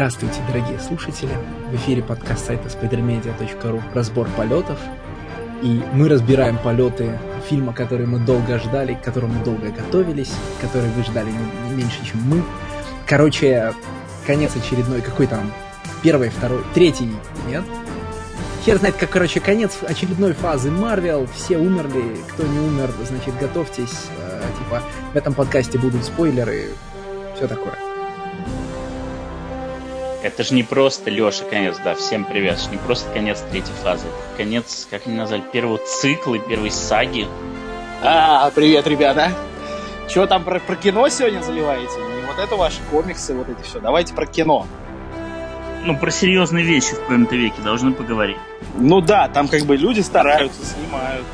Здравствуйте, дорогие слушатели! В эфире подкаст сайта spidermedia.ru «Разбор полетов». И мы разбираем полеты фильма, который мы долго ждали, к которому долго готовились, который вы ждали не, не меньше, чем мы. Короче, конец очередной, какой там, первый, второй, третий, нет? Хер знает, как, короче, конец очередной фазы Марвел, все умерли, кто не умер, значит, готовьтесь, э, типа, в этом подкасте будут спойлеры, все такое. Это же не просто Леша конец, да, всем привет. Это же не просто конец третьей фазы. Конец, как они назвали, первого цикла, первой саги. А, привет, ребята. Что там про, про кино сегодня заливаете? Не вот это ваши комиксы, вот эти все. Давайте про кино. Ну, про серьезные вещи в коем-то веке должны поговорить. Ну да, там как бы люди стараются, снимают.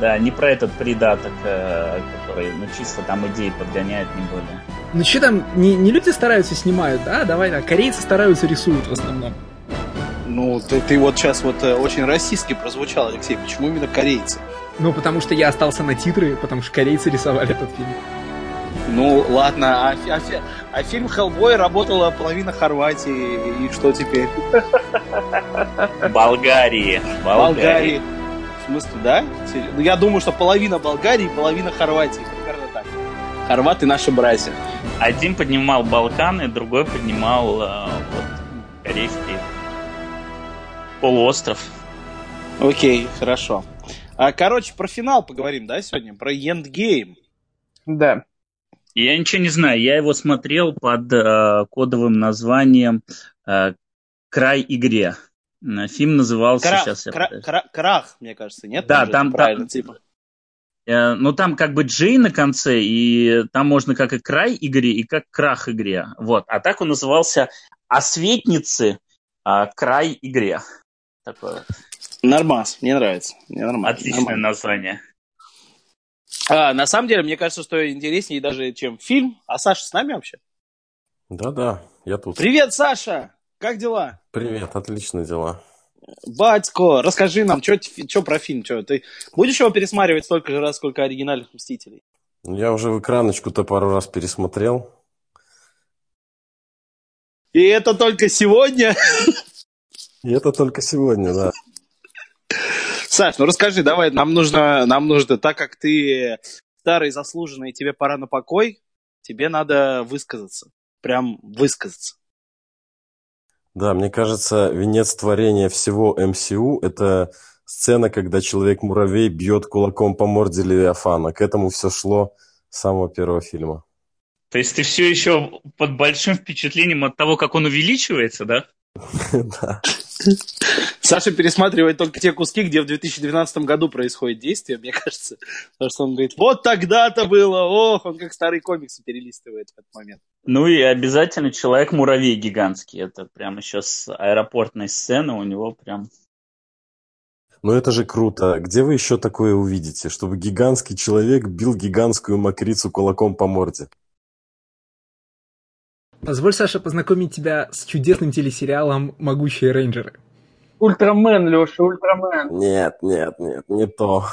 Да, не про этот придаток, э, который, ну, чисто там идеи подгоняет, не более. Ну что там, не, не люди стараются снимают, да? Давай так, корейцы стараются рисуют в основном. Ну, ты, ты вот сейчас вот э, очень расистски прозвучал, Алексей. Почему именно корейцы? Ну, потому что я остался на титры, потому что корейцы рисовали этот фильм. Ну, ладно, а, а, а фильм «Хеллбой» работала половина Хорватии, и что теперь? Болгарии. Болгарии. В смысле, да? Ну, я думаю, что половина Болгарии, половина Хорватии. Примерно так. Хорваты наши братья. Один поднимал Балканы, другой поднимал э, вот, корейский полуостров. Окей, хорошо. А, короче, про финал поговорим, да, сегодня? Про Endgame. Да. Я ничего не знаю. Я его смотрел под э, кодовым названием э, «Край игре». Фильм назывался Крах, сейчас. кра- кра- крах, мне кажется, нет? Да, там, правильно, там, типа. Э, ну, там как бы Джей на конце, и там можно как и край игре, и как крах игре. Вот. А так он назывался «Осветницы. А, край игре». Такое вот. Нормас, мне нравится. Мне нормально. Отличное нормально. название. А, на самом деле, мне кажется, что интереснее даже, чем фильм. А Саша с нами вообще? Да-да, я тут. Привет, Саша! Как дела? Привет, отличные дела. Батько, расскажи нам, что про фильм? Чё, ты будешь его пересматривать столько же раз, сколько оригинальных «Мстителей»? Я уже в экраночку-то пару раз пересмотрел. И это только сегодня? И это только сегодня, да. Саш, ну расскажи, давай, нам нужно, нам нужно, так как ты старый, заслуженный, тебе пора на покой, тебе надо высказаться. Прям высказаться. Да, мне кажется, венец творения всего МСУ – это сцена, когда Человек-муравей бьет кулаком по морде Левиафана. К этому все шло с самого первого фильма. То есть ты все еще под большим впечатлением от того, как он увеличивается, да? Да. Саша пересматривает только те куски, где в 2012 году происходит действие, мне кажется. Потому что он говорит, вот тогда-то было, ох, он как старый комикс перелистывает в этот момент. Ну и обязательно Человек-муравей гигантский. Это прям еще с аэропортной сцены у него прям... Ну это же круто. Где вы еще такое увидите, чтобы гигантский человек бил гигантскую мокрицу кулаком по морде? Позволь, Саша, познакомить тебя с чудесным телесериалом «Могучие рейнджеры». Ультрамен, Леша, Ультрамен. Нет, нет, нет, не то.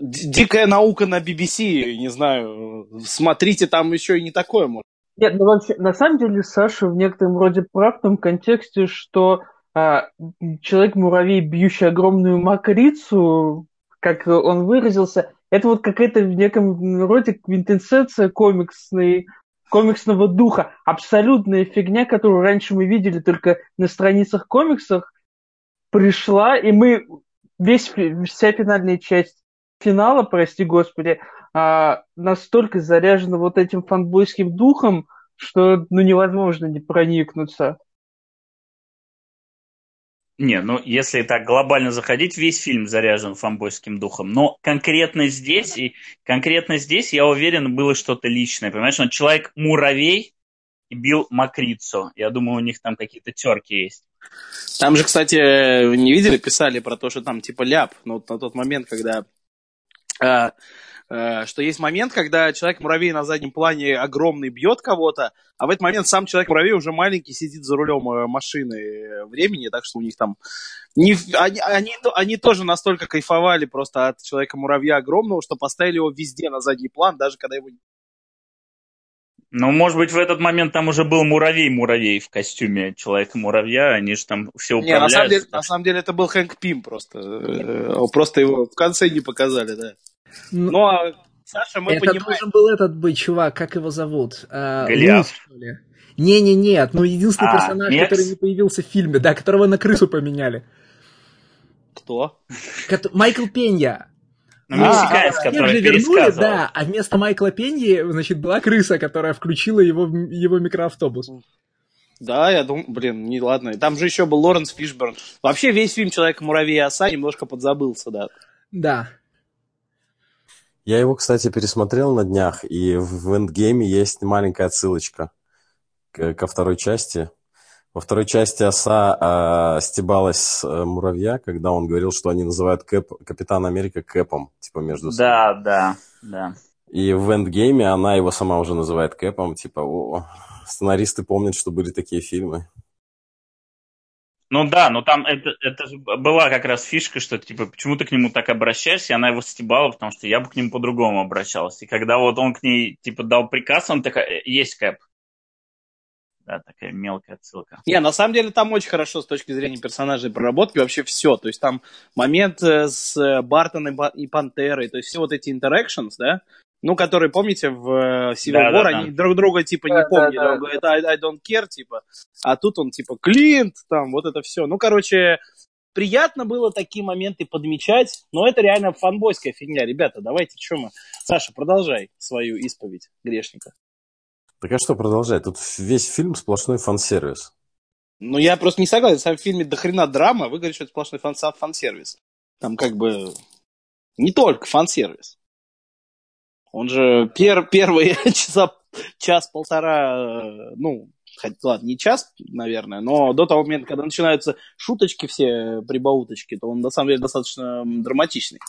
Дикая наука на BBC, не знаю, смотрите, там еще и не такое может. Нет, ну вообще, на самом деле Саша в некотором роде прав в том контексте, что а, человек-муравей, бьющий огромную макрицу, как он выразился, это вот какая-то в неком роде квинтэссенция комиксной, комиксного духа. Абсолютная фигня, которую раньше мы видели только на страницах комиксов, пришла, и мы весь, вся финальная часть финала, прости господи, а, настолько заряжена вот этим фанбойским духом, что ну, невозможно не проникнуться. Не, ну если так глобально заходить, весь фильм заряжен фанбойским духом. Но конкретно здесь, и конкретно здесь, я уверен, было что-то личное. Понимаешь, он человек-муравей и бил Макрицу. Я думаю, у них там какие-то терки есть. Там же, кстати, не видели, писали про то, что там типа ляп, но вот на тот момент, когда э, э, что есть момент, когда человек-муравей на заднем плане огромный бьет кого-то, а в этот момент сам человек-муравей уже маленький сидит за рулем э, машины времени, так что у них там... Не, они, они, они тоже настолько кайфовали просто от человека-муравья огромного, что поставили его везде на задний план, даже когда его... Ну, может быть, в этот момент там уже был муравей-муравей в костюме Человека-муравья, они же там все Не, управляют. на самом, деле, на самом деле это был Хэнк Пим просто. Э, Просто его в конце не показали, да. Ну, Ну, а Саша, мы это понимаем... должен был этот быть чувак, как его зовут? А, Голиаф. Луис, что ли? Не-не-нет, ну единственный А, персонаж, Мекс? который не появился в фильме, да, которого на крысу поменяли. Кто? Майкл Пенья. Ну, А, мексиканец, Всех который же вернули, да, а вместо Майкла Пеньи, значит, была крыса, которая включила его, его микроавтобус. Да, я думаю, блин, не ладно. Там же еще был Лоренс Фишберн. Вообще весь фильм «Человек-муравей и оса» немножко подзабылся, да. Да. Я его, кстати, пересмотрел на днях, и в эндгейме есть маленькая отсылочка ко второй части. Во второй части оса а, стебалась с э, муравья, когда он говорил, что они называют Кэп, Капитана Америка Кэпом, типа между собой. Да, да, да. И в эндгейме она его сама уже называет Кэпом, типа, о, сценаристы помнят, что были такие фильмы. Ну да, но там это, это же была как раз фишка, что типа почему ты к нему так обращаешься, и она его стебала, потому что я бы к нему по-другому обращался. И когда вот он к ней типа дал приказ, он такая, «Э, есть Кэп. Да, такая мелкая отсылка. Не, на самом деле там очень хорошо с точки зрения персонажей проработки вообще все. То есть там момент э, с э, Бартоном и Пантерой, то есть все вот эти interactions, да, ну, которые, помните, в э, Civil Да, да, War, да. они друг друга, типа, не Да, да, помнили. да, он говорит, I, I don't care, типа. А тут он, типа, Клинт, там, вот это все. Ну, короче, приятно было такие моменты подмечать, но это реально фанбойская фигня. Ребята, давайте, что мы... Саша, продолжай свою исповедь грешника. Так а что продолжать? Тут весь фильм сплошной фан-сервис. Ну, я просто не согласен. В самом фильме до хрена драма, вы говорите, что это сплошной фан фан-сервис. Там как бы не только фан-сервис. Он же пер, первые часа, час-полтора, э, ну, хоть, ладно, не час, наверное, но до того момента, когда начинаются шуточки все, прибауточки, то он на самом деле достаточно драматичный.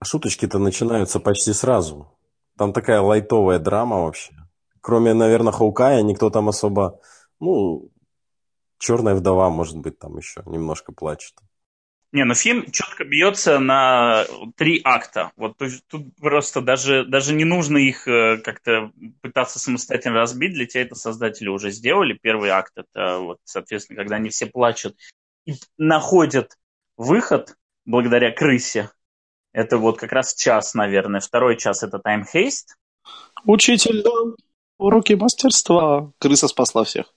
А Шуточки-то начинаются почти сразу. Там такая лайтовая драма вообще. Кроме, наверное, Хаукая, никто там особо... Ну, Черная вдова, может быть, там еще немножко плачет. Не, ну фильм четко бьется на три акта. Вот то есть тут просто даже, даже не нужно их э, как-то пытаться самостоятельно разбить. Для тебя это создатели уже сделали. Первый акт это вот, соответственно, когда они все плачут и находят выход благодаря крысе. Это вот как раз час, наверное. Второй час это Time Haste. Учитель дал уроки мастерства. Крыса спасла всех.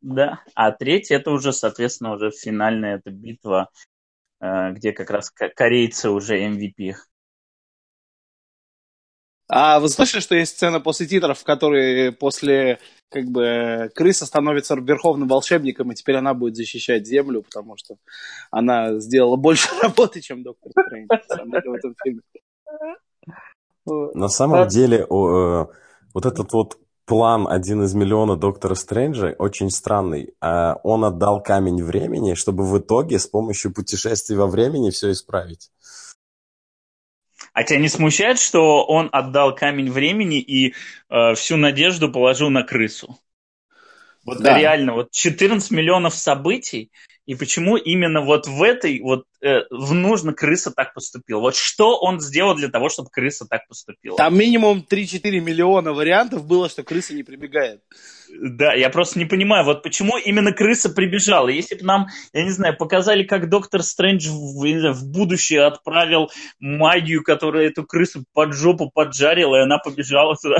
Да. А третий это уже, соответственно, уже финальная эта битва, э, где как раз ко- корейцы уже MVP. А вы слышали, что есть сцена после титров, в которой после как бы крыса становится верховным волшебником, и теперь она будет защищать Землю, потому что она сделала больше работы, чем Доктор Стрэндж на самом деле, в этом фильме. На самом деле, э, вот этот вот план один из миллиона Доктора Стрэнджа очень странный. А Он отдал камень времени, чтобы в итоге с помощью путешествий во времени все исправить. А тебя не смущает, что он отдал камень времени и э, всю надежду положил на крысу? Вот Да. реально, вот 14 миллионов событий, и почему именно вот в этой, вот э, в нужно крыса так поступила? Вот что он сделал для того, чтобы крыса так поступила? Там минимум 3-4 миллиона вариантов было, что крыса не прибегает. Да, я просто не понимаю, вот почему именно крыса прибежала. Если бы нам, я не знаю, показали, как доктор Стрэндж в, знаю, в будущее отправил магию, которая эту крысу под жопу поджарила, и она побежала туда.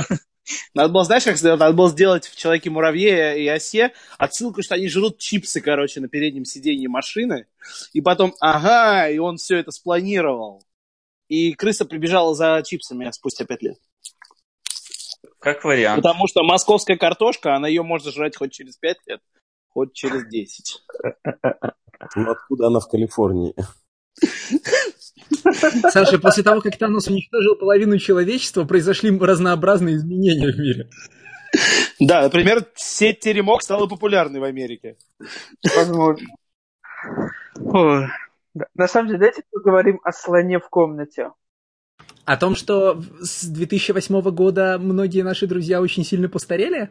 Надо было, знаешь, как сделать? Надо было сделать в Человеке-муравье и осе отсылку, что они жрут чипсы, короче, на переднем сиденье машины. И потом, ага, и он все это спланировал. И крыса прибежала за чипсами спустя пять лет. Как вариант. Потому что московская картошка, она ее можно жрать хоть через пять лет, хоть через десять. Ну откуда она в Калифорнии? Саша, после того, как Танос уничтожил половину человечества, произошли разнообразные изменения в мире. Да, например, сеть теремок стала популярной в Америке. Возможно. Ой. Да. На самом деле, давайте поговорим о слоне в комнате. О том, что с 2008 года многие наши друзья очень сильно постарели,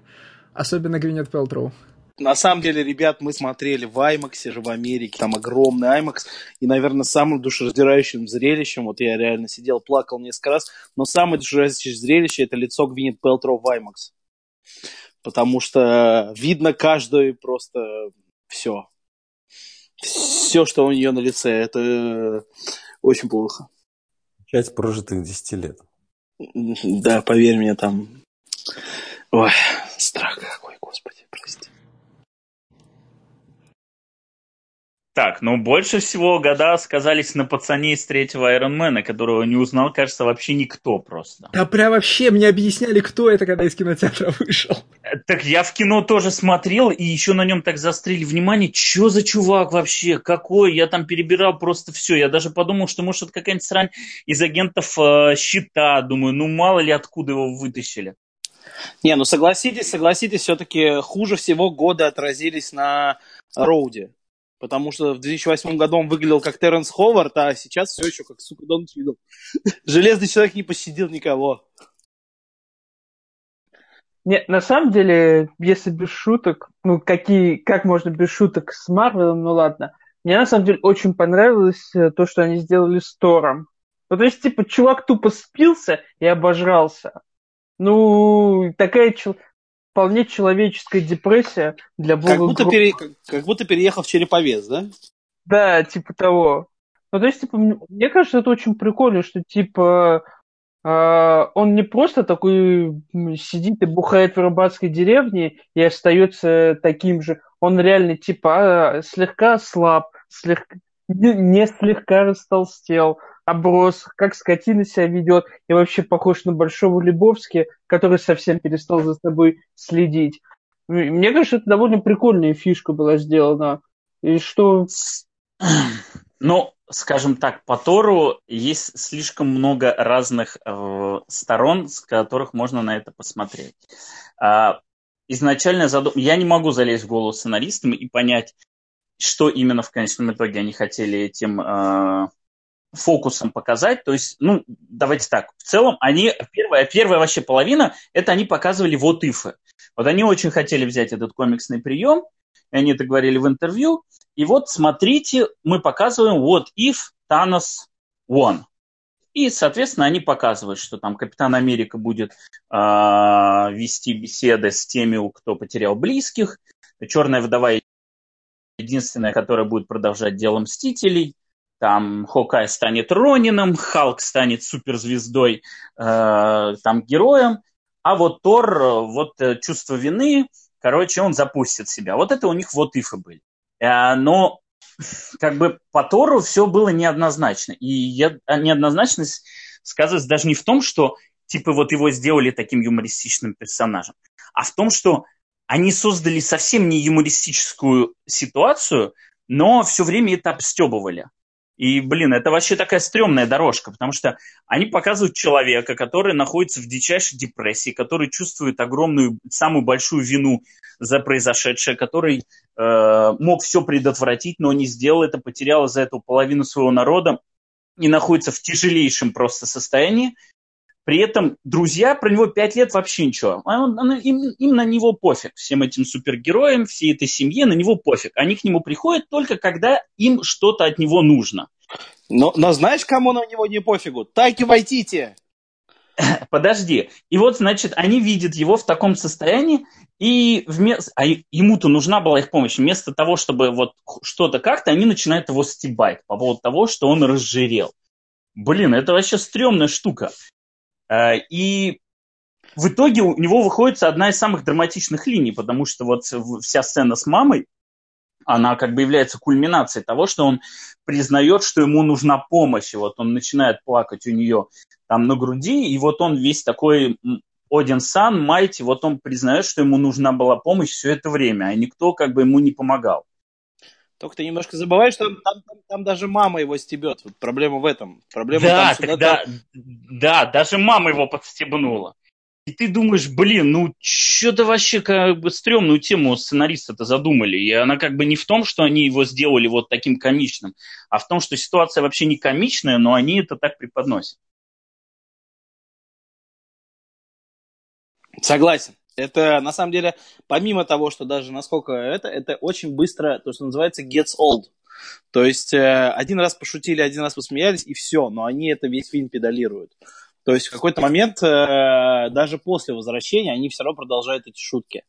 особенно Гвинет Пелтроу. На самом деле, ребят, мы смотрели в IMAX же в Америке, там огромный IMAX, и, наверное, самым душераздирающим зрелищем, вот я реально сидел, плакал несколько раз, но самое душераздирающее зрелище это лицо Гвинет Пелтроу в IMAX. потому что видно каждый просто все. Все, что у нее на лице, это очень плохо. Часть прожитых 10 лет. Да, поверь мне, там... Ой, страх какой, господи, прости. Так, ну больше всего года сказались на пацане из третьего Айронмена, которого не узнал, кажется, вообще никто просто. Да прям вообще мне объясняли, кто это, когда из кинотеатра вышел. Э, Так я в кино тоже смотрел, и еще на нем так заострили внимание, что за чувак вообще, какой, я там перебирал просто все, я даже подумал, что может это какая-нибудь срань из агентов э, щита, думаю, ну мало ли откуда его вытащили. Не, ну согласитесь, согласитесь, все-таки хуже всего годы отразились на Роуде. Потому что в 2008 году он выглядел как Терренс Ховард, а сейчас все еще как, сука, Дон Чидл. Железный человек не пощадил никого. Нет, на самом деле, если без шуток, ну, какие, как можно без шуток с Марвелом, ну ладно. Мне на самом деле очень понравилось э, то, что они сделали с Тором. Ну, то есть, типа, чувак тупо спился и обожрался. Ну, такая вполне человеческая депрессия для бога Как будто, пере- как, будто переехал в Череповец, да? Да, типа того. Ну, то есть, типа, мне кажется, это очень прикольно, что, типа, а, он не просто такой сидит и бухает в рыбацкой деревне и остается таким же. Он реально, типа, а, слегка слаб, слегка, не слегка растолстел, оброс, как скотина себя ведет, и вообще похож на Большого Лебовски, который совсем перестал за собой следить. Мне кажется, это довольно прикольная фишка была сделана. И что Ну, скажем так, по Тору есть слишком много разных э, сторон, с которых можно на это посмотреть. А, изначально задум... Я не могу залезть в голову сценаристам и понять, что именно в конечном итоге они хотели этим э, фокусом показать. То есть, ну, давайте так, в целом они, первая, первая вообще половина, это они показывали вот ифы. Вот они очень хотели взять этот комиксный прием, и они это говорили в интервью, и вот смотрите, мы показываем вот if Thanos won. И, соответственно, они показывают, что там Капитан Америка будет э, вести беседы с теми, кто потерял близких. Черная вдова единственная, которая будет продолжать дело Мстителей. Там Хокай станет Ронином, Халк станет суперзвездой, э, там героем. А вот Тор, э, вот э, чувство вины, короче, он запустит себя. Вот это у них вот ифы были. Э, но как бы по Тору все было неоднозначно. И я, а неоднозначность сказывается даже не в том, что типа вот его сделали таким юмористичным персонажем, а в том, что они создали совсем не юмористическую ситуацию, но все время это обстебывали. И, блин, это вообще такая стрёмная дорожка, потому что они показывают человека, который находится в дичайшей депрессии, который чувствует огромную, самую большую вину за произошедшее, который э, мог все предотвратить, но не сделал это, потерял из-за этого половину своего народа и находится в тяжелейшем просто состоянии. При этом друзья про него пять лет вообще ничего. Он, он, им, им на него пофиг. Всем этим супергероям, всей этой семье на него пофиг. Они к нему приходят только когда им что-то от него нужно. Но, но знаешь, кому на него не пофигу? Тайки Вайтити. Подожди. И вот, значит, они видят его в таком состоянии, и вместо... а ему-то нужна была их помощь. Вместо того, чтобы вот что-то как-то, они начинают его стебать по поводу того, что он разжирел. Блин, это вообще стрёмная штука. И в итоге у него выходит одна из самых драматичных линий, потому что вот вся сцена с мамой, она как бы является кульминацией того, что он признает, что ему нужна помощь. И вот он начинает плакать у нее там на груди, и вот он весь такой Один Сан, Майти, вот он признает, что ему нужна была помощь все это время, а никто как бы ему не помогал. Только ты немножко забываешь, что там, там, там, там даже мама его стебет. Вот проблема в этом. Проблема да, там, тогда, да, даже мама его подстебнула. И ты думаешь, блин, ну что-то вообще как бы стрёмную тему сценаристы-то задумали. И она как бы не в том, что они его сделали вот таким комичным, а в том, что ситуация вообще не комичная, но они это так преподносят. Согласен. Это, на самом деле, помимо того, что даже насколько это, это очень быстро, то, что называется, gets old. То есть, э, один раз пошутили, один раз посмеялись, и все, но они это весь фильм педалируют. То есть в какой-то момент, э, даже после возвращения, они все равно продолжают эти шутки.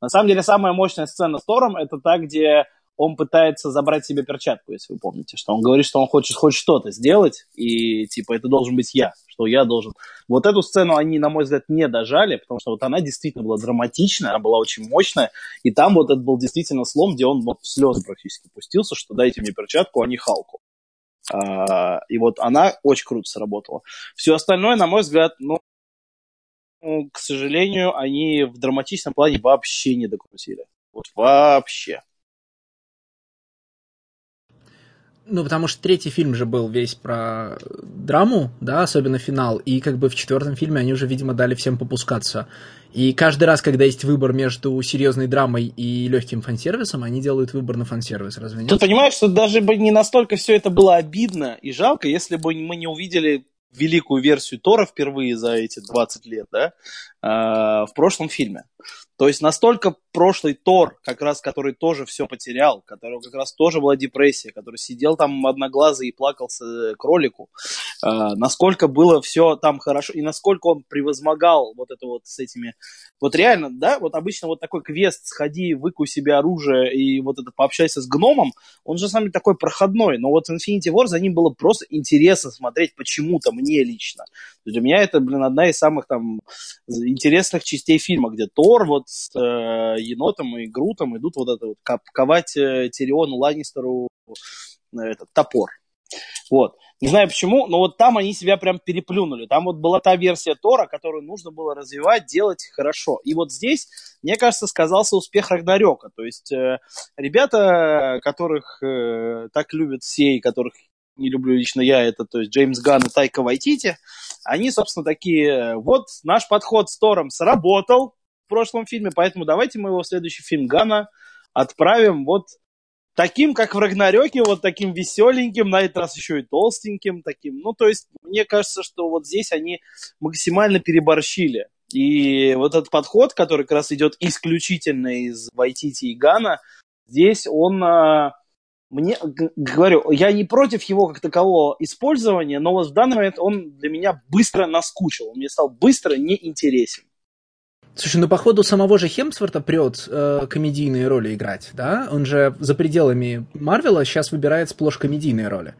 На самом деле, самая мощная сцена с Тором это та, где он пытается забрать себе перчатку, если вы помните, что он говорит, что он хочет хоть что-то сделать, и типа это должен быть я, что я должен. Вот эту сцену они, на мой взгляд, не дожали, потому что вот она действительно была драматичная, она была очень мощная, и там вот это был действительно слом, где он вот в слезы практически пустился, что дайте мне перчатку, а не Халку. А, и вот она очень круто сработала. Все остальное, на мой взгляд, ну, к сожалению, они в драматичном плане вообще не докрутили. Вот вообще. Ну, потому что третий фильм же был весь про драму, да, особенно финал, и как бы в четвертом фильме они уже, видимо, дали всем попускаться. И каждый раз, когда есть выбор между серьезной драмой и легким фан-сервисом, они делают выбор на фан-сервис, разве нет? Ты понимаешь, что даже бы не настолько все это было обидно и жалко, если бы мы не увидели великую версию Тора впервые за эти 20 лет, да, э, в прошлом фильме. То есть настолько прошлый Тор, как раз который тоже все потерял, которого как раз тоже была депрессия, который сидел там одноглазый и плакался кролику, э, насколько было все там хорошо, и насколько он превозмогал вот это вот с этими... Вот реально, да, вот обычно вот такой квест «сходи, выкуй себе оружие и вот это пообщайся с гномом», он же сам такой проходной, но вот Infinity War за ним было просто интересно смотреть почему-то мне лично. Для меня это, блин, одна из самых там интересных частей фильма, где Тор вот э, енотом и Грутом идут вот это вот ковать э, Тириону Ланнистеру э, этот топор. Вот. Не знаю почему, но вот там они себя прям переплюнули. Там вот была та версия Тора, которую нужно было развивать, делать хорошо. И вот здесь, мне кажется, сказался успех Рагнарёка. То есть э, ребята, которых э, так любят все и которых не люблю лично я, это то есть Джеймс Ганн и Тайка Вайтити, они, собственно, такие, вот наш подход с Тором сработал, в прошлом фильме, поэтому давайте мы его в следующий фильм Гана отправим вот таким, как в Рагнарёке, вот таким веселеньким, на этот раз еще и толстеньким таким. Ну, то есть, мне кажется, что вот здесь они максимально переборщили. И вот этот подход, который как раз идет исключительно из Вайтити и Гана, здесь он, а, мне, говорю, я не против его как такового использования, но вот в данный момент он для меня быстро наскучил, он мне стал быстро неинтересен. Слушай, ну походу самого же Хемсворта прет э, комедийные роли играть, да? Он же за пределами Марвела сейчас выбирает сплошь комедийные роли.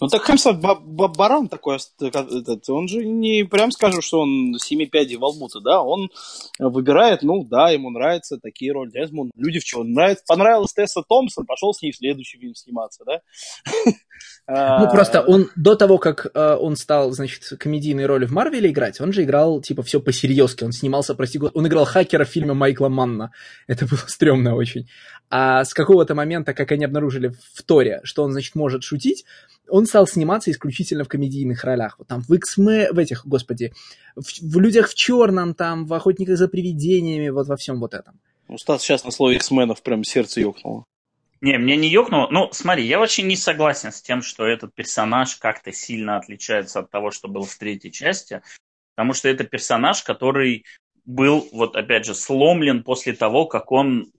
Ну так Хемсворт баран такой, этот, он же не прям скажу, что он семи пядей во лбу да, он выбирает, ну да, ему нравятся такие роли, ему люди в чем нравится, понравилась Тесса Томпсон, пошел с ней в следующий фильм сниматься, да. Ну, просто он до того, как э, он стал, значит, комедийные роли в Марвеле играть, он же играл, типа, все по-серьезки. Он снимался, прости он играл хакера в фильме Майкла Манна. Это было стрёмно очень. А с какого-то момента, как они обнаружили в Торе, что он, значит, может шутить, он стал сниматься исключительно в комедийных ролях. Вот там в x в этих, господи, в, в «Людях в черном», там, в «Охотниках за привидениями», вот во всем вот этом. Ну, Стас сейчас на слове X-менов прям сердце ёкнуло. Не, мне не ёкнуло. Ну, смотри, я очень не согласен с тем, что этот персонаж как-то сильно отличается от того, что был в третьей части. Потому что это персонаж, который был, вот опять же, сломлен после того, как он,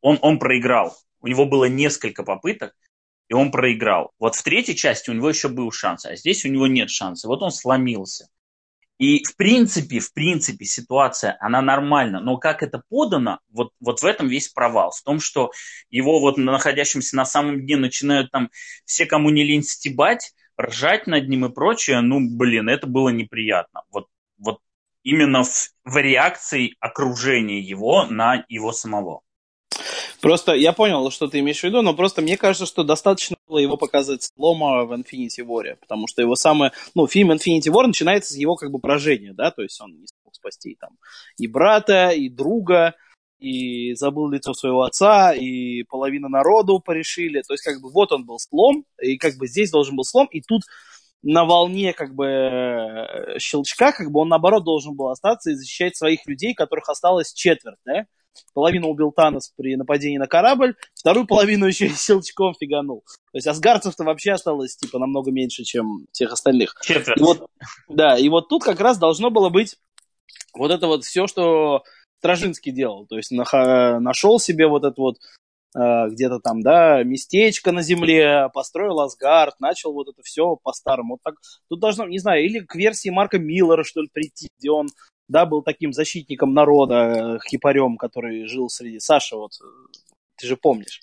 он, он проиграл. У него было несколько попыток, и он проиграл. Вот в третьей части у него еще был шанс, а здесь у него нет шанса. Вот он сломился. И в принципе, в принципе, ситуация, она нормальна. Но как это подано, вот, вот в этом весь провал. В том, что его вот находящимся на самом дне начинают там все, кому не лень, стебать, ржать над ним и прочее. Ну, блин, это было неприятно. Вот, вот именно в, в реакции окружения его на его самого. Просто я понял, что ты имеешь в виду, но просто мне кажется, что достаточно было его показывать слома в Infinity War, потому что его самое, ну, фильм Infinity War начинается с его как бы поражения, да, то есть он не смог спасти там и брата, и друга, и забыл лицо своего отца, и половина народу порешили, то есть как бы вот он был слом, и как бы здесь должен был слом, и тут на волне как бы э, щелчка, как бы он наоборот должен был остаться и защищать своих людей, которых осталось четверть, да, половину убил Танос при нападении на корабль, вторую половину еще и щелчком фиганул. То есть асгарцев-то вообще осталось типа намного меньше, чем тех остальных. Четверть. И вот, да, и вот тут как раз должно было быть вот это вот все, что Стражинский делал. То есть нашел себе вот этот вот э, где-то там, да, местечко на земле, построил Асгард, начал вот это все по-старому. Вот так, тут должно, не знаю, или к версии Марка Миллера, что ли, прийти, где он, да, был таким защитником народа, хипарем, который жил среди... Саша, вот, ты же помнишь.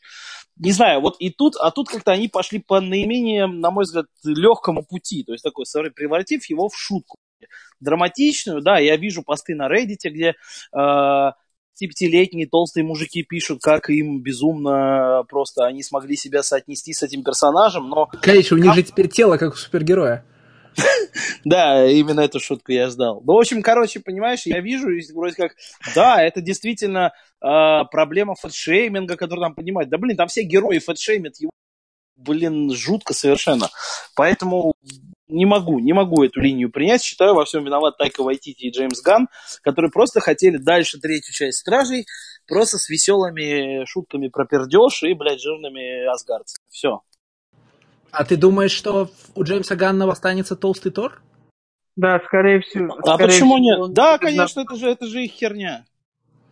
Не знаю, вот и тут, а тут как-то они пошли по наименее, на мой взгляд, легкому пути, то есть такой, превратив его в шутку драматичную, да, я вижу посты на Reddit, где э, пятилетние толстые мужики пишут, как им безумно просто они смогли себя соотнести с этим персонажем, но... Конечно, у них же теперь тело, как у супергероя. Да, именно эту шутку я ждал. Ну, в общем, короче, понимаешь, я вижу, вроде как, да, это действительно э, проблема фэтшейминга, который там понимает. Да, блин, там все герои фэтшеймят его, блин, жутко совершенно. Поэтому не могу, не могу эту линию принять. Считаю, во всем виноват Тайка Вайтити и Джеймс Ган, которые просто хотели дальше третью часть Стражей, просто с веселыми шутками про пердеж и, блядь, жирными асгардцами. Все. А ты думаешь, что у Джеймса Ганна останется толстый Тор? Да, скорее всего. А скорее почему всего, нет? Да, конечно, это же, это же их херня.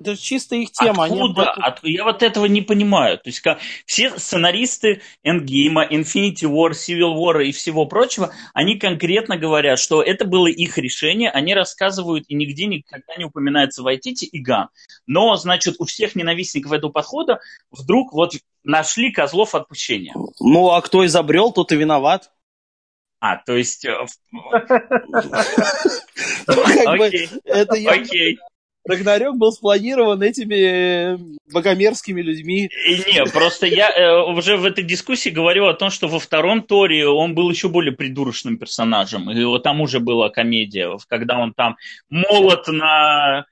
Это же чисто их тема. Откуда? Они... От... Я вот этого не понимаю. То есть как все сценаристы Endgame, Infinity War, Civil War и всего прочего, они конкретно говорят, что это было их решение. Они рассказывают, и нигде никогда не упоминается Вайтити и Ган. Но, значит, у всех ненавистников этого подхода вдруг вот нашли козлов отпущения. Ну, а кто изобрел, тот и виноват. А, то есть... э, Ну, как бы, Окей. Рагнарёк был спланирован этими богомерзкими людьми. И не, просто я э, уже в этой дискуссии говорил о том, что во втором Торе он был еще более придурочным персонажем. И вот там уже была комедия, когда он там молот на...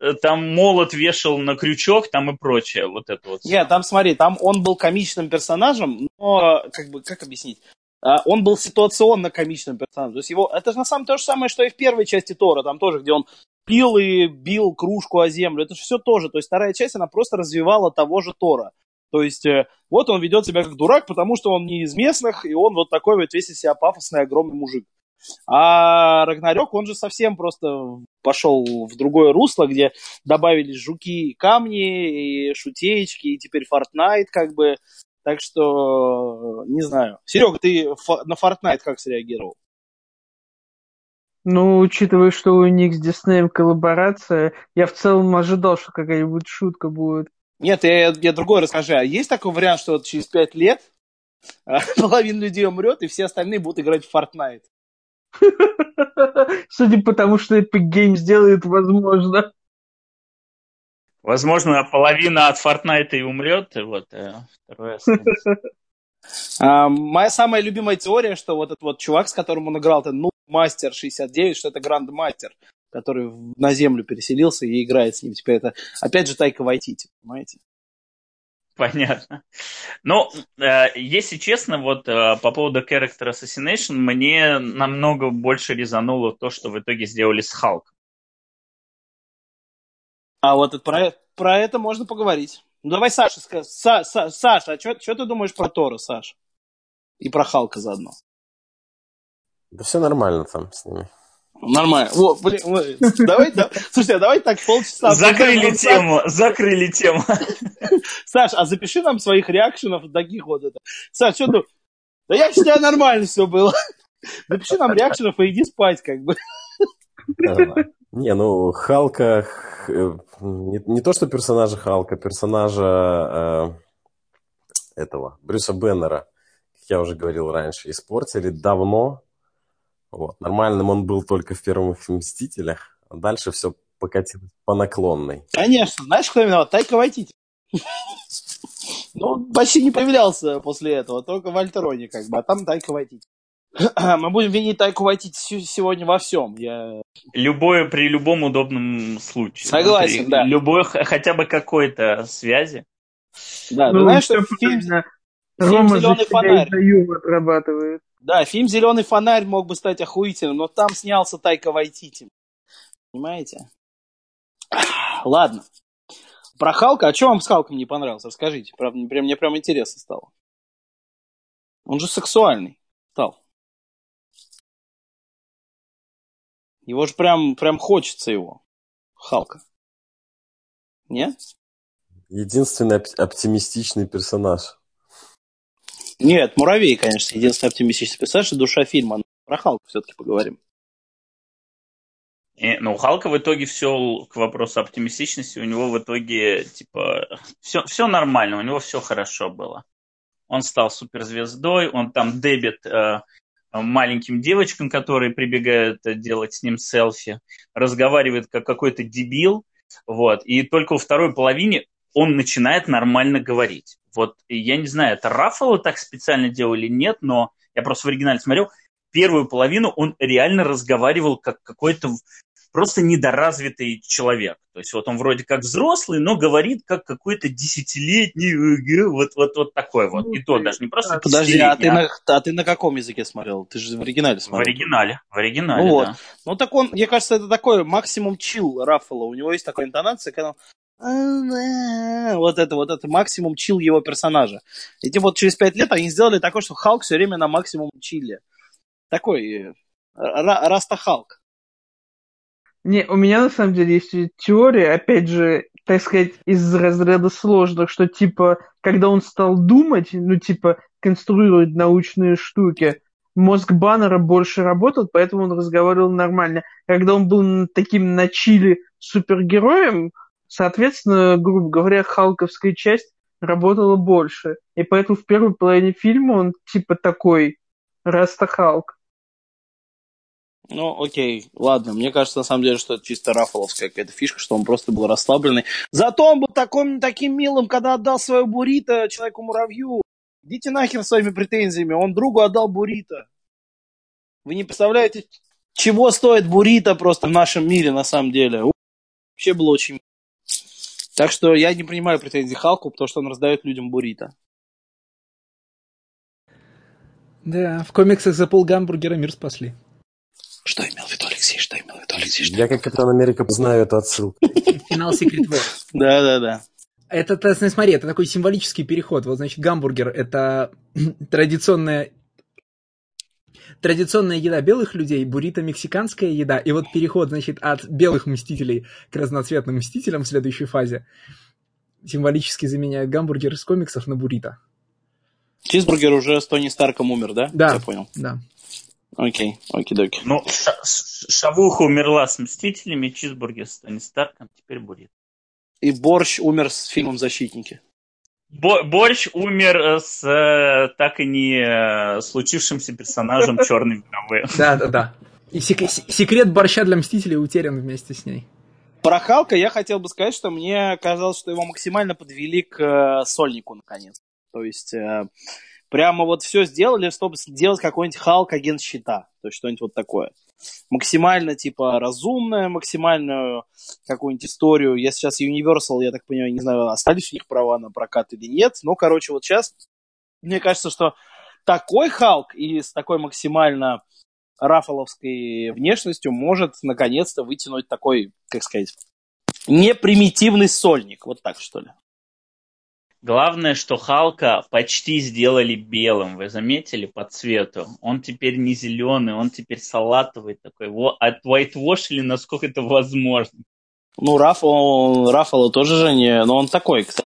э, Там молот вешал на крючок, там и прочее. Вот это вот. Нет, там смотри, там он был комичным персонажем, но, как бы, как объяснить? А, Он был ситуационно комичным персонажем. То есть его, это же на самом деле то же самое, что и в первой части Тора, там тоже, где он пил и бил кружку о землю. Это же все тоже. То есть вторая часть, она просто развивала того же Тора. То есть э, вот он ведет себя как дурак, потому что он не из местных, и он вот такой вот весь из себя пафосный, огромный мужик. А Рагнарёк, он же совсем просто пошел в другое русло, где добавились жуки и камни, и шутеечки, и теперь Fortnite как бы. Так что, не знаю. Серега, ты на Fortnite как среагировал? Ну, учитывая, что у них с Диснеем коллаборация, я в целом ожидал, что какая-нибудь шутка будет. Нет, я, я другой расскажи. А есть такой вариант, что вот через пять лет а, половина людей умрет, и все остальные будут играть в Fortnite? Судя по тому, что Epic Games делает, возможно. Возможно, половина от Fortnite и умрет, и вот э, второе. А, моя самая любимая теория, что вот этот вот чувак, с которым он играл, это ну, мастер 69, что это гранд-мастер, который на землю переселился и играет с ним. Теперь это, опять же, Тайка Вайтити, понимаете? Понятно. Ну, э, если честно, вот э, по поводу Character Assassination, мне намного больше резануло то, что в итоге сделали с Халк. А вот это- про, про это можно поговорить. Ну, давай Саша скажи. Са, Са- Саша, а что ты думаешь про Тора, Саш? И про Халка заодно. Да все нормально там с ними. Нормально. Во, блин, давай, да, слушайте, а давай так полчаса. Закрыли тему, закрыли тему. Саш, а запиши нам своих реакшенов таких вот это. Саш, что ты? Да я считаю, нормально все было. Напиши нам реакшенов и иди спать, как бы. Не, ну, Халка, э, не, не то, что персонажа Халка, персонажа э, этого, Брюса Беннера, как я уже говорил раньше, испортили давно. Вот. Нормальным он был только в первых «Мстителях», а дальше все покатилось по наклонной. Конечно. Знаешь, кто виноват? Тайка Вайтити. Ну, он почти не появлялся после этого, только в Альтероне, как бы, а там Тайка Вайтити. Мы будем винить Тайку Вайтити се- сегодня во всем. Я... Любое при любом удобном случае. Согласен, При да. Любой х- хотя бы какой-то связи. Да, Ну, знаешь, что фильм, фильм Рома за «Зелёный себя фонарь». отрабатывает. Да, фильм «Зеленый фонарь» мог бы стать охуительным, но там снялся Тайка Вайтити. Понимаете? Ладно. Про Халка. А что вам с Халком не понравилось? Расскажите. Правда, мне прям, мне прям интересно стало. Он же сексуальный стал. Его же прям, прям хочется его. Халка. Нет? Единственный оп- оптимистичный персонаж. Нет, Муравей, конечно, единственный оптимистичный персонаж и душа фильма. Но про Халка все-таки поговорим. И, ну, у Халка в итоге все к вопросу оптимистичности, у него в итоге, типа, все, все нормально, у него все хорошо было. Он стал суперзвездой, он там дебет э, маленьким девочкам, которые прибегают делать с ним селфи, разговаривает как какой-то дебил, вот, и только во второй половине он начинает нормально говорить. Вот, я не знаю, это Раффало так специально делал или нет, но я просто в оригинале смотрел, первую половину он реально разговаривал как какой-то просто недоразвитый человек. То есть вот он вроде как взрослый, но говорит как какой-то десятилетний, э, вот, вот, вот такой вот. И то даже не просто Подожди, а ты, на, а ты на каком языке смотрел? Ты же в оригинале В смотрел. оригинале, в оригинале, Ну вот. да. Ну так он, мне кажется, это такой максимум чил Раффало. У него есть такая интонация, когда он вот это, вот это максимум чил его персонажа. И типа вот через пять лет они сделали такое, что Халк все время на максимум чиле. Такой э, Ра- Раста Халк. Не, у меня на самом деле есть теория, опять же, так сказать, из разряда сложных, что типа, когда он стал думать, ну типа, конструировать научные штуки, мозг Баннера больше работал, поэтому он разговаривал нормально. Когда он был таким на чили супергероем, соответственно, грубо говоря, халковская часть работала больше. И поэтому в первой половине фильма он типа такой Раста Халк. Ну, окей, ладно. Мне кажется, на самом деле, что это чисто руффаловская какая-то фишка, что он просто был расслабленный. Зато он был таким, таким милым, когда отдал свою буррито человеку-муравью. Идите нахер своими претензиями. Он другу отдал буррито. Вы не представляете, чего стоит буррито просто в нашем мире на самом деле. Вообще было очень... Так что я не принимаю претензий Халку, потому что он раздает людям буррито. Да, в комиксах за пол гамбургера мир спасли. Что имел в виду Алексей? Что имел в виду Алексей? Что... Я как Капитан Америка знаю эту отсылку. Финал Secret War. Да-да-да. Это, это, смотри, это такой символический переход. Вот, значит, гамбургер — это традиционная традиционная еда белых людей, буррито мексиканская еда, и вот переход, значит, от белых мстителей к разноцветным мстителям в следующей фазе символически заменяет гамбургер из комиксов на буррито. Чизбургер уже с Тони Старком умер, да? Да. Я понял. Да. Окей, окей-доки. Ну, Ша- Ш- Шавуха умерла с Мстителями, Чизбургер с Тони Старком, теперь будет. И Борщ умер с фильмом «Защитники». Бо- Борщ умер э, с э, так и не э, случившимся персонажем Черной вдовы. Да, да, да. И сек- секрет борща для мстителей утерян вместе с ней. Про Халка я хотел бы сказать, что мне казалось, что его максимально подвели к э, сольнику, наконец. То есть э, прямо вот все сделали, чтобы сделать какой-нибудь Халк агент щита. То есть что-нибудь вот такое. Максимально, типа, разумное, максимальную какую-нибудь историю. Я сейчас Universal, я так понимаю, не знаю, остались у них права на прокат или нет. Но, короче, вот сейчас мне кажется, что такой Халк и с такой максимально рафаловской внешностью может наконец-то вытянуть такой, как сказать, непримитивный сольник. Вот так, что ли. Главное, что Халка почти сделали белым. Вы заметили по цвету? Он теперь не зеленый, он теперь салатовый такой. Во- От whitewashили, насколько это возможно. Ну, Раф, он, Рафало тоже же не... Но он такой, кстати.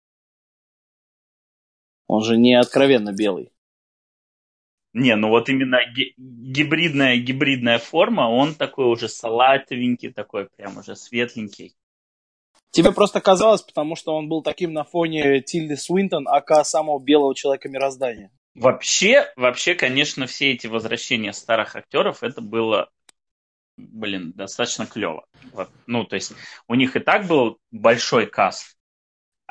Он же не откровенно белый. Не, ну вот именно ги- гибридная, гибридная форма, он такой уже салатовенький, такой прям уже светленький. Тебе просто казалось, потому что он был таким на фоне Тильды Свинтон, ака самого белого человека мироздания. Вообще, вообще, конечно, все эти возвращения старых актеров, это было, блин, достаточно клево. Ну, то есть у них и так был большой каст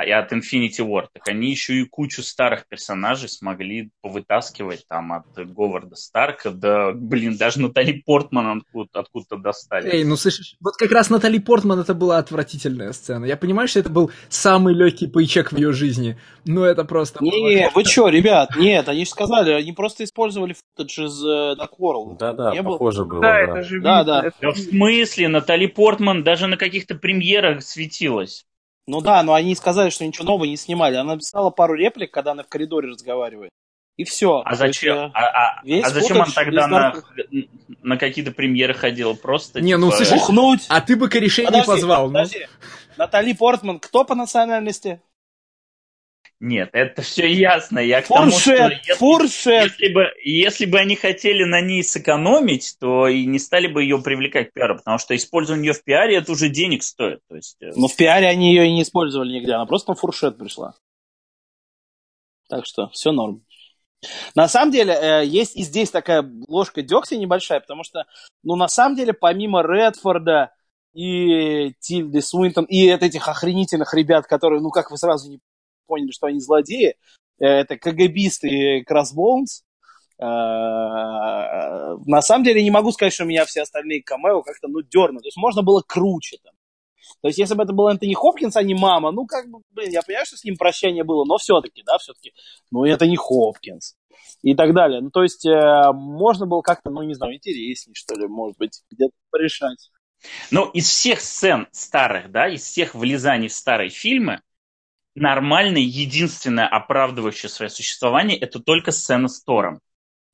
и от Infinity War, так они еще и кучу старых персонажей смогли повытаскивать там от Говарда Старка до, блин, даже Натали Портман откуда- откуда-то достали. Эй, ну слышишь, вот как раз Натали Портман это была отвратительная сцена. Я понимаю, что это был самый легкий пейчек в ее жизни, но это просто... Не, вы что, ребят, нет, они же сказали, они просто использовали футаж из э, Dark World. Да-да, Не похоже было. Да, да. это же Да, видно, да. Да в смысле? Натали Портман даже на каких-то премьерах светилась. Ну да, но они сказали, что ничего нового не снимали. Она написала пару реплик, когда она в коридоре разговаривает. И все. А зачем? А, а- весь а зачем он тогда на, на какие-то премьеры ходил? Просто Не, ну, типа, слушай, э, Ухнуть! А ты бы корешей не Подожди, позвал, ну. подожди. Натали Портман кто по национальности? Нет, это все ясно. Я к Фуршет, тому, что если, фуршет. если, бы, если бы они хотели на ней сэкономить, то и не стали бы ее привлекать к пиару, потому что использование ее в пиаре это уже денег стоит. То есть, э, Но в пиаре они ее и не использовали нигде, она просто на фуршет пришла. Так что все норм. На самом деле, э, есть и здесь такая ложка дегтя небольшая, потому что, ну, на самом деле, помимо Редфорда и Тильды Суинтон, и от этих охренительных ребят, которые, ну, как вы сразу не поняли, что они злодеи, э, это КГБисты и Кроссбоунс, э, на самом деле, не могу сказать, что меня все остальные камео как-то, ну, дернули. То есть можно было круче там. То есть, если бы это был Энтони Хопкинс, а не мама, ну, как бы, блин, я понимаю, что с ним прощание было, но все-таки, да, все-таки, ну, это не Хопкинс. И так далее. Ну, то есть, э, можно было как-то, ну, не знаю, интереснее, что ли, может быть, где-то порешать. Ну, из всех сцен старых, да, из всех влезаний в старые фильмы, нормальное, единственное оправдывающее свое существование, это только сцена с Тором.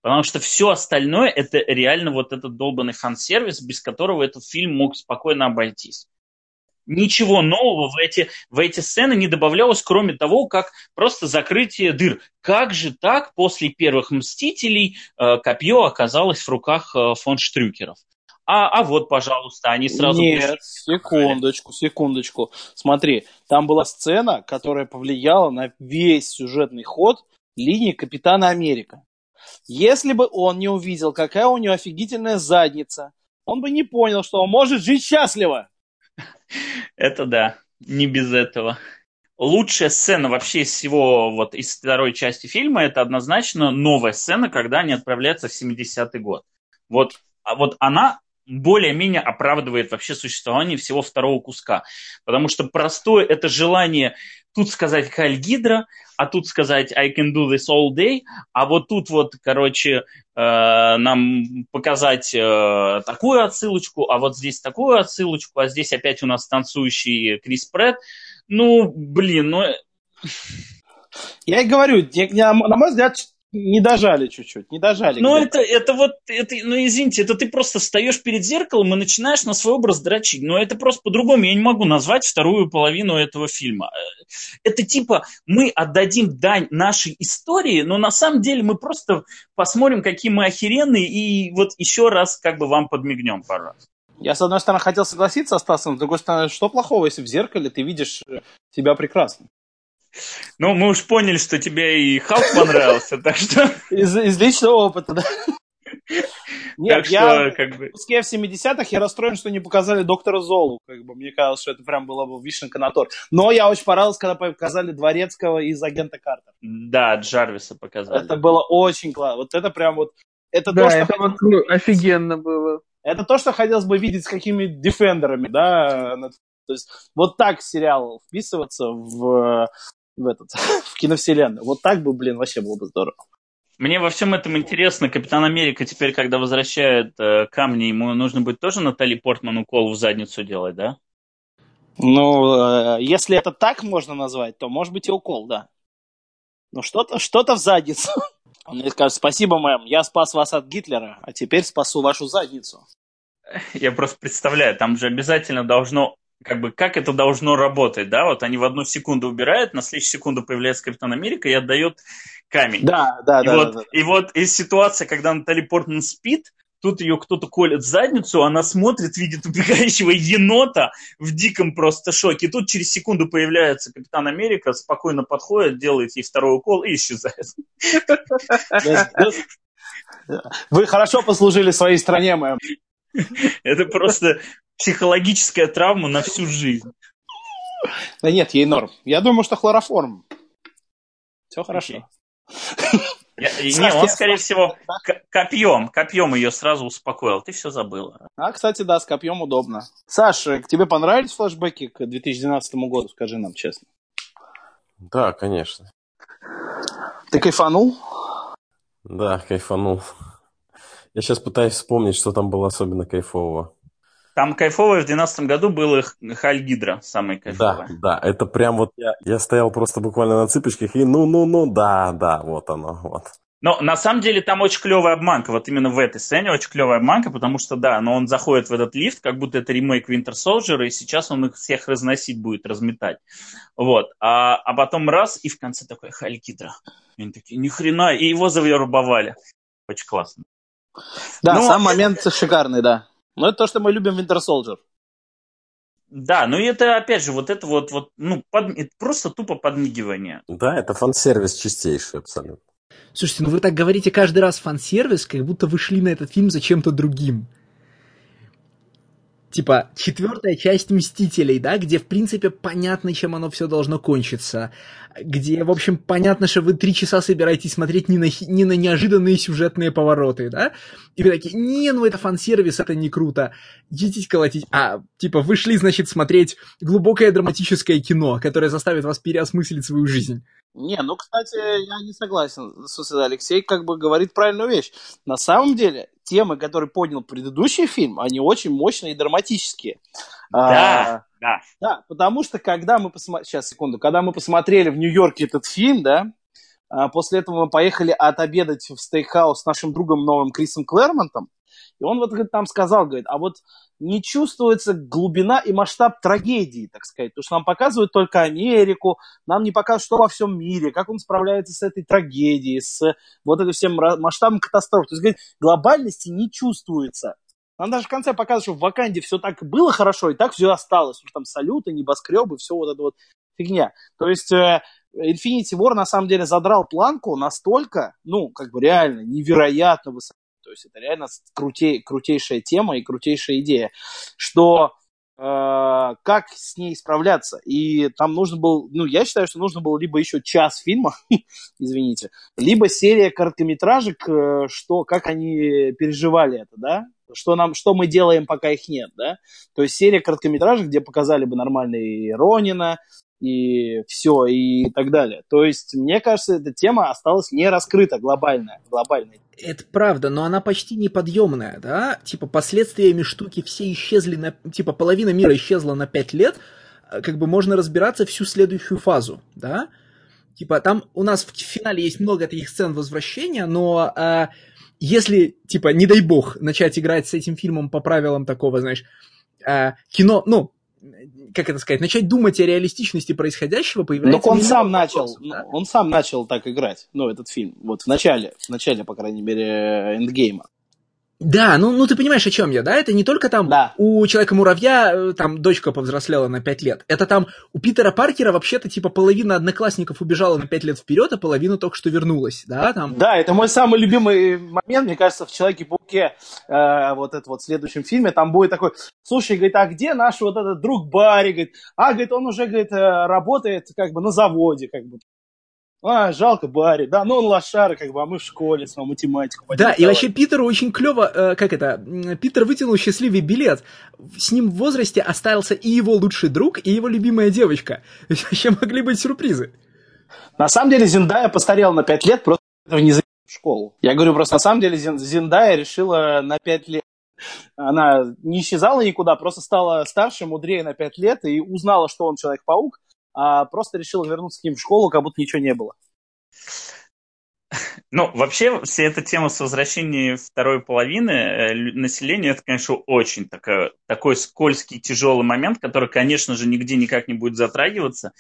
Потому что все остальное это реально вот этот долбанный фан-сервис, без которого этот фильм мог спокойно обойтись. Ничего нового в эти, в эти сцены не добавлялось, кроме того, как просто закрытие дыр. Как же так после первых «Мстителей» э, копье оказалось в руках э, фон Штрюкеров? А, а вот, пожалуйста, они сразу... Нет, секундочку, секундочку. Смотри, там была сцена, которая повлияла на весь сюжетный ход линии Капитана Америка. Если бы он не увидел, какая у него офигительная задница, он бы не понял, что он может жить счастливо. Это да, не без этого. Лучшая сцена вообще из всего, вот из второй части фильма, это однозначно новая сцена, когда они отправляются в 70-й год. Вот, а вот она более-менее оправдывает вообще существование всего второго куска. Потому что простое это желание тут сказать Хайль Гидра, а тут сказать I can do this all day, а вот тут вот, короче, э, нам показать э, такую отсылочку, а вот здесь такую отсылочку, а здесь опять у нас танцующий Крис Прэтт. Ну, блин, ну... Я и говорю, на мой взгляд, не дожали чуть-чуть, не дожали. Ну, это, это вот, это, ну, извините, это ты просто встаешь перед зеркалом и начинаешь на свой образ дрочить. Но это просто по-другому. Я не могу назвать вторую половину этого фильма. Это типа мы отдадим дань нашей истории, но на самом деле мы просто посмотрим, какие мы охеренные, и вот еще раз как бы вам подмигнем пару раз. Я, с одной стороны, хотел согласиться с Стасом, с другой стороны, что плохого, если в зеркале ты видишь себя прекрасно? Ну, мы уж поняли, что тебе и Халк понравился, так что... Из, из личного опыта, да. Нет, так я что, как бы... в в 70-х я расстроен, что не показали доктора Золу. Как бы, мне казалось, что это прям было бы вишенка на торт. Но я очень понравился, когда показали Дворецкого из агента Картер. Да, Джарвиса показали. Это было очень классно. Вот это прям вот... Это Да, то, что это вот ну, офигенно было. Это то, что хотелось бы видеть с какими дефендерами, да. То есть вот так сериал вписываться в, в, этот, в киновселенную. Вот так бы, блин, вообще было бы здорово. Мне во всем этом интересно, Капитан Америка теперь, когда возвращает э, камни, ему нужно будет тоже Натали Портман укол в задницу делать, да? Ну, э, если это так можно назвать, то может быть и укол, да. Ну, что-то что в задницу. Он мне скажет, спасибо, мэм, я спас вас от Гитлера, а теперь спасу вашу задницу. Я просто представляю, там же обязательно должно как бы как это должно работать, да? Вот они в одну секунду убирают, на следующую секунду появляется Капитан Америка и отдает камень. Да, да, и да, вот, да, да. И вот из ситуации, когда Натали Портман спит, тут ее кто-то колет в задницу, она смотрит, видит убегающего енота в диком просто шоке. И тут через секунду появляется Капитан Америка, спокойно подходит, делает ей второй укол и исчезает. Вы хорошо послужили своей стране, мэм. Это просто психологическая травма на всю жизнь. Да нет, ей норм. Я думаю, что хлороформ. Все хорошо. Я, не, он, скорее всего, копьем, копьем ее сразу успокоил. Ты все забыла. А, кстати, да, с копьем удобно. Саша, к тебе понравились флешбеки к 2012 году? Скажи нам честно. Да, конечно. Ты кайфанул? Да, кайфанул. Я сейчас пытаюсь вспомнить, что там было особенно кайфового. Там кайфовое в 2012 году было Халь Гидра, самый Да, кайфовое. да, это прям вот я, я стоял просто буквально на цыпочках и ну-ну-ну, да, да, вот оно, вот. Но на самом деле там очень клевая обманка. Вот именно в этой сцене очень клевая обманка, потому что, да, но он заходит в этот лифт, как будто это ремейк Winter Soldier, и сейчас он их всех разносить будет, разметать. Вот. А, а потом раз, и в конце такой Хайль Кидра. И они такие, ни хрена, и его завербовали. Очень классно. Да, Ну, сам это- момент шикарный, да. Но это то, что мы любим Winter Soldier. Да, ну и это, опять же, вот это вот, вот ну, под- это просто тупо подмигивание. Да, это фан-сервис чистейший абсолютно. Слушайте, ну вы так говорите каждый раз фан-сервис, как будто вы шли на этот фильм за чем-то другим. Типа, четвертая часть Мстителей, да, где, в принципе, понятно, чем оно все должно кончиться. Где, в общем, понятно, что вы три часа собираетесь смотреть не на, не на неожиданные сюжетные повороты, да? И вы такие, не, ну это фан-сервис, это не круто. Идите колотить. А, типа, вы шли, значит, смотреть глубокое драматическое кино, которое заставит вас переосмыслить свою жизнь. Не, ну, кстати, я не согласен. Алексей как бы говорит правильную вещь. На самом деле, темы, которые поднял предыдущий фильм, они очень мощные и драматические. Да, А, да. Да, потому что когда мы посмотрели... Сейчас, секунду. Когда мы посмотрели в Нью-Йорке этот фильм, да, а, после этого мы поехали отобедать в стейкхаус с нашим другом новым Крисом Клэрмонтом, и он вот там сказал, говорит, а вот не чувствуется глубина и масштаб трагедии, так сказать, потому что нам показывают только Америку, нам не показывают, что во всем мире, как он справляется с этой трагедией, с вот этим всем масштабом катастроф. То есть, говорит, глобальности не чувствуется. Нам даже в конце показывают, что в Ваканде все так было хорошо, и так все осталось. Потому что там салюты, небоскребы, все вот это вот фигня. То есть э, Infinity War на самом деле задрал планку настолько, ну, как бы реально невероятно высоко. То есть это реально крутей, крутейшая тема и крутейшая идея, что э, как с ней справляться. И там нужно был, ну, я считаю, что нужно было либо еще час фильма, извините, либо серия короткометражек, э, что, как они переживали это, да, что, нам, что мы делаем, пока их нет, да. То есть серия короткометражек, где показали бы нормально и Ронина, и все, и так далее. То есть, мне кажется, эта тема осталась не раскрыта, глобальная, глобальная. Это правда, но она почти неподъемная, да? Типа последствиями штуки все исчезли на... Типа половина мира исчезла на пять лет, э, как бы можно разбираться всю следующую фазу, да? Типа там у нас в финале есть много таких сцен возвращения, но э, если, типа, не дай бог, начать играть с этим фильмом по правилам такого, знаешь, э, кино, ну, как это сказать, начать думать о реалистичности происходящего, появляется... Но он сам начал, вопросов, да? он сам начал так играть, ну, этот фильм, вот в начале, в начале, по крайней мере, эндгейма. Да, ну, ну ты понимаешь, о чем я, да? Это не только там Да. у Человека-муравья э, там дочка повзрослела на 5 лет. Это там у Питера Паркера вообще-то типа половина одноклассников убежала на 5 лет вперед, а половина только что вернулась, да? Там... Да, это мой самый любимый момент, мне кажется, в Человеке-пауке, э, вот это вот в следующем фильме, там будет такой, слушай, говорит, а где наш вот этот друг Барри, говорит, а, говорит, он уже, говорит, э, работает как бы на заводе, как бы. А, жалко Барри, да, ну он лошара, как бы, а мы в школе с вами математику. Да, и поддавали». вообще Питеру очень клево, э, как это, Питер вытянул счастливый билет. С ним в возрасте остался и его лучший друг, и его любимая девочка. Вообще могли быть сюрпризы. На самом деле Зиндая постарела на 5 лет, просто этого не за в школу. Я говорю просто, на самом деле Зин- Зиндая решила на 5 лет. Она не исчезала никуда, просто стала старше, мудрее на 5 лет и узнала, что он Человек-паук, а просто решила вернуться к ним в школу, как будто ничего не было. Ну, вообще, вся эта тема с возвращением второй половины э, населения, это, конечно, очень такая, такой скользкий, тяжелый момент, который, конечно же, нигде никак не будет затрагиваться,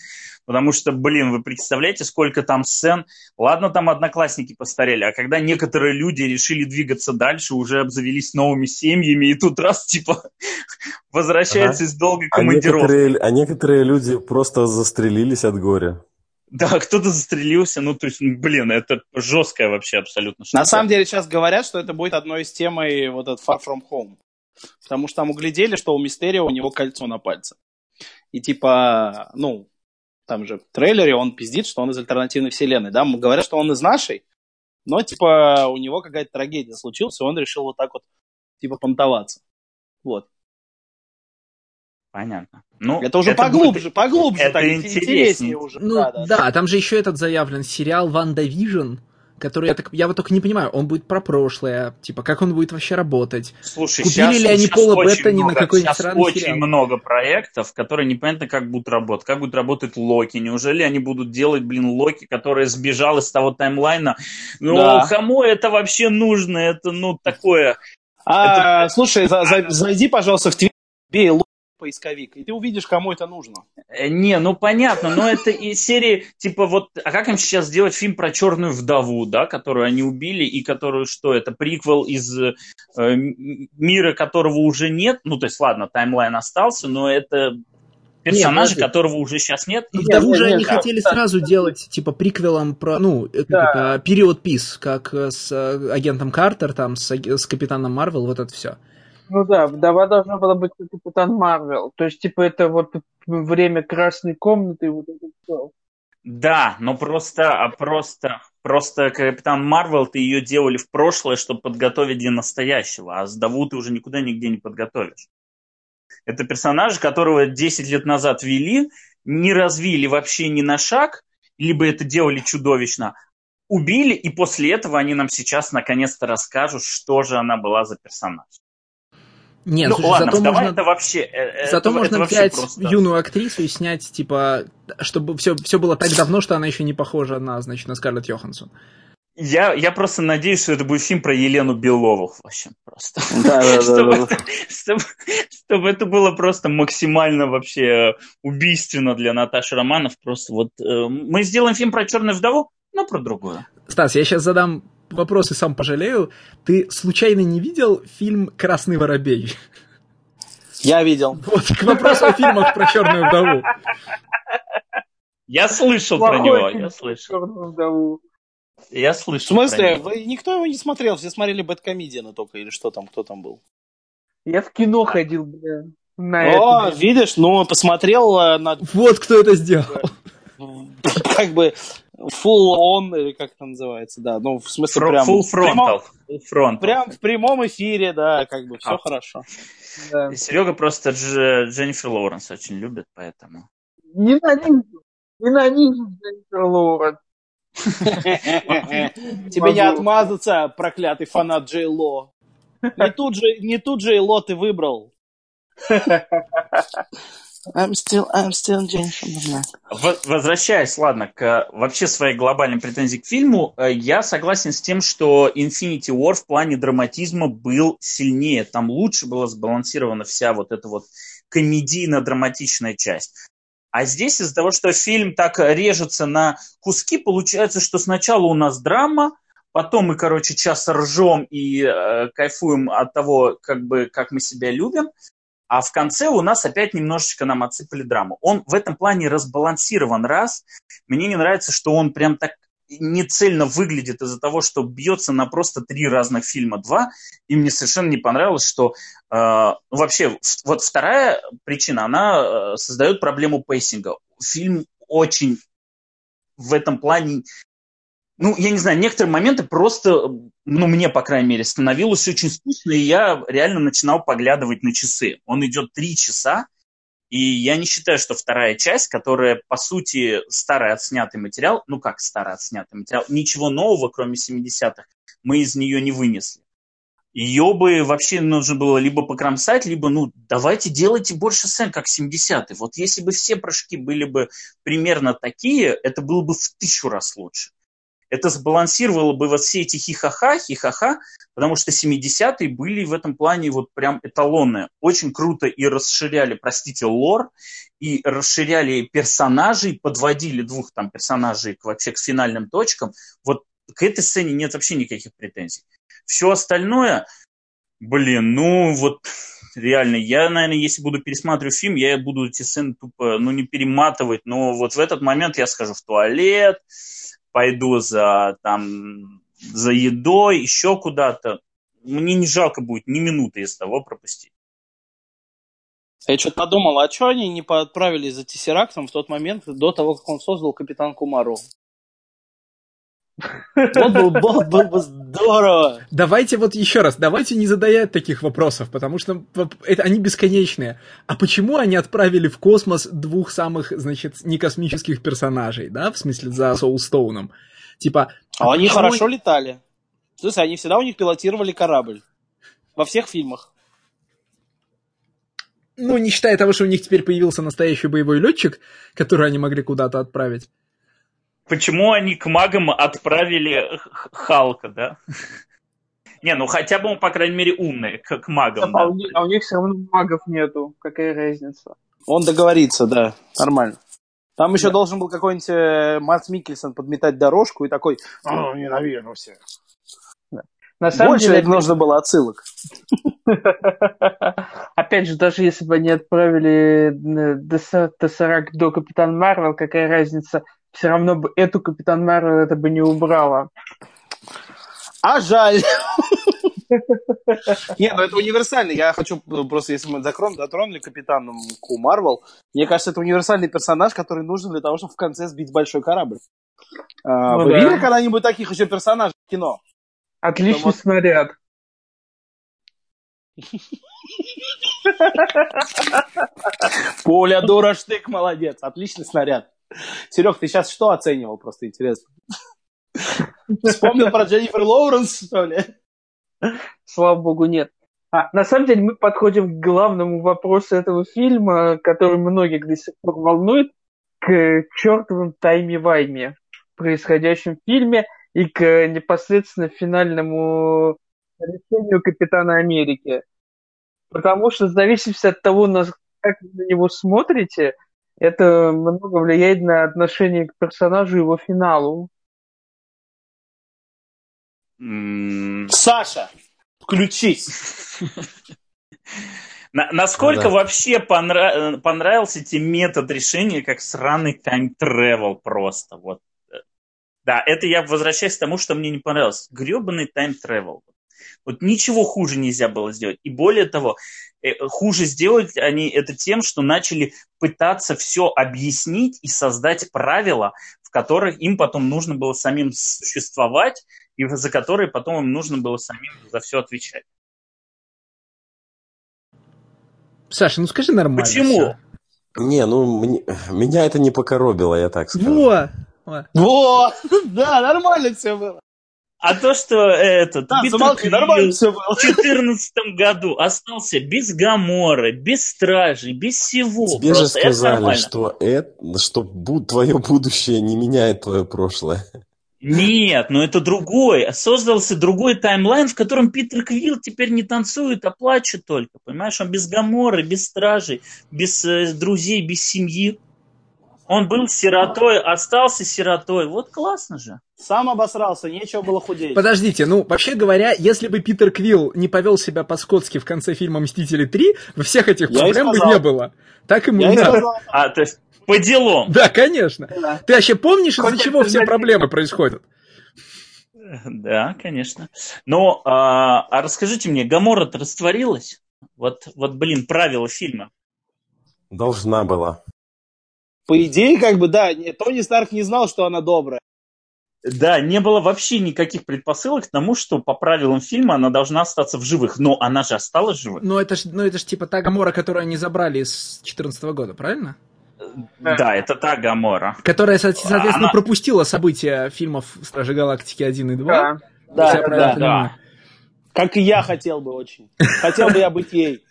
потому что, блин, вы представляете, сколько там сцен, ладно, там одноклассники постарели, а когда некоторые люди решили двигаться дальше, уже обзавелись новыми семьями, и тут раз, типа, возвращается из долгой А командировки. некоторые, а некоторые люди просто застрелились от горя. Да, кто-то застрелился, ну, то есть, ну, блин, это жесткая вообще абсолютно. На самом деле сейчас говорят, что это будет одной из тем вот этот Far From Home. Потому что там углядели, что у Мистерио у него кольцо на пальце. И типа, ну, там же в трейлере он пиздит, что он из альтернативной вселенной. Да, говорят, что он из нашей, но типа у него какая-то трагедия случилась, и он решил вот так вот типа понтоваться. Вот. Понятно. Ну, Это уже будет- поглубже, поглубже, это так интереснее. интереснее уже. Ну да, да, да, там же еще этот заявлен сериал WandaVision, который, я, так, я вот только не понимаю, он будет про прошлое, типа, как он будет вообще работать? Слушай, Купили сейчас, ли они сейчас Пола Беттани на какой-нибудь сейчас сраный очень сериал? много проектов, которые непонятно как будут работать. Как будет работать Локи? Неужели они будут делать, блин, Локи, который сбежал из того таймлайна? Ну, Да. кому это вообще нужно? Это, ну, такое... А, слушай, за- за- зайди, пожалуйста, в Твиттер, поисковик, и ты увидишь, кому это нужно. Э, Не, ну понятно, но это из серии, типа вот, а как им сейчас сделать фильм про черную вдову, да, которую они убили, и которую, что это, приквел из э, мира, которого уже нет, ну то есть, ладно, таймлайн остался, но это персонажа, подожди. которого уже сейчас нет. Ну, И Вдову нет, же нет, они да. хотели сразу делать, типа, приквелом про, ну, Да. это, период пис, как э, с э, агентом Картер, там, с, с Капитаном Марвел, вот это все. Ну да, вдова должна была быть как Капитан Марвел. То есть, типа, это вот время красной комнаты, вот это все. Да, но просто, а просто, просто Капитан Марвел, ты ее делали в прошлое, чтобы подготовить для настоящего, а сдаву ты уже никуда нигде не подготовишь. Это персонаж, которого 10 лет назад вели, не развили вообще ни на шаг, либо это делали чудовищно, убили, и после этого они нам сейчас наконец-то расскажут, что же она была за персонаж. Нет, ну слушай, ладно, зато можно... это вообще... э, Зато это- можно это вообще взять просто- юную актрису и снять, типа, чтобы все, все было так давно, что она еще не похожа на, значит, на Скарлетт Йоханссон. Я, я просто надеюсь, что это будет фильм про Елену Белову, в общем, просто. Да, да, да, чтобы, да, да. чтобы- чтобы это было просто максимально вообще убийственно для Наташи Романов. Просто вот э, мы сделаем фильм про черную вдову, но про другую. Стас, я сейчас задам вопрос и сам пожалею. Ты случайно не видел фильм «Красный воробей»? Я видел. Вот, к вопросу о фильмах про черную вдову. Я слышал про него, фильм я слышал. «Черную вдову». Я В слышал про смысле, вы, никто его не смотрел, все смотрели Бэткомедиана только, или что там, кто там был? Я в кино ходил, бля, на О, это. видишь, ну, посмотрел э, на, Вот кто это сделал. как бы, full on, или как это называется, да, ну, в смысле, Фро- прям... Full в прямом- frontal. Full frontal. Прям в прямом эфире, да, как бы все А. хорошо. Да. И Серега просто Дж- Дженнифер Лоуренс очень любит, поэтому. Ненавижу. Ненавижу Дженнифер Лоуренс. Тебе не отмазаться, проклятый фанат Джей Ло. Не тут же, не тут же Ло ты выбрал. I'm still, I'm still В- Возвращаясь, ладно, к вообще своей глобальной претензии к фильму, э, я согласен с тем, что Infinity War в плане драматизма был сильнее. Там лучше была сбалансирована вся вот эта вот комедийно-драматичная часть. А здесь из-за того, что фильм так режется на куски, получается, что сначала у нас драма, потом мы, короче, час ржем и э, кайфуем от того, как бы, как мы себя любим, а в конце у нас опять немножечко нам отсыпали драму. Он в этом плане разбалансирован раз. Мне не нравится, что он прям так нецельно выглядит из-за того, что бьется на просто три разных фильма два. И мне совершенно не понравилось, что э, ну, вообще вот вторая причина, она э, создает проблему пейсинга. Фильм очень в этом плане ну, я не знаю, некоторые моменты просто, ну, мне, по крайней мере, становилось очень скучно, и я реально начинал поглядывать на часы. Он идет три часа, и я не считаю, что вторая часть, которая, по сути, старый отснятый материал, ну, как старый отснятый материал, ничего нового, кроме 70-х, мы из нее не вынесли. Ее бы вообще нужно было либо покромсать, либо, ну, давайте делайте больше сцен, как 70-е. Вот если бы все прыжки были бы примерно такие, это было бы в тысячу раз лучше это сбалансировало бы вот все эти хихаха, хихаха, потому что 70-е были в этом плане вот прям эталонные. Очень круто и расширяли, простите, лор, и расширяли персонажей, подводили двух там персонажей к, вообще к финальным точкам. Вот к этой сцене нет вообще никаких претензий. Все остальное, блин, ну вот реально, я, наверное, если буду пересматривать фильм, я буду эти сцены тупо, ну, не перематывать, но вот в этот момент я схожу в туалет, пойду за там за едой, еще куда-то. Мне не жалко будет ни минуты из того пропустить. Я что-то подумал, а что они не отправили за Тессерактом в тот момент, до того, как он создал Капитан Кумару? Вот был, был, был бы здорово. Давайте вот еще раз, давайте не задавать таких вопросов, потому что это, они бесконечные. А почему они отправили в космос двух самых, значит, не космических персонажей, да, в смысле за Соулстоуном? Типа... А они почему- хорошо летали. Смысле, они всегда у них пилотировали корабль. Во всех фильмах. Ну, не считая того, что у них теперь появился настоящий боевой летчик, который они могли куда-то отправить. Почему они к магам отправили Халка, да? Не, ну хотя бы он, по крайней мере, умный, как к магам, А да. у них, а у них все равно магов нету. Какая разница? Он договорится, да. Нормально. Там еще должен был какой-нибудь э, Марс Микельсон подметать дорожку и такой, «А, ненавижу всех. На самом Больше деле, нужно было отсылок. Опять же, даже если бы они отправили э, Тессеракт до Капитан Марвел, какая разница? Все равно бы эту Капитан Марвел это бы не убрала. А жаль. Не, ну это универсальный. Я хочу просто, если мы закрон- затронули капитаном Ку Марвел, мне кажется, это универсальный персонаж, который нужен для того, чтобы в конце сбить большой корабль. А, Ну Вы да. видели когда-нибудь таких еще персонажей в кино? Отличный снаряд. Пуля, дура, штык, молодец. Отличный снаряд. Серег, ты сейчас что оценивал? Просто интересно. Вспомнил про Дженнифер Лоуренс, что ли? Слава богу, нет. А, на самом деле мы подходим к главному вопросу этого фильма, который многих до сих пор волнует, к чертовым тайме-вайме в происходящем фильме и к непосредственно финальному решению Капитана Америки. Потому что в зависимости от того, как вы на него смотрите, это много влияет на отношение к персонажу и его финалу. М, Саша, включись. на- Насколько Да. вообще понра- э, понравился тебе метод решения, как сраный time travel просто? Вот. э. Да, это я возвращаюсь к тому, что мне не понравилось. Гребаный time travel. Вот ничего хуже нельзя было сделать. И более того, хуже сделать они это тем, что начали пытаться все объяснить и создать правила, в которых им потом нужно было самим существовать, и за которые потом им нужно было самим за все отвечать. Саша, ну скажи нормально. Почему? всё. Не, ну, мне- меня это не покоробило, я так скажу. Во! Во. Вот, да, нормально все было. А то, что этот Да, Питер замолчи, Квилл нормально все было. в 2014 году остался без Гаморы, без Стражей, без всего. Тебе же просто. Это сказали, нормально. что, это, что бу- твое будущее не меняет твое прошлое. Нет, но это другой. Создался другой таймлайн, в котором Питер Квилл теперь не танцует, а плачет только. Понимаешь, он без Гаморы, без Стражей, без э, друзей, без семьи. Он был сиротой, остался сиротой. Вот классно же. Сам обосрался, нечего было худеть. Подождите, ну, вообще говоря, если бы Питер Квилл не повел себя по-скотски в конце фильма «Мстители 3», всех этих Я проблем бы не было. Так ему Я и надо. А, то есть по делам. Да, конечно. Да. Ты вообще помнишь, из-за чего все проблемы происходят? Да, конечно. Но а, а расскажите мне, Гамора-то растворилась? Вот, вот, блин, правила фильма. Должна была. По идее, как бы, да, Тони Старк не знал, что она добрая. Да, не было вообще никаких предпосылок к тому, что по правилам фильма она должна остаться в живых. Но она же осталась живой. Ну, это ж, ну, это ж типа та Гамора, которую они забрали с 2014 года, правильно? Да, это та Гамора. Которая, со- соответственно, Она- пропустила события фильмов «Стражи Галактики 1 и 2». Да. Да, да, понимаю. Как и я хотел бы очень. Хотел бы я быть ей.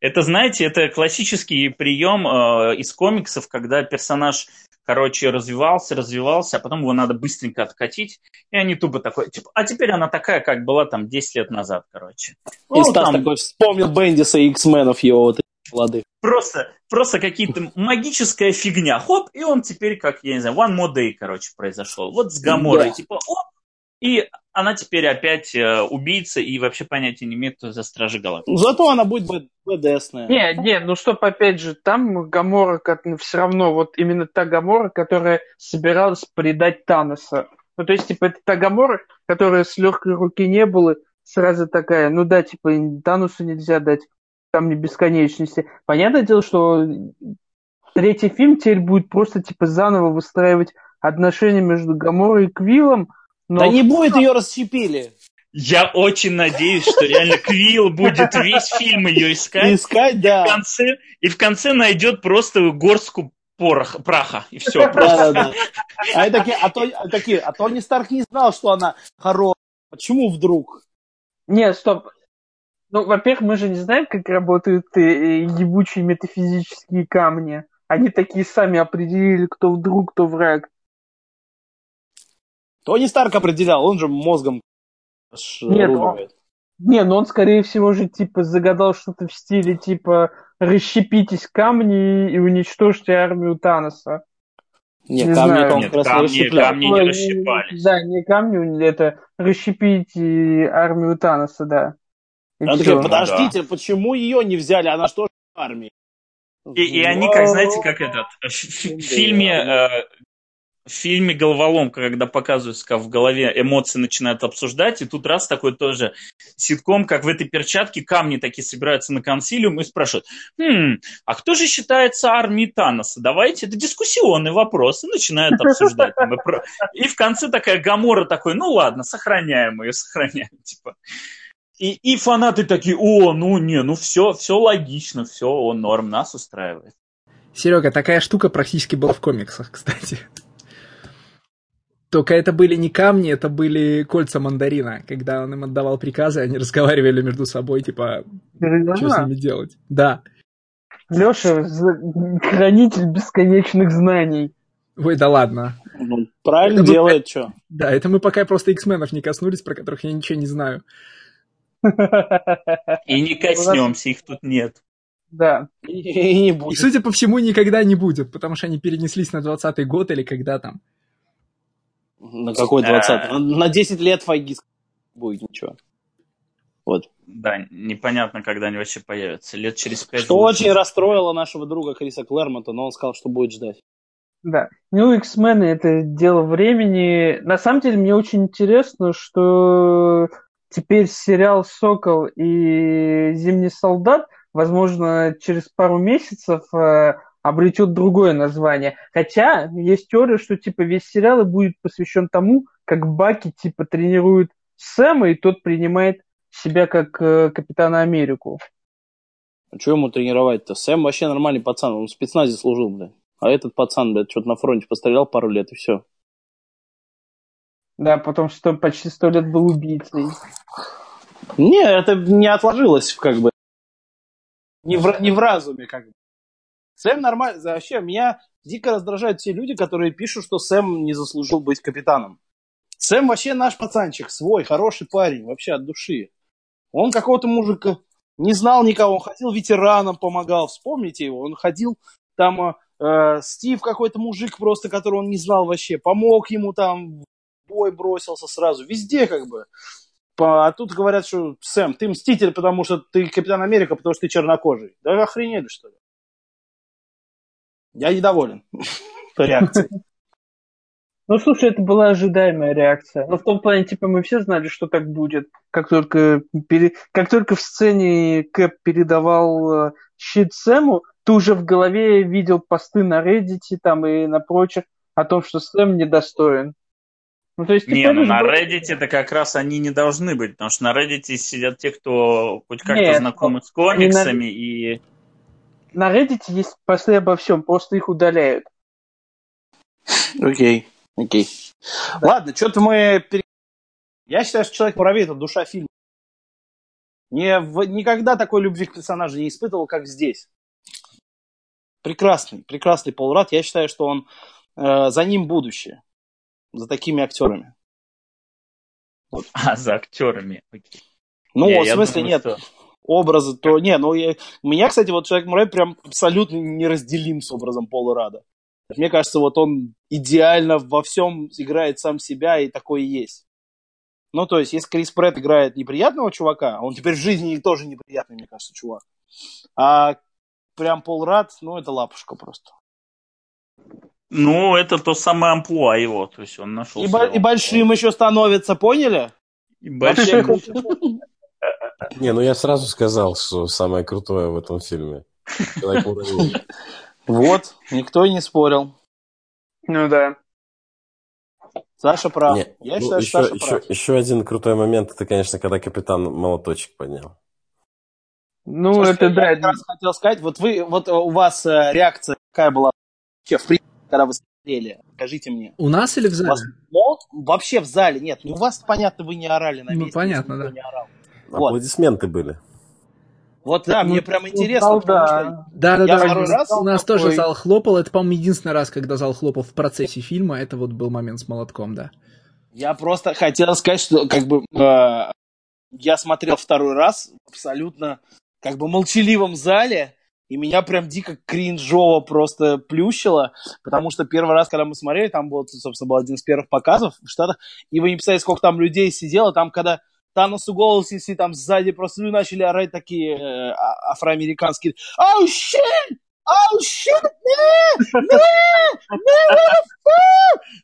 Это, знаете, это классический прием э, из комиксов, когда персонаж, короче, развивался, развивался, а потом его надо быстренько откатить, и они тупо такой, типа, а теперь она такая, как была там 10 лет назад, короче. И Ну, Стас там такой вспомнил Бендиса и X-менов его вот молодых. просто, просто какие-то магическая фигня, хоп, и он теперь, как, я не знаю, One More Day, короче, произошел. Вот с Гаморой, Да. типа, оп, и она теперь опять э, убийца и вообще понятия не имеет, кто за Стражи Галактики. Ну, Зато она будет БДСная. Не, не, ну чтоб опять же, там Гамора все равно вот именно та Гамора, которая собиралась предать Таноса. Ну то есть, типа, это та Гамора, которая с легкой руки не было, сразу такая, ну да, типа, и Таносу нельзя дать камни бесконечности. Понятное дело, что третий фильм теперь будет просто, типа, заново выстраивать отношения между Гаморой и Квиллом, но Да не будет, ее расщепили. Я очень надеюсь, что реально Квилл будет весь фильм ее искать. Искать, в да. конце, и в конце найдет просто горстку порох, праха, и все. Да, да, да. А такие, а, то, а такие, а Тони Старк не знал, что она хорошая. Почему вдруг? Нет, стоп. Ну, во-первых, мы же не знаем, как работают э, ебучие метафизические камни. Они такие сами определили, кто вдруг, кто враг. Тони Старк определял, он же мозгом Нет, он, не, ну он, скорее всего, же, типа, загадал что-то в стиле, типа, расщепитесь камни и уничтожьте армию Таноса. Нет, не камни он Нет, камни, камни не расщепались. Да, не камни, это расщепите армию Таноса, да. И подождите, да. почему ее не взяли? Она что в армии? И, и они, как знаете, как этот в, в фильме э, в фильме «Головоломка», когда показывается, как в голове эмоции начинают обсуждать, и тут раз такой тоже ситком, как в этой перчатке, камни такие собираются на консилиум и спрашивают, хм, а кто же считается армией Таноса? Давайте, это дискуссионный вопрос, и начинают обсуждать. И в конце такая Гамора такой, ну ладно, сохраняем ее, сохраняем, типа. И, и фанаты такие, о, ну не, ну все, все логично, все, он норм, нас устраивает. Серега, такая штука практически была в комиксах, кстати. Только это были не камни, это были кольца мандарина. Когда он им отдавал приказы, они разговаривали между собой, типа, что с ними делать. Да. Леша, хранитель бесконечных знаний. Ой, да ладно. Ну, правильно это делает, что? Да, это мы пока просто X-менов не коснулись, про которых я ничего не знаю. И не коснемся, их тут нет. Да. И, и не будет. И, судя по всему, никогда не будет, потому что они перенеслись на 20-й год или когда там. На какой 20 на, на 10 лет Файги будет ничего. Вот. Да, непонятно, когда они вообще появятся. Лет через пять. Что очень расстроило нашего друга Криса Клэрмонта, но он сказал, что будет ждать. Да. Ну, X-мены это дело времени. На самом деле, мне очень интересно, что теперь сериал Сокол и Зимний солдат, возможно, через пару месяцев э, обретет другое название. Хотя есть теория, что типа весь сериал будет посвящен тому, как Баки типа тренирует Сэма, и тот принимает себя как э, Капитана Америку. А что ему тренировать-то? Сэм вообще нормальный пацан, он в спецназе служил, блядь. А этот пацан, блядь, что-то на фронте пострелял пару лет и все. Да, потом что почти сто лет был убийцей. Не, это не отложилось как бы. Не в, не в разуме как бы. Сэм нормально. Вообще, меня дико раздражают те люди, которые пишут, что Сэм не заслужил быть капитаном. Сэм вообще наш пацанчик, свой, хороший парень, вообще от души. Он какого-то мужика не знал никого, он ходил ветераном, помогал. Вспомните его, он ходил там, э, Стив какой-то мужик просто, которого он не знал вообще, помог ему там, бой бросился сразу, везде как бы. А тут говорят, что Сэм, ты мститель, потому что ты Капитан Америка, потому что ты чернокожий. Да охренели, что ли? Я недоволен реакцией. Ну, слушай, это была ожидаемая реакция. Но в том плане, типа, мы все знали, что так будет. Как только, пере... как только в сцене Кэп передавал э, щит Сэму, ты уже в голове видел посты на Reddit там и на прочих о том, что Сэм недостоин. Ну, то есть, не, ну на Reddit это как раз они не должны быть, потому что на Reddit сидят те, кто хоть как-то знакомы с комиксами на... и на Reddit есть посты обо всем, просто их удаляют. Окей, окей. Да. Ладно, что-то мы... Я считаю, что Человек-муравей – это душа фильма. Не, в, никогда такой любви к персонажу не испытывал, как здесь. Прекрасный, прекрасный Пол Рад. Я считаю, что он э, за ним будущее. За такими актерами. Вот. А, за актерами, окей. Ну, не, в смысле, думаю, нет. Что образы, то не, ну я, у меня, кстати, вот человек Мурray прям абсолютно неразделим с образом Пола Рада. Мне кажется, вот он идеально во всем играет сам себя, и такой и есть. Ну, то есть, если Крис Претт играет неприятного чувака, он теперь в жизни тоже неприятный, мне кажется, чувак. А прям Пол Рад, ну, это лапушка просто. Ну, это то самое амплуа его, то есть он нашел. И, бо- и большим еще становится, поняли? И большим. Не, ну я сразу сказал, что самое крутое в этом фильме. Вот, никто и не спорил. Ну да. Саша прав. Не, я ну, считаю, еще, Саша еще, прав. Еще один крутой момент, это, конечно, когда капитан молоточек поднял. Ну, Слушайте, это да. Я как раз хотел сказать, вот вы, вот у вас э, реакция какая была в принципе, когда вы смотрели? Скажите мне. У нас или в У зале? вас молк? Вообще в зале нет. Ну, у вас, понятно, вы не орали на Ну, месте. понятно, никто да. не орал. Вот. Аплодисменты были. Вот, да, Ну, мне прям интересно, зал, потому да. что Да, да, Я да. второй раз у нас такой- тоже зал хлопал. Это, по-моему, единственный раз, когда зал хлопал в процессе фильма. Это вот был момент с молотком, да. я просто хотел сказать, что как бы э, я смотрел второй раз в абсолютно как бы молчаливом зале, и меня прям дико кринжово просто плющило, потому что первый раз, когда мы смотрели, там был, собственно, был один из первых показов в Штатах, и вы не представляете, сколько там людей сидело, там, когда Таносу голос, если там сзади просто люди начали орать такие э, а- афроамериканские «Оу, shit! Оу, shit! The fuck?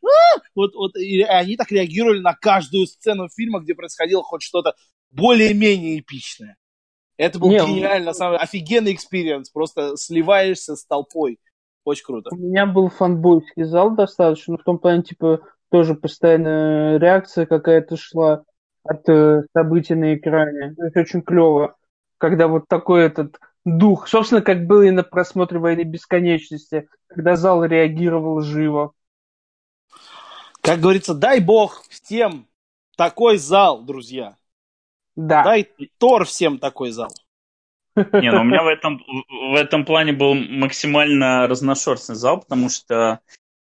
А!» Вот, вот и они так реагировали на каждую сцену фильма, где происходило хоть что-то более-менее эпичное. Это был Не, гениально, самый офигенный experience. Просто сливаешься с толпой. Очень круто. У меня был фанбойский зал достаточно, в том плане, типа, тоже постоянная реакция какая-то шла от э, событий на экране. Это очень клево, когда вот такой этот дух, собственно, как было и на просмотре «Войны бесконечности», когда зал реагировал живо. Как говорится, дай бог всем такой зал, друзья. Да. Дай Тор всем такой зал. Не, ну у меня в этом, в этом плане был максимально разношерстный зал, потому что,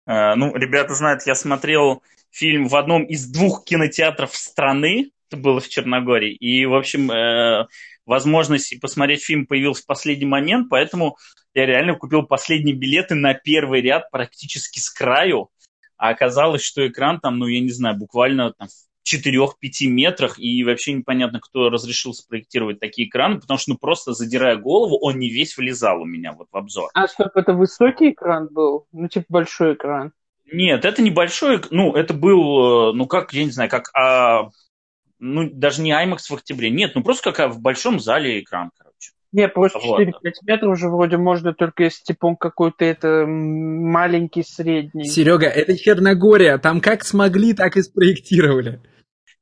э, ну, ребята знают, я смотрел фильм в одном из двух кинотеатров страны, это было в Черногории, и, в общем, э, возможность посмотреть фильм появилась в последний момент, поэтому я реально купил последние билеты на первый ряд практически с краю, а оказалось, что экран там, ну, я не знаю, буквально там в 4-5 метрах, и вообще непонятно, кто разрешил спроектировать такие экраны, потому что, ну, просто задирая голову, он не весь влезал у меня вот в обзор. А стоп, это высокий экран был? Ну, типа, большой экран. Нет, это небольшой, ну, это был, э, ну, как, я не знаю, как, а, ну, даже не IMAX в октябре, нет, ну, просто как а, в большом зале экран, короче. Не, просто Вот. 4-5 метров уже вроде можно, только если, типа, он какой-то это маленький, средний. Серега, это Черногория. Там как смогли, так и спроектировали.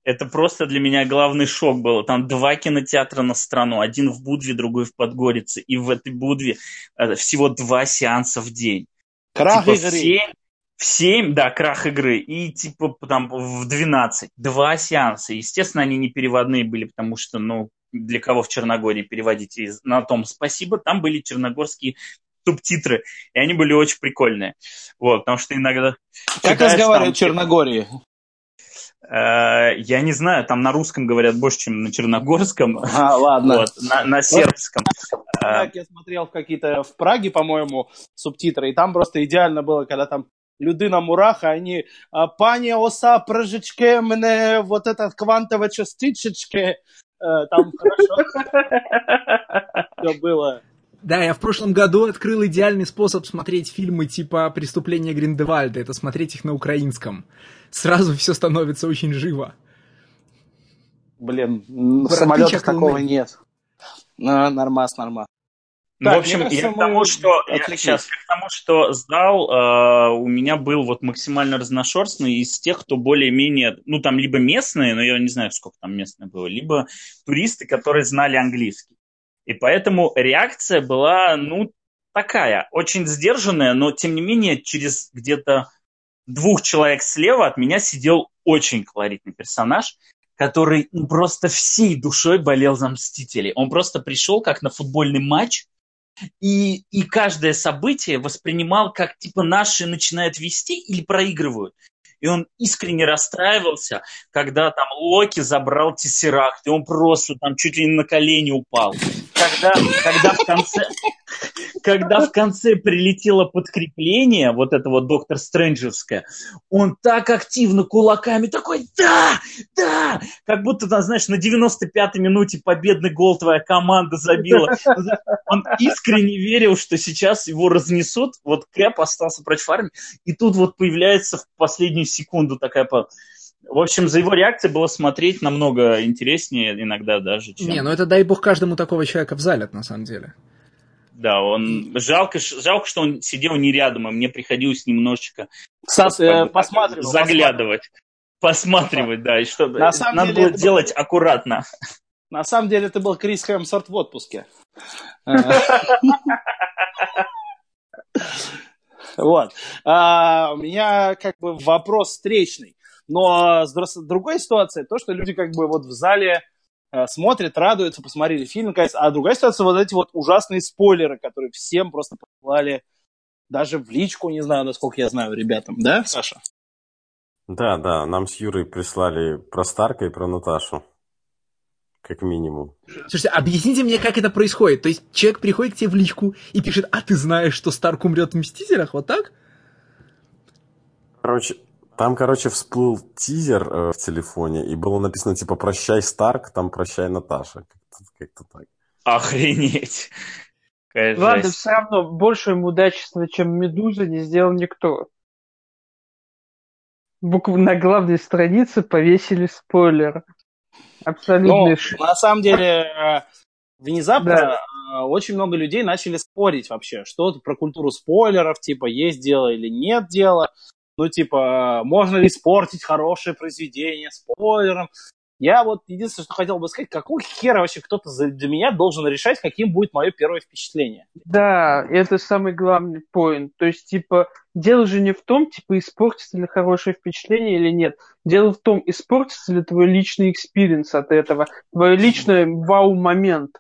Это просто для меня главный шок был. Там два кинотеатра на страну. Один в Будве, другой в Подгорице. И в этой Будве э, всего два сеанса в день. Крах типа игры. В 7, в 7, да, крах игры. И типа там в 12. Два сеанса. Естественно, они не переводные были, потому что, ну, для кого в Черногории переводить из- на том спасибо. Там были черногорские субтитры. И они были очень прикольные. Вот, потому что иногда... Как читаешь разговаривают в Черногории? Э, Я не знаю, там на русском говорят больше, чем на черногорском. А, ладно. Вот, на, на сербском. Так, я смотрел в какие-то в Праге, по-моему, субтитры, и там просто идеально было, когда там людина мураха, они а, пані оса прыжечке мене вот этот квантове частичечке, Э, там хорошо все было. Да, я в прошлом году открыл идеальный способ смотреть фильмы типа «Преступление Гриндевальда». Это смотреть их на украинском. Сразу все становится очень живо. Блин, м, в Братыч самолетах Акылмын. такого нет. А, нормас, нормас. Ну, Так, в общем, кажется, я к тому, что я отвлеклись. сейчас к тому, что сдал, э, у меня был вот максимально разношерстный из тех, кто более-менее, ну там либо местные, но я не знаю, сколько там местных было, либо туристы, которые знали английский. И поэтому реакция была, ну, такая, очень сдержанная, но тем не менее через где-то двух человек слева от меня сидел очень колоритный персонаж, который ну, просто всей душой болел за Мстителей. Он просто пришел как на футбольный матч, и, и каждое событие воспринимал как типа наши начинают вести или проигрывают. И он искренне расстраивался, когда там Локи забрал Тессеракт, и он просто там чуть ли не на колени упал. Когда, когда, в конце, когда в конце прилетело подкрепление, вот это вот доктор Стрэнджевское, он так активно кулаками такой «Да! Да!» Как будто, там, знаешь, на 95-й минуте победный гол твоя команда забила. Он искренне верил, что сейчас его разнесут. Вот Кэп остался против армии. И тут вот появляется в последнюю секунду такая... В общем, за его реакцией было смотреть намного интереснее иногда даже, чем... Не, ну это дай бог каждому такого человека в зале, на самом деле. Да, он... Жалко, жалко, что он сидел не рядом, и мне приходилось немножечко Сас, э, посматривал. заглядывать. Посматривать, да, и чтобы На самом надо деле было делать аккуратно. На самом деле это был Крис Хемсворт в отпуске. Э, Вот. А, у меня как бы вопрос встречный. Но с друс- другой ситуацией, то, что люди как бы вот в зале э, смотрят, радуются, посмотрели фильм, наконец. А другая ситуация, вот эти вот ужасные спойлеры, которые всем просто послали даже в личку, не знаю, насколько я знаю, ребятам. Да, Саша? Да, да, нам с Юрой прислали про Старка и про Наташу. Как минимум. Слушайте, объясните мне, как это происходит. То есть человек приходит к тебе в личку и пишет, а ты знаешь, что Старк умрет в Мстителях? Вот так? Короче, там, короче, всплыл тизер э, в телефоне, и было написано, типа, прощай, Старк, там прощай, Наташа. Как-то, как-то так. Охренеть. Какая Ладно, жесть. все равно больше мудачества, чем Медуза, не сделал никто. Буквы на главной странице повесили спойлер. Ну, Абсолютный ш- на самом деле, э, внезапно Да. э, очень много людей начали спорить вообще, что про культуру спойлеров, типа, есть дело или нет дела. Ну, типа, можно ли испортить хорошее произведение спойлером. Я вот единственное, что хотел бы сказать, какого хера вообще кто-то для меня должен решать, каким будет мое первое впечатление. Да, это самый главный поинт. То есть, типа, дело же не в том, типа, испортится ли хорошее впечатление или нет. Дело в том, испортится ли твой личный experience от этого, твой личный вау-момент.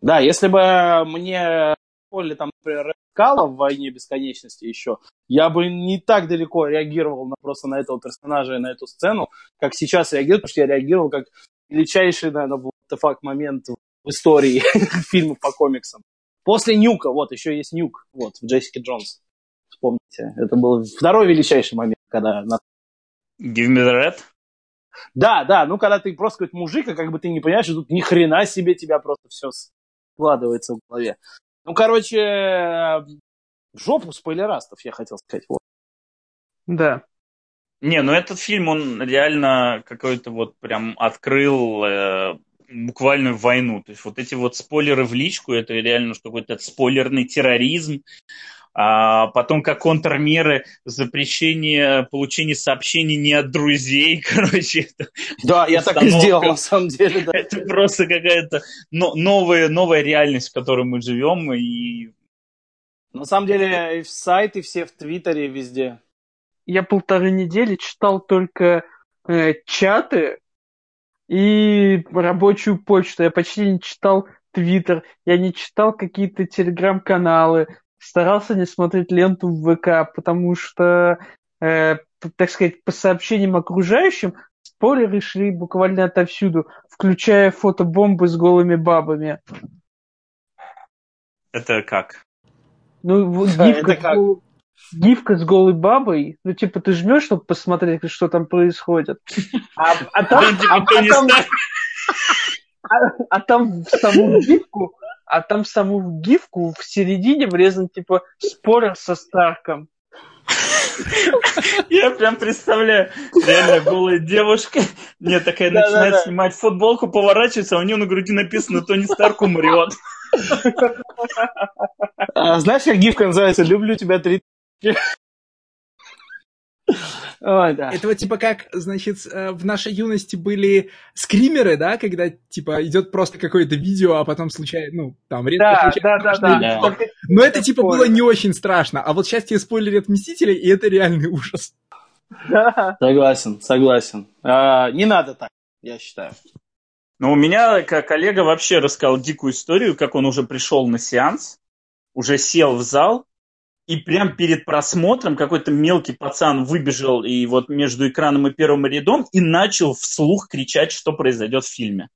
Да, если бы мне Поле там, например, Skull а в «Войне бесконечности» еще, я бы не так далеко реагировал на, просто на этого персонажа и на эту сцену, как сейчас реагирую, потому что я реагировал как величайший, наверное, the fuck момент в истории фильмов по комиксам. После Нюка, вот, еще есть Нюк, вот, в Джессике Джонс. Вспомните. Это был второй величайший момент, когда... на- Give me the red. Да, да, ну, когда ты просто какой-то мужик, а как бы ты не понимаешь, что тут ни хрена себе тебя просто все складывается в голове. Ну, короче, жопу спойлерастов, я хотел сказать. Вот. Да. Не, ну этот фильм, он реально какой-то вот прям открыл э, буквальную войну. То есть вот эти вот спойлеры в личку, это реально что какой-то спойлерный терроризм. А потом как контрмеры запрещение получения сообщений не от друзей, короче, это, Да, я так и сделал, на самом деле, да. это просто какая-то но- новая, новая реальность, в которой мы живем, и На самом деле, и в сайты все, в Твиттере, везде. Я полторы недели читал только э, чаты и рабочую почту. Я почти не читал Твиттер, я не читал какие-то телеграм-каналы, старался не смотреть ленту в ВК, потому что, э, так сказать, по сообщениям окружающим спойлеры шли буквально отовсюду, включая фотобомбы с голыми бабами. это как? Ну, вот Да, гифка, это как? гол- гифка с голой бабой, ну, типа, ты жмешь, чтобы посмотреть, что там происходит. А, а там, типа а- а там- а- а там в саму гифку, а там саму гифку в середине врезан, типа, спойлер со Старком. Я прям представляю, реально голая девушка, не такая начинает снимать футболку, поворачивается, а у нее на груди написано «Тони Старк умрет». А, знаешь, как гифка называется? «Люблю тебя три...» Ой, да. Это вот типа как, значит, э, в нашей юности были скримеры, да, когда типа идет просто какое-то видео, а потом случайно, ну, там редко Да, случайно да, да, да. Но это типа было не очень страшно. А вот сейчас тебе спойлерят Мстители, и это реальный ужас. Да. Согласен, согласен. А, не надо так, я считаю. Но у меня как коллега вообще рассказал дикую историю, как он уже пришел на сеанс, уже сел в зал, и прям перед просмотром какой-то мелкий пацан выбежал и вот между экраном и первым рядом и начал вслух кричать, что произойдет в фильме.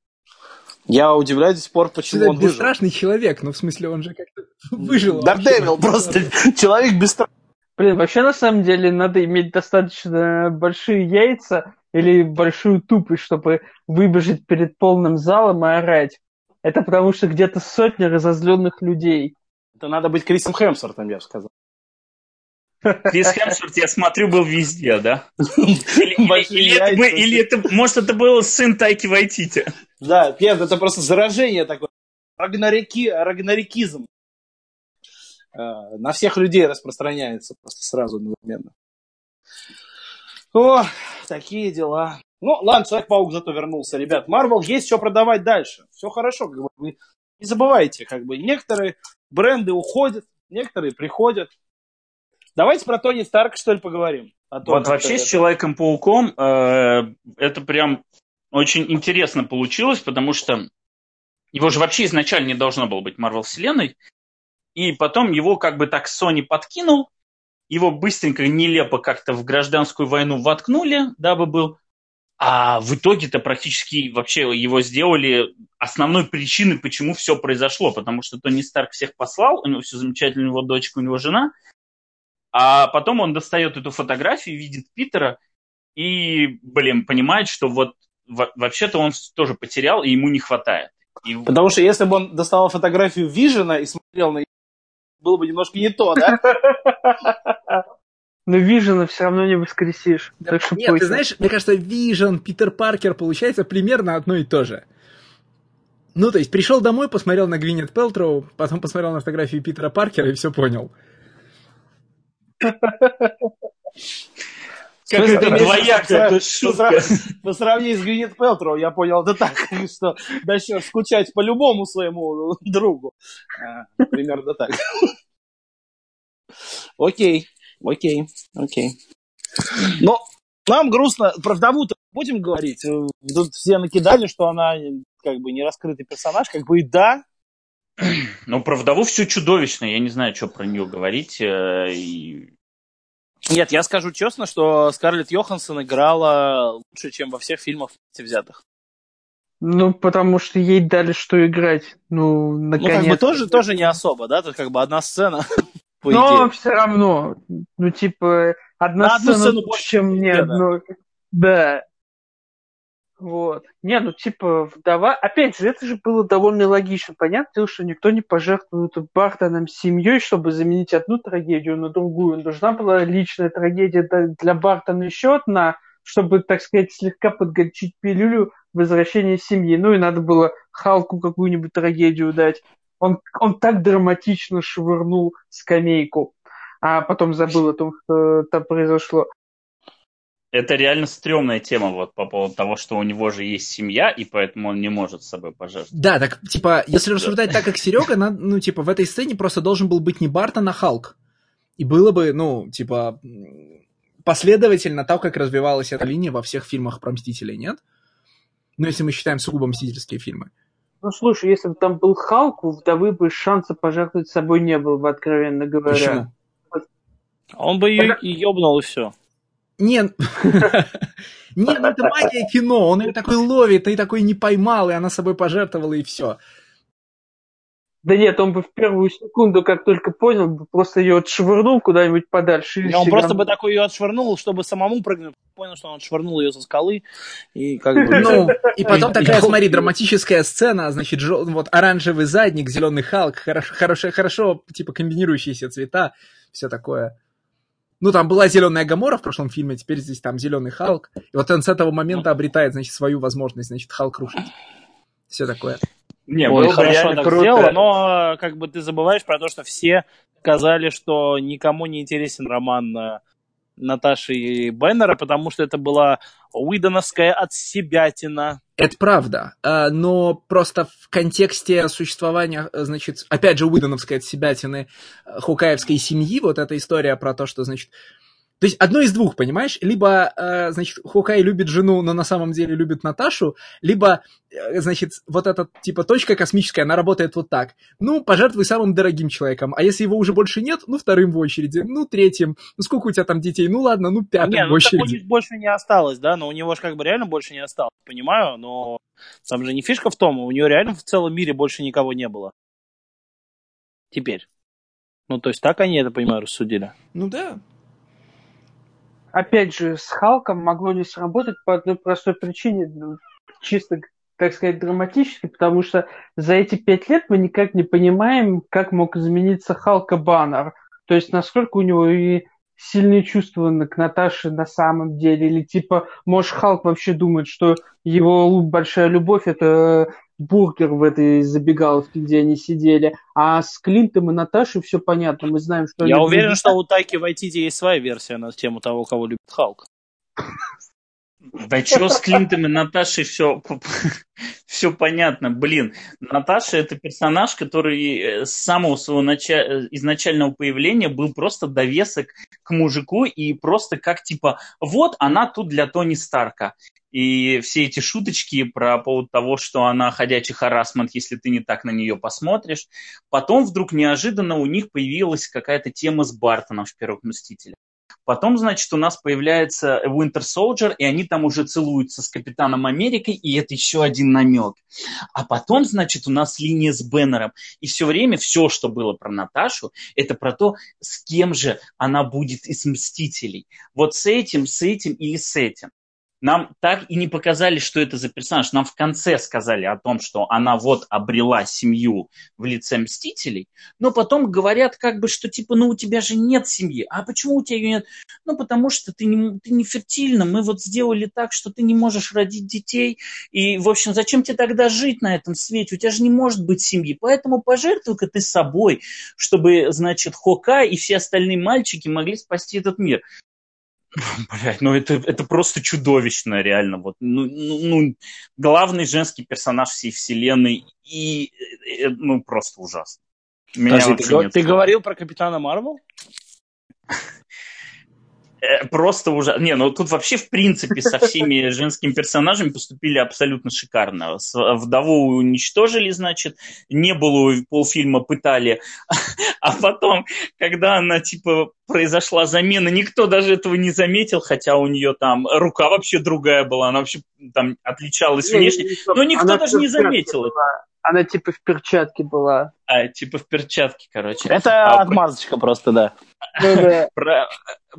Я удивляюсь до сих пор, почему Это он выжил. бесстрашный человек, но в смысле он же как-то выжил. Дардевил просто. Человек без страха. Блин, вообще на самом деле надо иметь достаточно большие яйца или большую тупость, чтобы выбежать перед полным залом и орать. Это потому что где-то сотня разозленных людей. Это надо быть Крисом Хемсвортом, я бы сказал. Крис Хемсворт, я смотрю, был везде, да? Или, это, яйца. бы- или это, может, это был сын Тайки Вайтити. Да, нет, это просто заражение такое. Рагнареки, рагнарекизм. Э, На всех людей распространяется просто сразу одновременно. О, такие дела. Ну, ладно, Человек-паук зато вернулся, ребят. Марвел есть что продавать дальше. Все хорошо, как бы. Вы не забывайте, как бы, некоторые бренды уходят, некоторые приходят. Давайте про Тони Старка, что ли, поговорим. А вот вообще с Человеком-пауком э, это прям очень интересно получилось, потому что его же вообще изначально не должно было быть Марвел Вселенной. И потом его как бы так Sony подкинул, его быстренько, нелепо как-то в гражданскую войну воткнули, дабы был. А в итоге-то практически вообще его сделали основной причиной, почему все произошло. Потому что Тони Старк всех послал, у него все замечательно, у него дочка, у него жена. А потом он достает эту фотографию, видит Питера и, блин, понимает, что вот вообще-то он тоже потерял, и ему не хватает. И... Потому что если бы он достал фотографию Вижена и смотрел на было бы немножко не то, да? Но Вижена все равно не воскресишь. Да, так что нет, ты знаешь, мне кажется, Вижен, Питер Паркер получается примерно одно и то же. Ну, то есть, пришел домой, посмотрел на Гвинет Пелтроу, потом посмотрел на фотографию Питера Паркера и все понял. Как это двоякая шутка. По сравнению с Гвинет Пелтроу, я понял это так, что начнешь скучать по любому своему другу. А, примерно так. Окей, окей, окей. Но нам грустно. Про вдову-то будем говорить? Тут все накидали, что она как бы не раскрытый персонаж, как бы и да. Ну, про вдову все чудовищно. Я не знаю, что про нее говорить. Э, и нет, я скажу честно, что Скарлетт Йоханссон играла лучше, чем во всех фильмах взятых. Ну, потому что ей дали что играть. Ну, наконец. Ну, как бы тоже, тоже не особо, да? Тут как бы одна сцена. Но все равно. Ну, типа, одна сцена больше, чем ни одно. Да. Вот. Не, ну типа вдова... Опять же, это же было довольно логично. Понятно, что никто не пожертвует Бартоном семьей, чтобы заменить одну трагедию на другую. Нужна была личная трагедия для Бартона еще одна, чтобы, так сказать, слегка подгорчить пилюлю возвращения семьи. Ну и надо было Халку какую-нибудь трагедию дать. Он, он так драматично швырнул скамейку, а потом забыл о том, что там произошло это реально стрёмная тема вот по поводу того, что у него же есть семья, и поэтому он не может с собой пожертвовать. Да, так, типа, если рассуждать так, как Серега, ну, типа, в этой сцене просто должен был быть не Бартон, а Халк. И было бы, ну, типа, последовательно так, как развивалась эта линия во всех фильмах про Мстителей, нет? Ну, если мы считаем сугубо мстительские фильмы. Ну, слушай, если бы там был Халк, у вдовы бы шанса пожертвовать собой не было бы, откровенно говоря. Почему? Он бы ее ёбнул и все. Нет, нет, ну это магия кино, он ее такой ловит, и такой не поймал, и она собой пожертвовала, и все. Да нет, он бы в первую секунду, как только понял, бы просто ее отшвырнул куда-нибудь подальше. И он просто бы такой ее отшвырнул, чтобы самому прыгнуть. Понял, что он отшвырнул ее со скалы. И как бы... Ну, и потом такая, смотри, драматическая сцена, значит, вот оранжевый задник, зеленый Халк, хорошо, хорошо, типа, комбинирующиеся цвета, все такое. Ну, там была зеленая Гамора в прошлом фильме, теперь здесь там зеленый Халк. И вот он с этого момента обретает, значит, свою возможность, значит, Халк рушить. Все такое. Не, Ой, было хорошо так круто. сделано, но как бы ты забываешь про то, что все сказали, что никому не интересен роман э, Наташи Беннера, потому что это была Уидоновская от себятина. Это правда, а, но просто в контексте существования, значит, опять же, Уидоновской от себятины э, хукаевской семьи, вот эта история про то, что, значит, то есть одно из двух, понимаешь? Либо, э, значит, Хукай любит жену, но на самом деле любит Наташу, либо, э, значит, вот эта, типа, точка космическая, она работает вот так. Ну, пожертвуй самым дорогим человеком, а если его уже больше нет, ну, вторым в очереди, ну, третьим, ну, сколько у тебя там детей? Ну, ладно, ну, пятым не, в очереди. Ну, у них больше не осталось, да, но у него же как бы реально больше не осталось, понимаю, но там же не фишка в том, у него реально в целом мире больше никого не было. Теперь. Ну, то есть так они это, понимаю, рассудили. Ну да, опять же, с Халком могло не сработать по одной простой причине, ну, чисто, так сказать, драматически, потому что за эти пять лет мы никак не понимаем, как мог измениться Халка Баннер. То есть, насколько у него и сильные чувства к Наташе на самом деле, или типа, может, Халк вообще думает, что его большая любовь это бургер в этой забегаловке, где они сидели. А с Клинтом и Наташей все понятно. Мы знаем, что... Я уверен, любят... что у Тайки Вайтити есть своя версия на тему того, кого любит Халк. Да что с Клинтом и Наташей все, все понятно. Блин, Наташа это персонаж, который э, с самого своего начала, изначального появления был просто довесок к мужику и просто как типа, вот она тут для Тони Старка. И все эти шуточки про повод того, что она ходячий харасмент, если ты не так на нее посмотришь. Потом вдруг неожиданно у них появилась какая-то тема с Бартоном в «Первых мстителях». Потом, значит, у нас появляется Winter Soldier, и они там уже целуются с Капитаном Америкой, и это еще один намек. А потом, значит, у нас линия с Беннером. И все время все, что было про Наташу, это про то, с кем же она будет из Мстителей. Вот с этим, с этим или с этим нам так и не показали, что это за персонаж. Нам в конце сказали о том, что она вот обрела семью в лице Мстителей, но потом говорят как бы, что типа, ну у тебя же нет семьи. А почему у тебя ее нет? Ну потому что ты не, ты не фертильна. Мы вот сделали так, что ты не можешь родить детей. И, в общем, зачем тебе тогда жить на этом свете? У тебя же не может быть семьи. Поэтому пожертвуй-ка ты собой, чтобы, значит, Хока и все остальные мальчики могли спасти этот мир. Блять, ну это, это просто чудовищно, реально. Вот, ну, ну, ну, главный женский персонаж всей вселенной и, и ну просто ужасно. Меня Подожди, ты, ты говорил про Капитана Марвел? Э, просто уже... Не, ну тут вообще, в принципе, со всеми женскими персонажами поступили абсолютно шикарно. Вдову уничтожили, значит, не было полфильма пытали. А потом, когда она, типа, произошла замена, никто даже этого не заметил, хотя у нее там рука вообще другая была, она вообще там отличалась внешне. Но никто даже не заметил это. Она типа в перчатке была. А, типа в перчатке, короче. Это а, отмазочка просто, да. Ну про,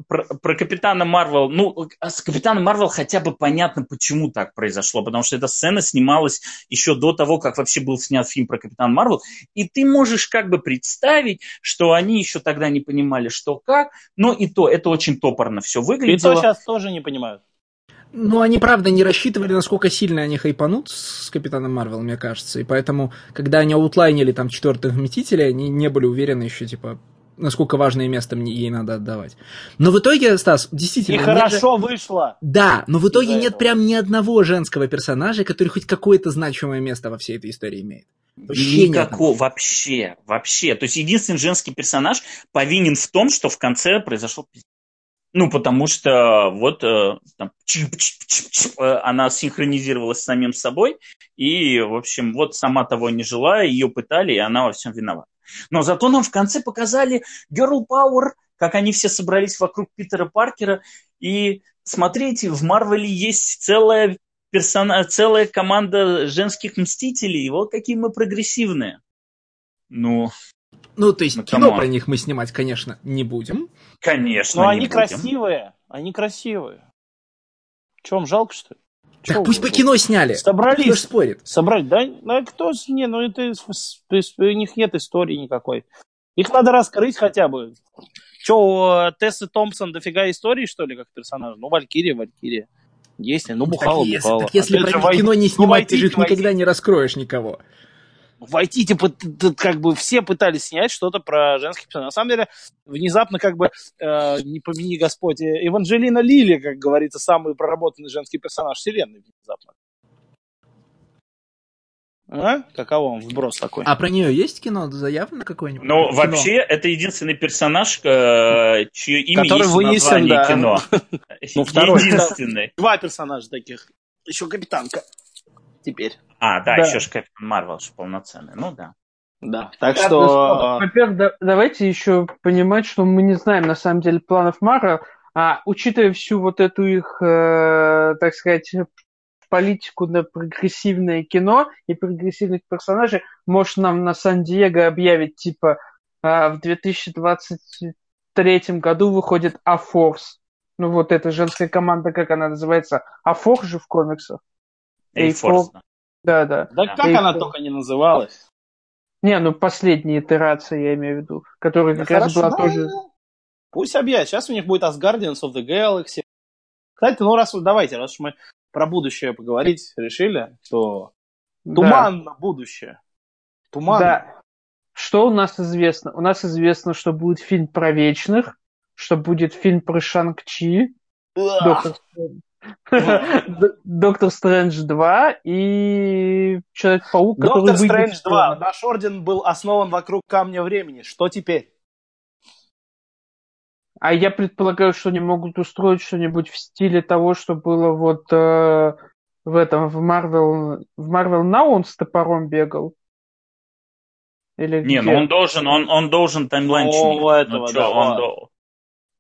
про, про Капитана Марвел. Ну, а с Капитаном Марвел хотя бы понятно, почему так произошло. Потому что эта сцена снималась еще до того, как вообще был снят фильм про Капитана Марвел. И ты можешь как бы представить, что они еще тогда не понимали, что как. Но и то, это очень топорно все выглядело. И то сейчас тоже не понимают. Ну, они, правда, не рассчитывали, насколько сильно они хайпанут с Капитаном Марвел, мне кажется. И поэтому, когда они аутлайнили там четвертых Мстителей, они не были уверены еще, типа, насколько важное место мне ей надо отдавать. Но в итоге, Стас, действительно... И хорошо же... вышло. Да, но в итоге нет прям ни одного женского персонажа, который хоть какое-то значимое место во всей этой истории имеет. Вообще Никакого, вообще, вообще. То есть единственный женский персонаж повинен в том, что в конце произошел ну, потому что вот э, там, э, она синхронизировалась с самим собой, и, в общем, вот сама того не желая, ее пытали, и она во всем виновата. Но зато нам в конце показали Girl Power, как они все собрались вокруг Питера Паркера, и смотрите, в Марвеле есть целая персона, целая команда женских мстителей, вот какие мы прогрессивные. Ну, ну, то есть ну, кино про них мы снимать, конечно, не будем. Конечно, Но они будем. красивые, они красивые. Че, вам жалко, что ли? Так Чё, пусть бы кино сняли. Собрались. Кто спорит? Собрать, да? Ну, кто, не, ну это, то есть у них нет истории никакой. Их надо раскрыть хотя бы. Че, у Тессы Томпсон дофига истории, что ли, как персонаж? Ну, Валькирия, Валькирия. Есть, ну, бухала, так, бухала. Так если про кино не снимать, ну, ты же никогда не раскроешь никого войти, типа, как бы все пытались снять что-то про женских персонажей. На самом деле, внезапно, как бы, э, не помяни Господь, э, Эванжелина Лили, как говорится, самый проработанный женский персонаж вселенной внезапно. А? Каково он вброс такой? А про нее есть кино заявлено какое-нибудь? Ну, кино? вообще, это единственный персонаж, э, чье имя Который есть вынесен, в названии да. кино. Ну, второй. Единственный. Два персонажа таких. Еще капитанка. Теперь. А, да, да. еще же Капитан Марвел полноценный. Ну да. Да, так да, что... Во-первых, да, давайте еще понимать, что мы не знаем на самом деле планов Марвел, а учитывая всю вот эту их, э, так сказать, политику на прогрессивное кино и прогрессивных персонажей, может нам на Сан-Диего объявить, типа, э, в 2023 году выходит А-Форс. Ну вот эта женская команда, как она называется? А-Форс же в комиксах. A-Force. Да, да. Да как A-Force. она только не называлась? Не, ну последняя итерация, я имею в виду, которая как да раз была да, тоже... Пусть объявят. Сейчас у них будет Asgardians of the Galaxy. Кстати, ну раз давайте, раз мы про будущее поговорить решили, то туман на будущее. Туман. Да. Что у нас известно? У нас известно, что будет фильм про вечных, что будет фильм про Шанг-Чи, Доктор Доктор Стрэндж 2 и Человек-паук, который Доктор Стрэндж скоро. 2. Наш орден был основан вокруг камня времени. Что теперь? А я предполагаю, что они могут устроить что-нибудь в стиле того, что было вот э, в этом, в Marvel, в Marvel Now он с топором бегал. Или Не, где? ну он должен, он, он должен таймлайн чинить. этого, ну, чё, да, до- он,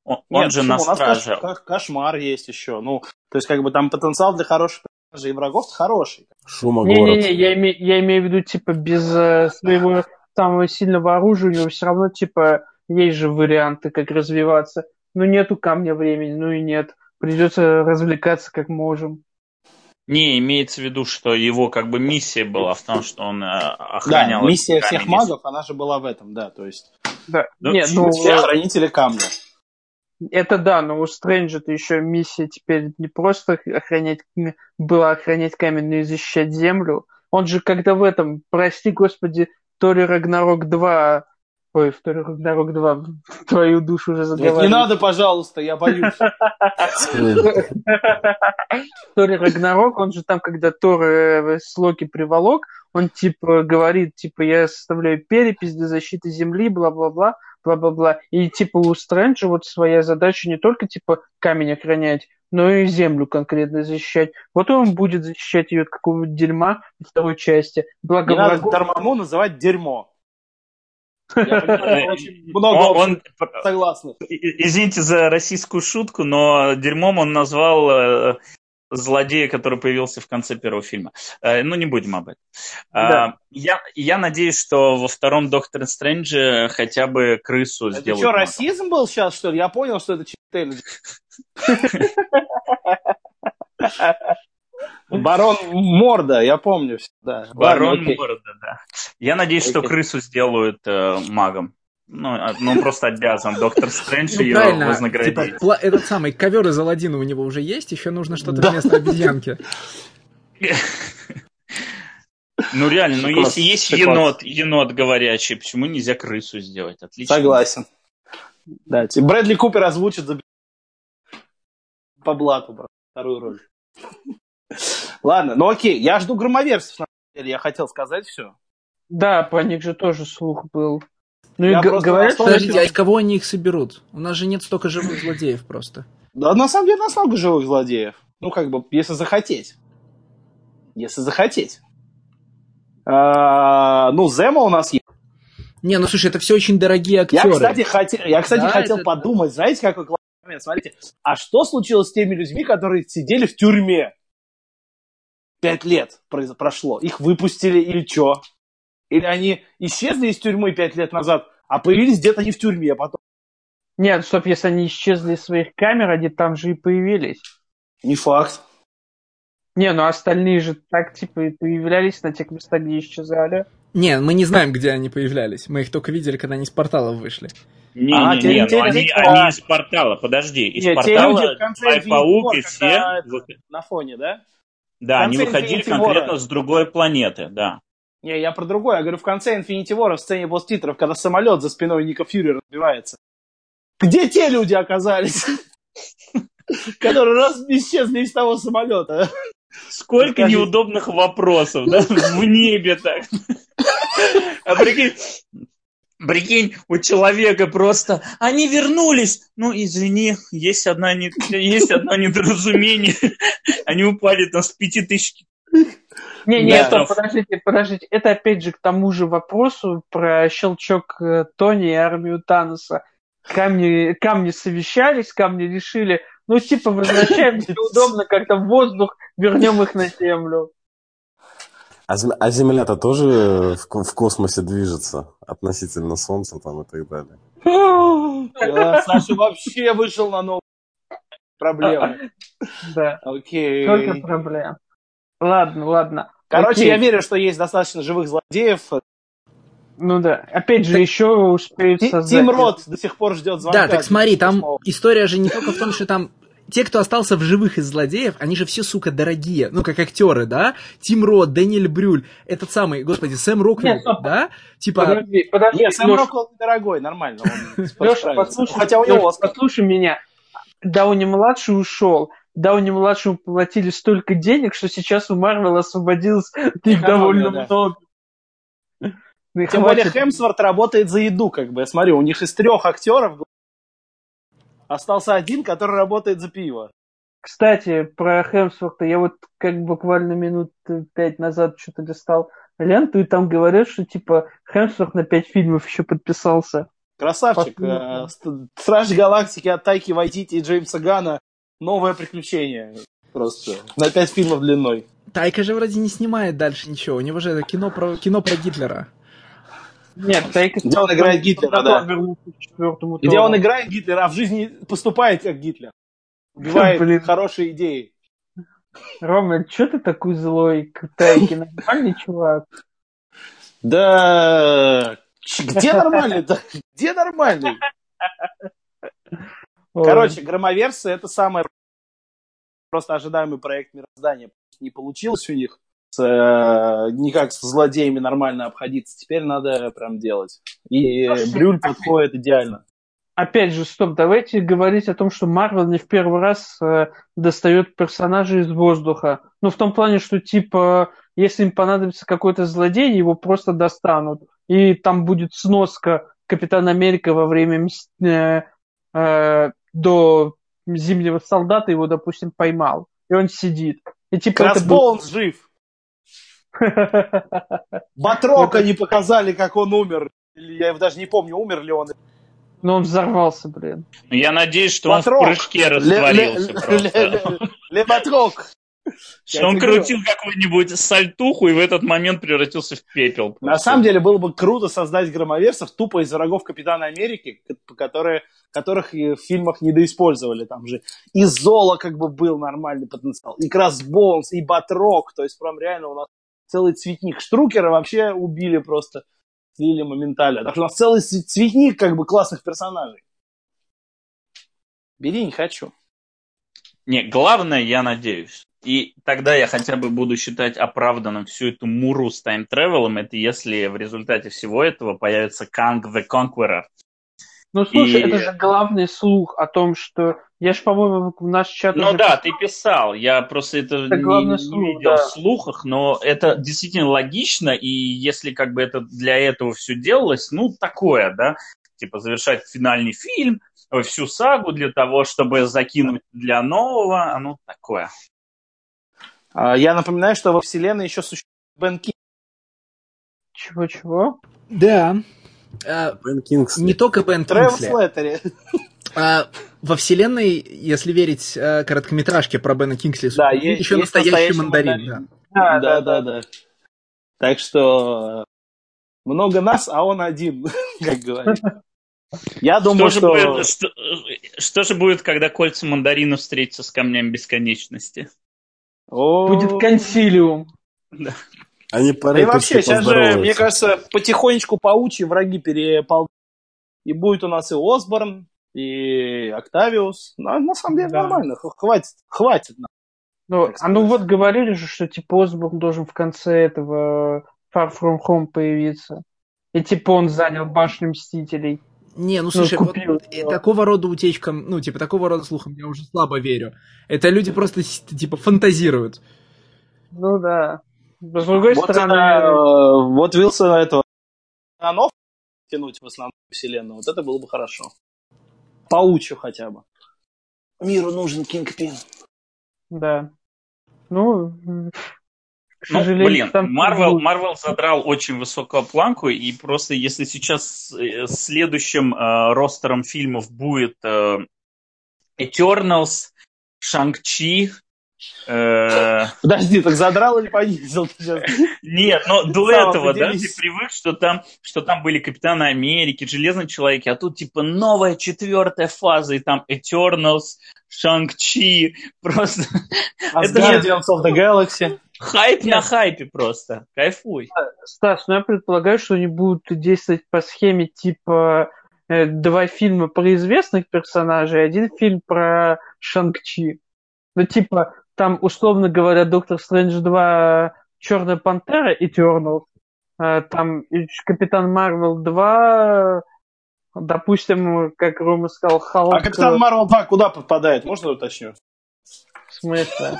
он Нет, же почему? на У нас кош- страже. кош- кошмар есть еще. Ну, то есть, как бы там потенциал для хороших персонажей и врагов хороший. Шума город. Не-не-не, я, име- я имею в виду, типа, без э, своего самого сильного оружия, у него все равно, типа, есть же варианты, как развиваться. Ну, нету камня времени, ну и нет. Придется развлекаться как можем. Не, имеется в виду, что его как бы миссия была в том, что он э, Да, охранял... миссия этот всех магов, она же была в этом, да, то есть Да. Ну, не, ну, все хранители камня. Это да, но у Стрэнджа-то еще миссия теперь не просто охранять, была охранять камень, но и защищать землю. Он же когда в этом, прости господи, Тори Рагнарок 2, ой, в Тори Рагнарок 2, в твою душу уже Нет, заговариваю. не надо, пожалуйста, я боюсь. Тори Рагнарок, он же там, когда Тор э, с Локи приволок, он типа говорит, типа, я составляю перепись для защиты Земли, бла-бла-бла, бла-бла-бла. И типа у Стрэнджа вот своя задача не только типа камень охранять, но и Землю конкретно защищать. Вот он будет защищать ее от какого-нибудь дерьма во второй части. Благо Не надо Дармаму называть дерьмо. Я понимаю, очень много Он, он- согласных. извините за российскую шутку, но дерьмом он назвал э, злодея, который появился в конце первого фильма. Э, ну, не будем об этом. А, Да. я, я надеюсь, что во втором Докторе Стрэндже хотя бы крысу Это сделают. что, магом. расизм был сейчас, что ли? Я понял, что это Читтель. Барон Морда, я помню. Да. Барон Ладно, окей. Морда, да. Я надеюсь, что Окей. крысу сделают э, магом. Ну, а- ну, он просто обязан. Доктор Стрэндж Ну, ее правильно, вознаградить. типа, пла- этот самый ковер из Аладдина у него уже есть, еще нужно что-то Да. вместо обезьянки. Ну, реально, ну, Шоколад, если есть енот, енот говорящий, почему нельзя крысу сделать? Отлично. Согласен. Да, Брэдли Купер озвучит за по блату, брат, вторую роль. Ладно, ну окей, я жду громоверсов, на самом деле, я хотел сказать все. Да, про них же тоже слух был. Ну Я и говорят, что... Подождите, а из кого они их соберут? У нас же нет столько живых злодеев просто. Да, на самом деле, у нас много живых злодеев. Ну, как бы, если захотеть. Если захотеть. А, ну, Зема у нас есть. Не, ну слушай, это все очень дорогие Я, актеры. кстати, хотел, я, кстати, Да, хотел это- подумать, знаете, какой классный момент? Смотрите, а что случилось с теми людьми, которые сидели в тюрьме? Пять лет прошло. Их выпустили или что? Или они исчезли из тюрьмы пять лет назад, а появились где-то не в тюрьме а потом? Нет, стоп, если они исчезли из своих камер, они там же и появились. Не факт. Не, ну остальные же так, типа, и появлялись на тех местах, где исчезали. Не, мы не знаем, где они появлялись. Мы их только видели, когда они из порталов вышли. Не, А, не, те- не, те ну они, они из портала, подожди, из Не, портала люди в конце Человек-паук и все, На фоне, да? Да, они выходили Infinity War. конкретно с другой планеты, да. Не, я про другое. Я говорю, в конце Infinity War, в сцене пост-титров, когда самолет за спиной Ника Фьюри разбивается. Где те люди оказались? Которые раз исчезли из того самолета. Сколько неудобных вопросов, да, в небе так. А прикинь, прикинь, у человека просто, они вернулись, ну, извини, есть, одна не- есть одно недоразумение, они упали там с пяти тысяч Не, не, Да. стоп, подождите, подождите. Это опять же к тому же вопросу про щелчок э, Тони и армию Таноса. Камни, камни совещались, камни решили, ну, типа, возвращаемся удобно, как-то в воздух, вернем их на землю. А, а Земля-то тоже в, ко- в космосе движется относительно Солнца там и так далее. Да, Саша вообще вышел на новую проблему. Да, Окей. только проблем. Ладно, ладно. Короче, я верю, что есть достаточно живых злодеев. Ну да. Опять же, Так- еще успеют создать... Тим Рот до сих пор ждет звонка. Да, так смотри, там история же не только в том, что там те, кто остался в живых из злодеев, они же все, сука, дорогие. Ну, как актеры, да? Тим Рот, Дэниэль Брюль, этот самый, господи, Сэм стоп. да? Типа, Подожди, подожди, Нет, Сэм Лёш, Роквелл недорогой, нормально. он Леша, послушай, Хотя у него Оскар. послушай меня. Дауни младший ушел, Дауни-младшему платили столько денег, что сейчас у Марвел освободилось их довольно да. много. Ну Тем более. Хемсворт работает за еду, как бы. Я смотрю, у них из трех актеров остался один, который работает за пиво. Кстати, про Хемсворта я вот как буквально минут пять назад что-то достал ленту, и там говорят, что типа Хемсворт на пять фильмов еще подписался. Красавчик. Посмотрим. Э, Ст- Страж Галактики от Тайки Вайтити и Джеймса Гана. Новое приключение. Просто. На пять фильмов длиной. Тайка же вроде не снимает дальше ничего. У него же это кино про, кино про Гитлера. Нет, Тайка Где он играет Гитлера, да. Где он играет Гитлера, а в жизни поступает как Гитлер. Убивает Блин. хорошие идеи. Рома, что ты такой злой к Тайке? Нормальный чувак. Да... Где нормальный? Да Где нормальный? Короче, громоверсы это самый просто ожидаемый проект мироздания. Не получилось у них никак с злодеями нормально обходиться. Теперь надо прям делать. И э, Брюль подходит идеально. Опять же, стоп, давайте говорить о том, что Марвел не в первый раз э, достает персонажей из воздуха. Ну, в том плане, что, типа, если им понадобится какой-то злодей, его просто достанут. И там будет сноска Капитана Америка во время э, э, до Зимнего солдата его, допустим, поймал. И он сидит. И типа это был- жив. Батрока не показали, как он умер. Я даже не помню, умер ли он. Но он взорвался, блин. Ну, Я надеюсь, что он в Батрок. прыжке растворился просто. ле- ле- Ле Батрок. Что он крутил какую-нибудь сальтуху и в этот момент превратился в пепел. На самом деле было бы круто создать громоверсов тупо из врагов Капитана Америки, которые, которых и в фильмах недоиспользовали. Там же и Зола как бы был нормальный потенциал, и Красбоунс, и Батрок. То есть прям реально у нас целый цветник. Штрукера вообще убили просто, слили моментально. Так что у нас целый цветник как бы классных персонажей. Бери, не хочу. Не, главное, я надеюсь. И тогда я хотя бы буду считать оправданным всю эту муру с тайм-тревелом, это если в результате всего этого появится Канг the Conqueror. Ну, слушай, И- это же главный слух о том, что... Я ж, по-моему, в наш чат Ну уже да, ты писал, я просто это, Это не, главный не слух, видел да. в слухах, но это действительно логично, и если как бы это для этого все делалось, ну такое, да, типа завершать финальный фильм, всю сагу для того, чтобы закинуть для нового, ну такое. А, Я напоминаю, что во вселенной еще существует Бен Кинг. Чего-чего? Да. Бен Кингсли. не только Бен Кингсли. Слеттери. А, во вселенной, если верить э, короткометражке про Бена Кингсли, Да, есть- еще есть настоящий, настоящий мандарин. мандарин. да. Да, да, да. Так что э, много нас, а он один, как говорит. Я Что думаю, же, что... будет, что, что же будет, когда кольца мандарина встретятся с камнями бесконечности? О, Будет консилиум. Они по Да и вообще, сейчас же, мне кажется, потихонечку паучьи враги перепол... И будет у нас и Осборн, и Октавиус. На, на самом деле Да. нормально, хватит, хватит. нам. Ну, а ну вот говорили же, что типа Осборн должен в конце этого Far From Home появиться. И типа он занял башню Мстителей. Не, ну слушай, вот, купил э, его. такого рода утечкам, ну, типа, такого рода слухам я уже слабо верю. Это люди просто, типа, фантазируют. Ну да. Но с другой Вот, стороны, это, э, вот Вилсона этого тянуть в основную вселенную, вот это было бы хорошо. Паучью хотя бы. Миру нужен Кингпин. да. Ну, к Ну, сожалению, блин, там Марвел, будет. Марвел задрал очень высокую планку, и просто если сейчас э, следующим э, ростером фильмов будет э, Eternals, Шанг-Чи, Подожди, так задрал или понизил? Нет, но до этого, да, ты привык, что там, что там были Капитаны Америки, Железные Человеки, а тут типа новая четвертая фаза, и там Eternals, Шанг-Чи, просто Это же- Guardians of the Galaxy. хайп на хайпе просто, кайфуй. Стас, ну я предполагаю, что они будут действовать по схеме типа э, два фильма про известных персонажей, один фильм про Шанг-Чи. Ну, типа, там, условно говоря, Доктор Стрэндж 2 Черная Пантера Eternals, э, там и Капитан Марвел 2, допустим, как Рома сказал, Халк. А Капитан Марвел 2 куда попадает? Можно уточню? смысле?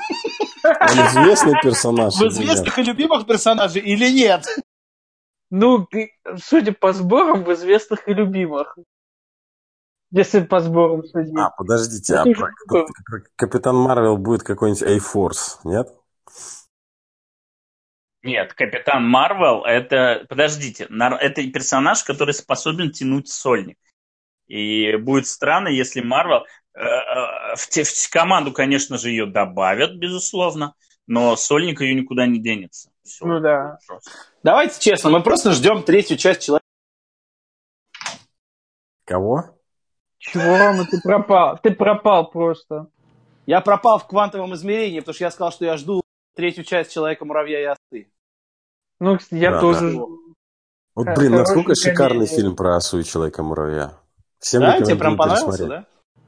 Он известный персонаж. В известных и любимых персонажей или нет? Ну, и, судя по сборам, в известных и любимых. Если по сборам судить. А, подождите, а про- Капитан Марвел будет какой-нибудь A-Force, нет? Нет, Капитан Марвел это, подождите, это персонаж, который способен тянуть сольник. И будет странно, если Марвел э, э, в, те- в команду, конечно же, ее добавят, безусловно, но сольник ее никуда не денется. Всё. Ну да. Просто. Давайте честно, мы просто ждем третью часть человека. Кого? Чего, Рома, ты пропал? Ты пропал просто. Я пропал в квантовом измерении, потому что я сказал, что я жду третью часть Человека-муравья и осы. Ну, кстати, я Да, тоже да. жду. Вот, блин, хорошая насколько шикарный комедия. фильм про Осу и Человека-муравья. Всем Да, тебе прям понравился, да?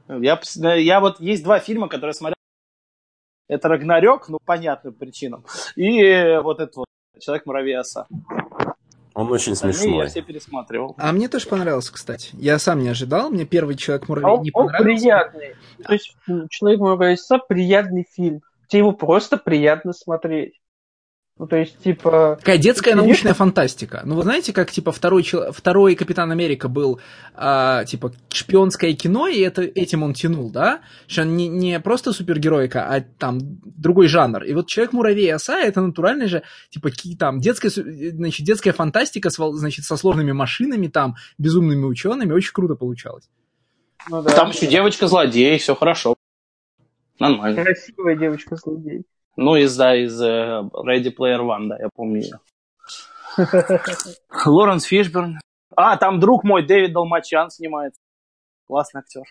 Я, я вот есть два фильма, которые смотрел. Это Рагнарёк, ну, понятным причинам. И вот этот вот Человек-муравей и оса. Он очень Остальные смешной. я все пересматривал. А мне тоже понравился, кстати. Я сам не ожидал. Мне первый человек А муравей он, не он понравился. приятный. То есть Человек муравей приятный фильм. Тебе его просто приятно смотреть. Ну, то есть, типа... Такая детская Интересно. научная фантастика. Ну, вы знаете, как, типа, второй, чел- второй Капитан Америка был, а, типа, шпионское кино, и это, этим он тянул, да? Что он не, не просто супергеройка, а там другой жанр. И вот Человек-муравей оса — это натуральный же, типа, там, детская, значит, детская фантастика, с, значит, со сложными машинами, там, безумными учеными. Очень круто получалось. Ну да. Там еще девочка-злодей, все хорошо. Нормально. Красивая девочка-злодей. Ну, из, да, из э, Ready Player One, да, я помню ее. Лоренс Фишберн. А, там друг мой, Дэвид Долмачан снимается. Классный актер.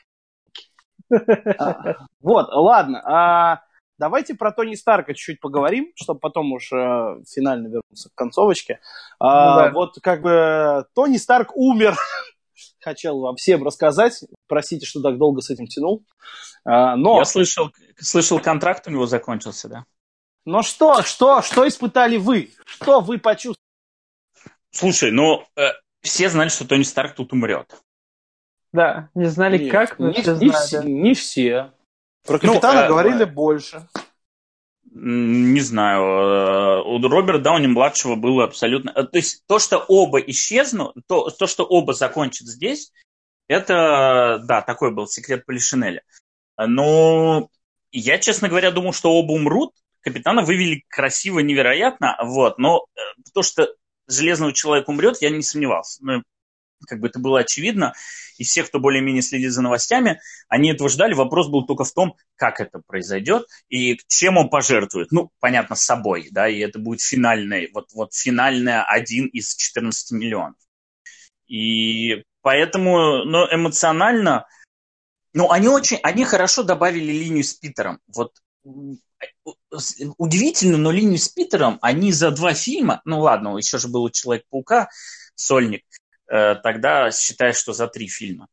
А, Вот, ладно. а, Давайте про Тони Старка чуть-чуть поговорим, чтобы потом уж э, финально вернуться к концовочке. А, Ну да. Вот как бы Тони Старк умер. Хотел вам всем рассказать. Простите, что так долго с этим тянул. А, Но Я слышал, слышал, контракт у него закончился, да? Но что, что, что испытали вы? Что вы почувствовали? Слушай, ну, э, все знали, что Тони Старк тут умрет. Да, не знали Нет, как, но не, все не знали. все, не все. Про Ну, капитана э, говорили э, больше. Не знаю, э, у Роберта Дауни-младшего было абсолютно... э, То есть то, что оба исчезнут, то, то что оба закончат здесь, это, да, такой был секрет Полишинеля. Но я, честно говоря, думал, что оба умрут. Капитана вывели красиво, невероятно, вот. Но э, то, что Железного Человека умрет, я не сомневался. Ну, как бы это было очевидно. И все, кто более-менее следит за новостями, они этого ждали. Вопрос был только в том, как это произойдет и чем он пожертвует. Ну, понятно, с собой, да, и это будет финальный, вот, вот финальная один из 14 миллионов. И поэтому, ну, эмоционально, ну, они очень, они хорошо добавили линию с Питером. Вот удивительно, но линию с Питером они за два фильма, ну ладно, еще же был у Человек-паука, Сольник, тогда считай, что за три фильма.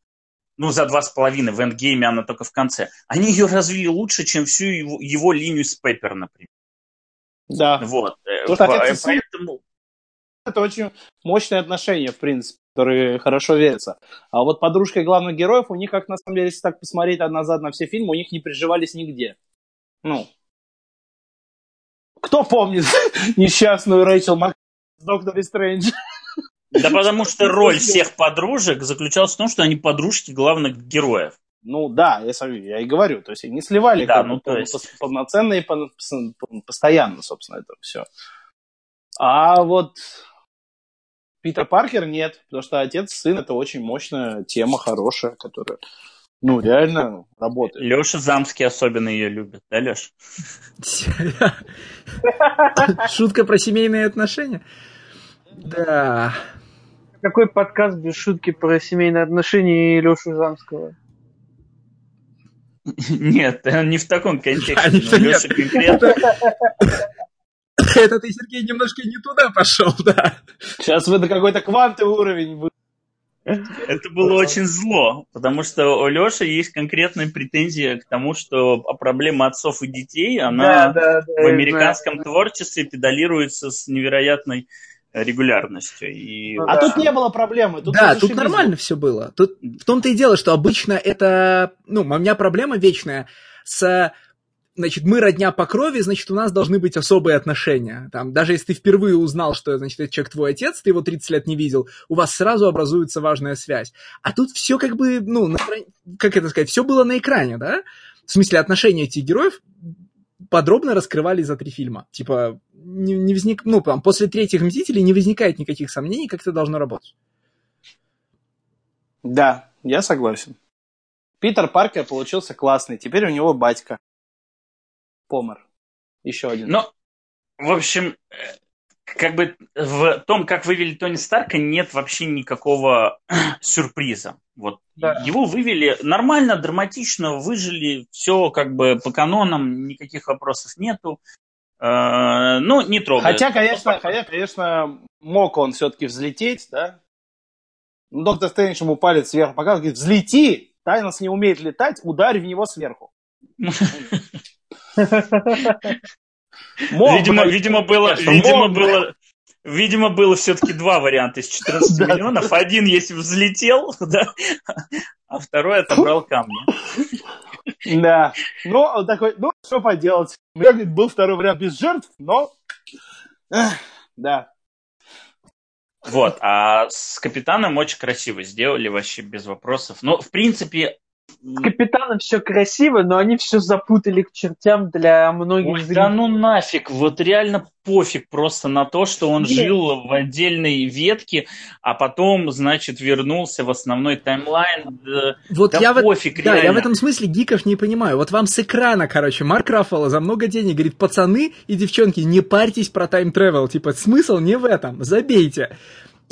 Ну, за два с половиной, в эндгейме она только в конце. Они ее развили лучше, чем всю его, его линию с Пеппер, например. Да. Вот. э, по- отец сын- поэтому, Это очень мощные отношения, в принципе, которые хорошо верятся. А вот подружка и главных героев, у них, как на самом деле, если так посмотреть назад на все фильмы, у них не приживались нигде. Ну. Кто помнит несчастную Рэйчел Мак в Докторе Стрэндж? Да потому что роль всех подружек заключалась в том, что они подружки главных героев. Ну да, я, сам- я и говорю, то есть они сливали Да, как ну, то есть- пос- постоянно, собственно, это все. А вот Питер Паркер нет, потому что отец сын это очень мощная тема, хорошая, которая, ну, реально работает. Леша Замский особенно ее любит, да, Леша? Шутка про семейные отношения? Да. Какой подкаст без шутки про семейные отношения и Лешу Замского? Нет, не в таком Да, контексте. Леша конкретно Это ты, Сергей, немножко не туда пошел, да. Сейчас вы на какой-то квантовый уровень Это было очень зло, потому что у Леши есть конкретная претензия к тому, что проблема отцов и детей, она да, да, в я американском знаю. творчестве педалируется с невероятной регулярностью. И Ну А Да. тут не было проблемы. Тут да, тут нормально все было. Тут в том-то и дело, что обычно это, ну, у меня проблема вечная с значит, мы родня по крови, значит, у нас должны быть особые отношения. Там, даже если ты впервые узнал, что, значит, этот человек твой отец, ты его 30 лет не видел, у вас сразу образуется важная связь. А тут все как бы, ну, на, как это сказать, все было на экране, да? В смысле, отношения этих героев подробно раскрывали за три фильма. Типа, не, не возник, ну, там, после третьих «Мстителей» не возникает никаких сомнений, как это должно работать. Да, я согласен. Питер Паркер получился классный. Теперь у него батька. Помер. Еще один. Ну, в общем, э, как бы в том, как вывели Тони Старка, нет вообще никакого сюрприза. Вот да. его вывели нормально, драматично, выжили, все как бы по канонам, никаких вопросов нету. Э, ну, не трогает. Хотя, конечно, хотя, конечно, мог он все-таки взлететь, да? Ну, доктор Стрэндж ему палец сверху показывает, говорит, взлети! Тайнос не умеет летать, ударь в него сверху. Видимо, видимо, было, видимо, было, видимо, было все-таки два варианта из 14 миллионов. Один, если взлетел, да, а второй отобрал камни. Да. Ну, он такой, ну, что поделать. У меня, говорит, был второй вариант без жертв, но... Да. Вот, а с капитаном очень красиво сделали, вообще без вопросов. Но, в принципе... С капитаном все красиво, но они все запутали к чертям для многих Ой, зрителей. Да ну нафиг, вот реально пофиг просто на то, что он Нет. жил в отдельной ветке, а потом, значит, вернулся в основной таймлайн. Вот да я пофиг, в... Да, я в этом смысле гиков не понимаю. Вот вам с экрана, короче, Марк Раффало за много денег говорит, пацаны и девчонки, не парьтесь про тайм-тревел. Типа, смысл не в этом, забейте.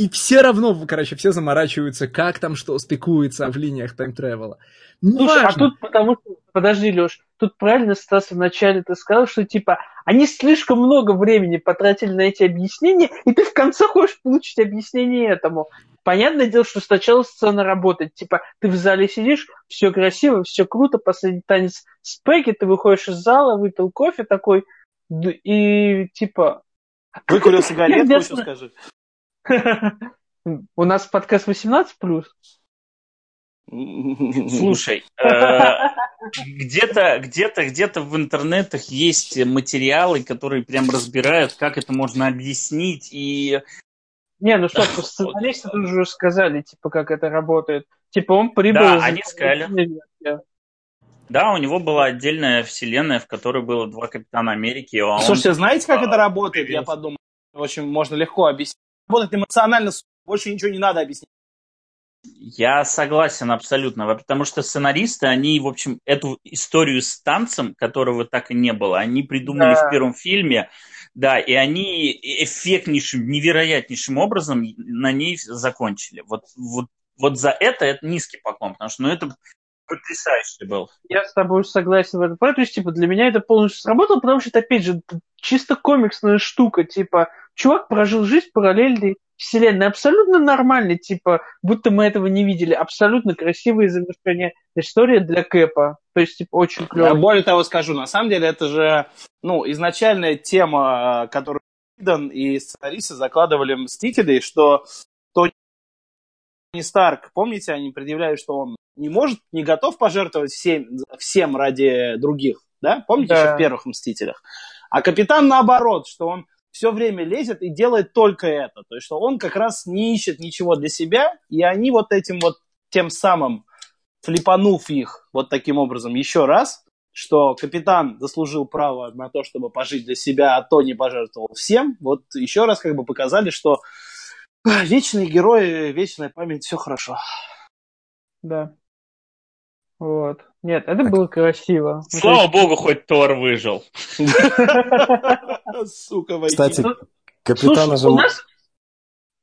И все равно, короче, все заморачиваются, как там что стыкуется в линиях тайм-тревела. Ну, Слушай, а тут потому что... Подожди, Леш, тут правильно, Стас, вначале ты сказал, что, типа, они слишком много времени потратили на эти объяснения, и ты в конце хочешь получить объяснение этому. Понятное дело, что сначала сцена работает. Типа, ты в зале сидишь, все красиво, все круто, последний танец с Пегги, ты выходишь из зала, выпил кофе такой, и типа... Выкурил сигаретку, еще скажи. У нас подкаст 18 плюс. Слушай, э, где-то, где-то, где-то в интернетах есть материалы, которые прям разбирают, как это можно объяснить и. Не, ну что, сценаристы уже сказали, типа, как это работает. Типа, он прибыл. Да, они сказали. Да, у него была отдельная вселенная, в которой было два Капитана Америки. А Слушайте, он... знаете, как это работает? Я подумал, очень можно легко объяснить работать эмоционально, больше ничего не надо объяснять. Я согласен абсолютно, потому что сценаристы, они, в общем, эту историю с танцем, которого так и не было, они придумали да. в первом фильме, да, и они эффектнейшим, невероятнейшим образом на ней закончили. Вот, вот, вот за это это низкий поклон, потому что ну, это потрясающий был. Я с тобой согласен в этом. То есть, типа, для меня это полностью сработало, потому что это, опять же, чисто комиксная штука. Типа, чувак прожил жизнь параллельной вселенной. Абсолютно нормальный, типа, будто мы этого не видели. Абсолютно красивые завершения. История для Кэпа. То есть, типа, очень клево. Я более того скажу, на самом деле, это же, ну, изначальная тема, которую Идан и сценаристы закладывали Мстителей, что Тони Старк, помните, они предъявляют, что он не может, не готов пожертвовать всем, всем ради других, да? Помните да. еще в первых Мстителях? А Капитан наоборот, что он все время лезет и делает только это. То есть, что он как раз не ищет ничего для себя, и они вот этим вот тем самым, флипанув их вот таким образом еще раз, что капитан заслужил право на то, чтобы пожить для себя, а то не пожертвовал всем, вот еще раз как бы показали, что вечные герои, вечная память, все хорошо. Да. Вот. Нет, это было красиво. Слава есть... богу, хоть Тор выжил. Сука, Кстати, ну, капитана же...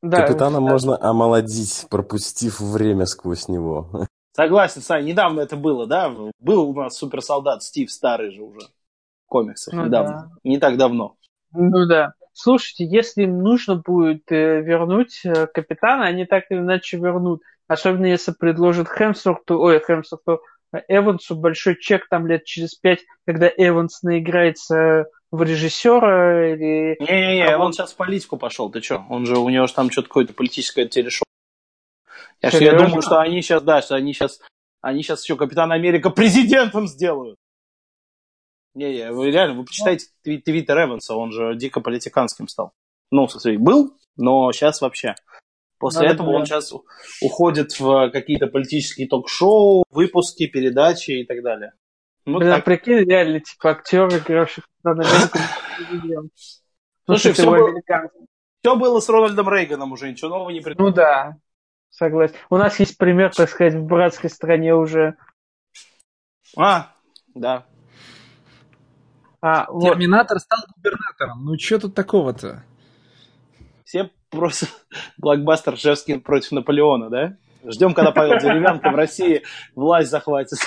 Капитана можно омолодить, пропустив время сквозь него. Согласен, Сань, недавно это было, да? Был у нас суперсолдат Стив старый же уже в комиксах ну, недавно. Да. Не так давно. Ну да. Слушайте, если им нужно будет э, вернуть э, капитана, они так или иначе вернут. Особенно если предложат Хемсворту, ой, Хемсворту, Эвансу большой чек там лет через пять, когда Эванс наиграется в режиссера или... Не-не-не, а он сейчас в политику пошел, ты что? Он же, у него же там что-то какое-то политическое телешоу. Я, я думаю, что они сейчас, да, что они сейчас, они сейчас еще Капитан Америка президентом сделают. Не-не, вы реально, вы почитайте твит- твиттер Эванса, он же дико политиканским стал. Ну, в смысле, был, но сейчас вообще. После Надо этого он глянуть. сейчас уходит в какие-то политические ток-шоу, выпуски, передачи и так далее. Ну, Блин, так. прикинь, реально, типа, актер, игравший Капитана Америку. Слушай, его было-. Все было с Рональдом Рейганом уже, ничего нового не придумали. Ну да, согласен. У нас есть пример, так сказать, в братской стране уже. А, да. А, вот. Терминатор стал губернатором. Ну что тут такого-то? Все просто блокбастер Ржевский против Наполеона, да? Ждем, когда Павел Деревянко в России власть захватит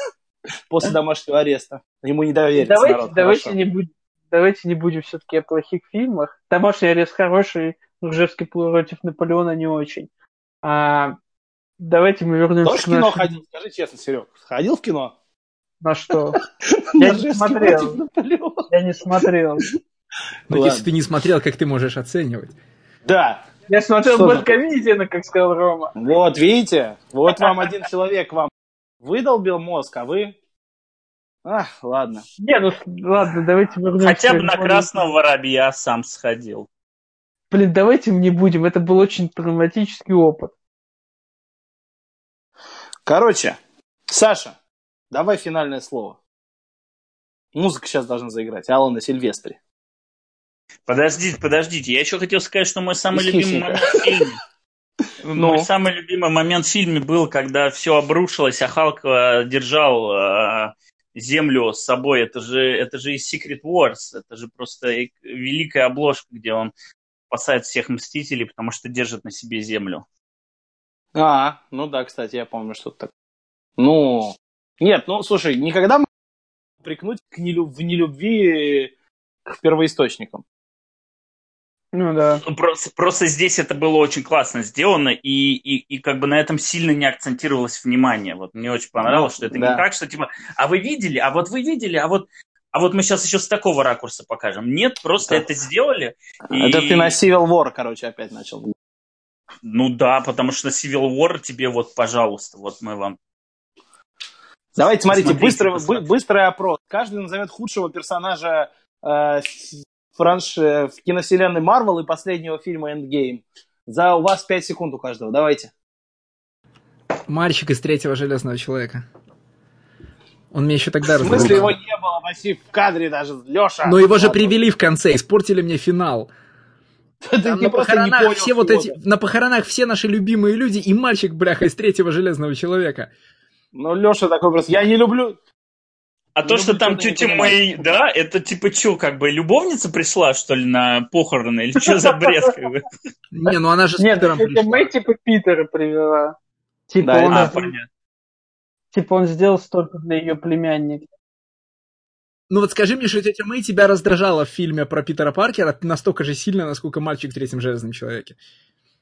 после домашнего ареста. Ему не доверится Давайте, народ. давайте, хорошо. не будем, давайте не будем все-таки о плохих фильмах. Домашний арест хороший, Ржевский против Наполеона не очень. А, давайте мы вернемся Тоже в к кино нашему- ходил? Скажи честно, Серег. Ходил в кино? На что? Я не смотрел. Я не смотрел. Ну, Ладно. если ты не смотрел, как ты можешь оценивать? Да. Я смотрел Бэткомедиана, как сказал Рома. Вот, видите? Вот вам один человек вам выдолбил мозг, а вы... А, ладно. Не, ну ладно, давайте вернемся. Хотя бы на красного воробья сам сходил. Блин, давайте мы не будем. Это был очень травматический опыт. Короче, Саша, давай финальное слово. Музыка сейчас должна заиграть. Алана Сильвестри. Подождите, подождите. Я еще хотел сказать, что мой самый любимый момент в фильме. Ну? Мой самый любимый момент в фильме был, когда все обрушилось, а Халк э, держал э, землю с собой. Это же, это же из Secret Wars. Это же просто великая обложка, где он спасает всех мстителей, потому что держит на себе землю. А, ну да, кстати, я помню что-то такое. Ну, нет, ну, слушай, никогда мы прикнуть к нелю- в нелюбви к первоисточникам. Ну да. Ну, Просто, просто здесь это было очень классно сделано, и, и, и как бы на этом сильно не акцентировалось внимание. Вот мне очень понравилось, что это Да. не так, что типа, а вы видели, а вот вы видели, а вот, а вот мы сейчас еще с такого ракурса покажем. Нет, просто Да. это сделали. и- Это ты на Civil War, короче, опять начал. Ну да, потому что Civil War тебе вот, пожалуйста, вот мы вам... Давайте, смотрите, быстрый, быстрый опрос. Каждый назовет худшего персонажа э, франш... э, в киновселенной Марвел и последнего фильма Endgame. За у вас 5 секунд у каждого. Давайте. Мальчик из третьего железного человека. Он мне еще тогда В смысле его не было, Васи, в кадре даже. Леша. Но его же привели в конце, испортили мне финал. Там на похоронах понял все вот эти, на похоронах все наши любимые люди и мальчик, бляха, из третьего железного человека. Ну, Леша такой просто, я не люблю... А Ну, то, что вы там тетя. Мэй, да, это типа что, как бы любовница пришла, что ли, на похороны, или что за бред? как бы? Не, ну она же с Нет, Питером это пришла. Мэй типа Питера привела. Типа, Да, он, А, понятно. типа он сделал столько для ее племянника. Ну вот скажи мне, что тетя Мэй тебя раздражала в фильме про Питера Паркера настолько же сильно, насколько мальчик в третьем железном человеке.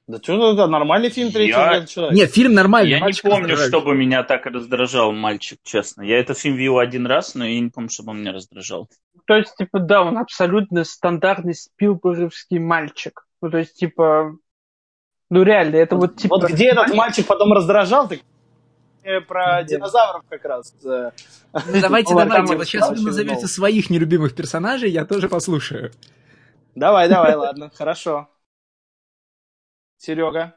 Да что это, нормальный фильм «Третий Я- человек». Нет, фильм нормальный. Я не помню, раздражает. чтобы меня так раздражал мальчик, честно. Я этот фильм видел один раз, но я не помню, чтобы он меня раздражал. То есть, типа, да, он абсолютно стандартный спилберговский мальчик. Ну, то есть, типа, ну реально, это вот, типа... Вот где этот мальчик потом раздражал, ты э, про динозавров как раз. э, Ну, давайте, Вот давайте. Вот сейчас вы назовете своих нелюбимых персонажей, я тоже послушаю. Давай, давай, ладно, хорошо. Серега.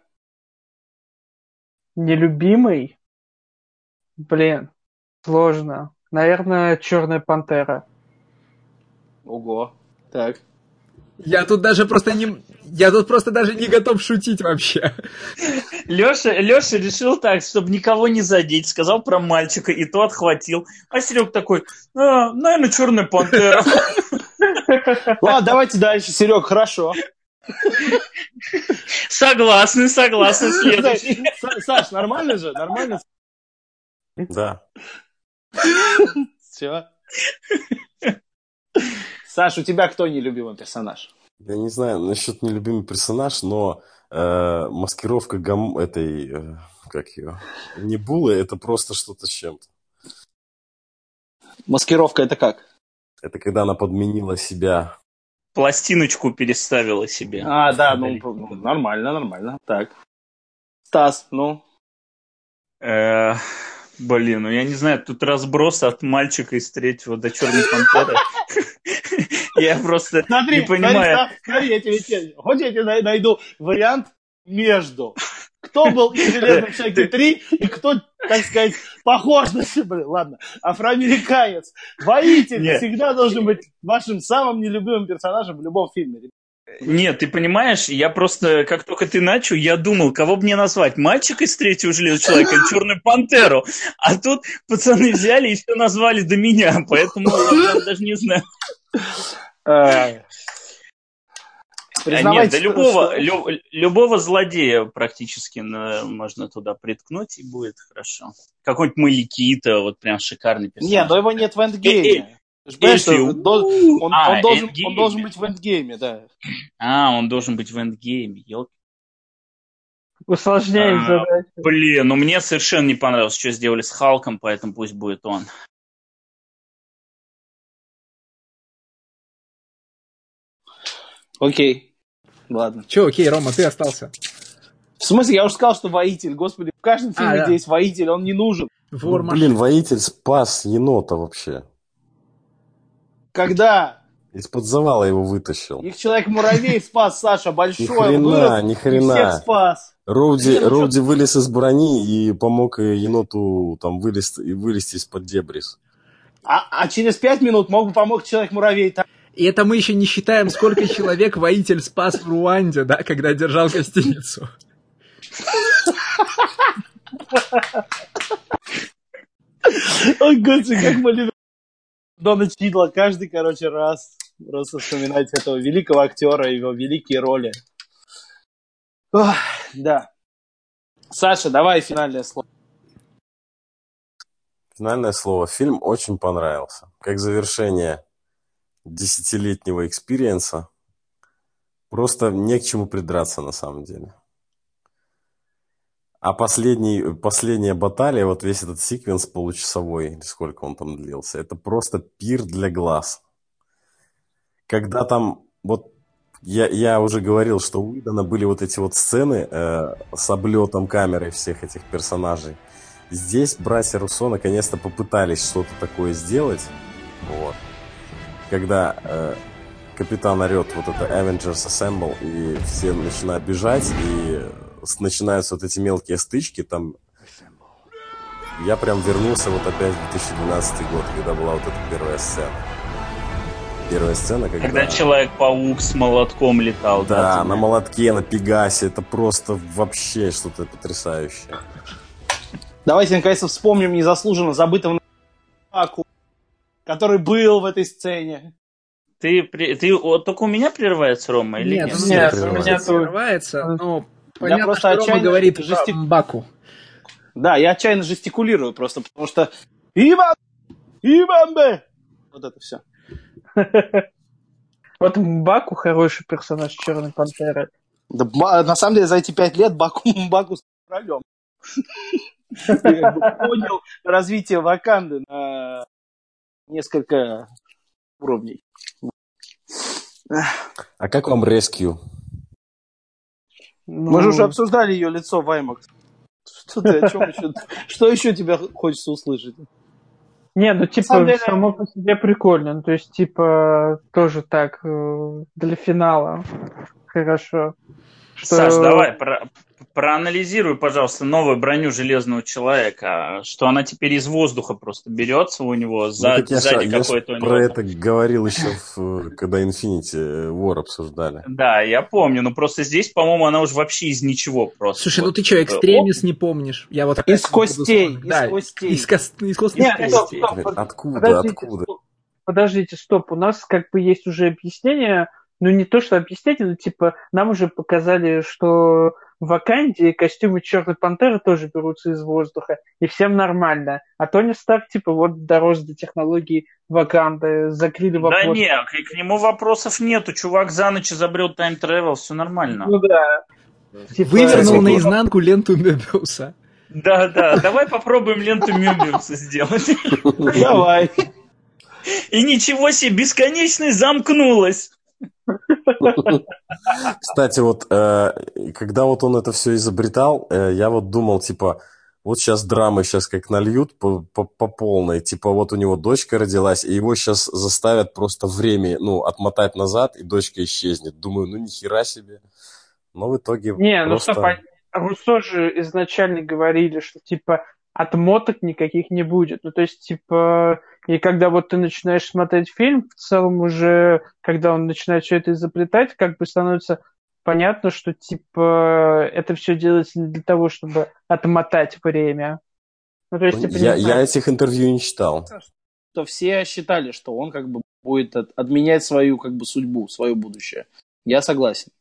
Нелюбимый? Блин, сложно. Наверное, Черная пантера. Ого. Так. Я тут даже просто не... Я тут просто даже не готов шутить вообще. Леша, Леша решил так, чтобы никого не задеть, сказал про мальчика, и то отхватил. А Серег такой, «А, наверное, черная пантера. Ладно, давайте дальше, Серег, хорошо. Согласны, согласны, Саш, нормально же? Нормально? Да. Все. Саш, у тебя кто нелюбимый персонаж? Я не знаю насчет нелюбимый персонаж, но э, маскировка гам... этой, э, как ее, Небулы, это просто что-то с чем-то. Маскировка это как? Это когда она подменила себя. Пластиночку переставила себе. А, да, ну, ну, нормально, нормально. Так. Стас, ну, Э, Блин, ну я не знаю, тут разброс от мальчика из третьего до черной пантеры. Я просто не понимаю. Смотри, я тебе, найду вариант между. Кто был из Железном Человеке 3 и кто, так сказать, похож на себя. Ладно. Афроамериканец. Воитель Нет. всегда должен быть вашим самым нелюбимым персонажем в любом фильме. Нет, ты понимаешь, я просто, как только ты начал, я думал, кого бы мне назвать, мальчика из третьего железного человека или черную пантеру. А тут пацаны взяли и все назвали до меня, поэтому я даже не знаю. Э, А нет, да любого, что- лю- любого злодея практически на- можно туда приткнуть, и будет хорошо. Какой-нибудь Маликита, вот прям шикарный персонаж. Не, но его нет в Э, эндгейме. Что Эльфи, он, должен, быть в эндгейме, да. А, он должен быть в эндгейме. Ёлки. Усложняет А, задачу. Блин, ну мне совершенно не понравилось, что сделали с Халком, поэтому пусть будет он. Окей. Ладно. Че, окей, Рома, ты остался. В смысле, я уже сказал, что воитель. Господи, в каждом фильме, А, да. где есть воитель, он не нужен. Вор Ну, блин, воитель спас енота вообще. Когда Из-под завала его вытащил. их человек-муравей спас, Саша, большой. Ни хрена, вырос ни и всех хрена. спас. Роуди, ну Роуди вылез из брони и помог еноту там вылез, и вылезти из-под дебрис. А, а через пять минут мог бы помочь человек-муравей. Так, И это мы еще не считаем, сколько человек воитель спас в Руанде, да, когда держал гостиницу. Ой, господи, как мы любим Дона Чидла каждый, короче, раз просто вспоминать этого великого актера и его великие роли. Ох, да. Саша, давай финальное слово. Финальное слово. Фильм очень понравился. Как завершение десятилетнего experience а. Просто не к чему придраться на самом деле. А последний, последняя баталия, вот весь этот sequence получасовой, или сколько он там длился, это просто пир для глаз. Когда там, вот я, я уже говорил, что у Уидона были вот эти вот сцены э, с облетом камеры всех этих персонажей. Здесь братья Руссо наконец-то попытались что-то такое сделать. Вот. Когда э, капитан орет вот это Avengers Assemble, и все начинают бежать, и начинаются вот эти мелкие стычки, там я прям вернулся вот опять в 2012 год, когда была вот эта первая сцена. Первая сцена, когда... Когда Человек-паук с молотком летал. Да, ты на молотке, на пегасе, это просто вообще что-то потрясающее. Давайте наконец-то вспомним незаслуженно забытого Аку, который был в этой сцене. Ты, при- ты вот только у меня прерывается Рома или Нет, нет? у Нет, меня у меня прерывается, но понятно, просто что Рома отчаянно говорит жести- про Мбаку. Да, я отчаянно жестикулирую просто, потому что Иван! Иванбе! Вот это все. Вот Мбаку хороший персонаж Черной Пантеры. Да, на самом деле, за эти пять лет Баку, Баку с королем. Понял развитие Ваканды на несколько уровней. А как вам Rescue? Ну, Мы же уже обсуждали ее лицо в IMAX. Что ты, о чем еще? Что еще тебе хочется услышать? Не, ну типа деле- само по себе прикольно. Ну, То есть, типа, тоже так э, для финала. Хорошо. Что- Саш, давай, про- проанализируй, пожалуйста, новую броню Железного Человека, что она теперь из воздуха просто берется у него, Ну, за- я ж- сзади я какой-то него. про это говорил еще, в, когда Infinity War обсуждали. Да, я помню, но просто здесь, по-моему, она уже вообще из ничего просто. Слушай, ну ты что, экстремис не помнишь? Я вот Из костей, из Да, костей. Из, кос- из Нет, костей. стоп, Откуда, Подождите, откуда? стоп. Подождите, стоп. У нас как бы есть уже объяснение. Ну, не то, что объяснение, но типа нам уже показали, что в Ваканде костюмы Черной Пантеры тоже берутся из воздуха, и всем нормально. А Тони Старк, типа, вот дорос до технологии Ваканды, закрыли Да вопрос. не, к, к нему вопросов нету. Чувак за ночь изобрел тайм-тревел, все нормально. Ну да. Типа, Вывернул Кстати, наизнанку ленту Мебиуса. Да, да, давай попробуем ленту Мюбиуса сделать. Давай. И ничего себе, бесконечность замкнулась. Кстати, вот э, когда вот он это все изобретал, э, я вот думал, типа, вот сейчас драмы сейчас как нальют по, по, по полной. Типа вот у него дочка родилась, и его сейчас заставят просто время, ну, отмотать назад, и дочка исчезнет. Думаю, ну, нихера себе. Но в итоге Не, ну просто... стоп, а Руссо же изначально говорили, что, типа, отмоток никаких не будет. Ну, то есть, типа, и когда вот ты начинаешь смотреть фильм, в целом уже, когда он начинает все это изобретать, как бы становится понятно, что, типа, это все делается не для того, чтобы отмотать время. Ну, то есть, типа, я, я этих интервью не читал. То все считали, что он как бы будет отменять свою как бы судьбу, свое будущее. Я согласен.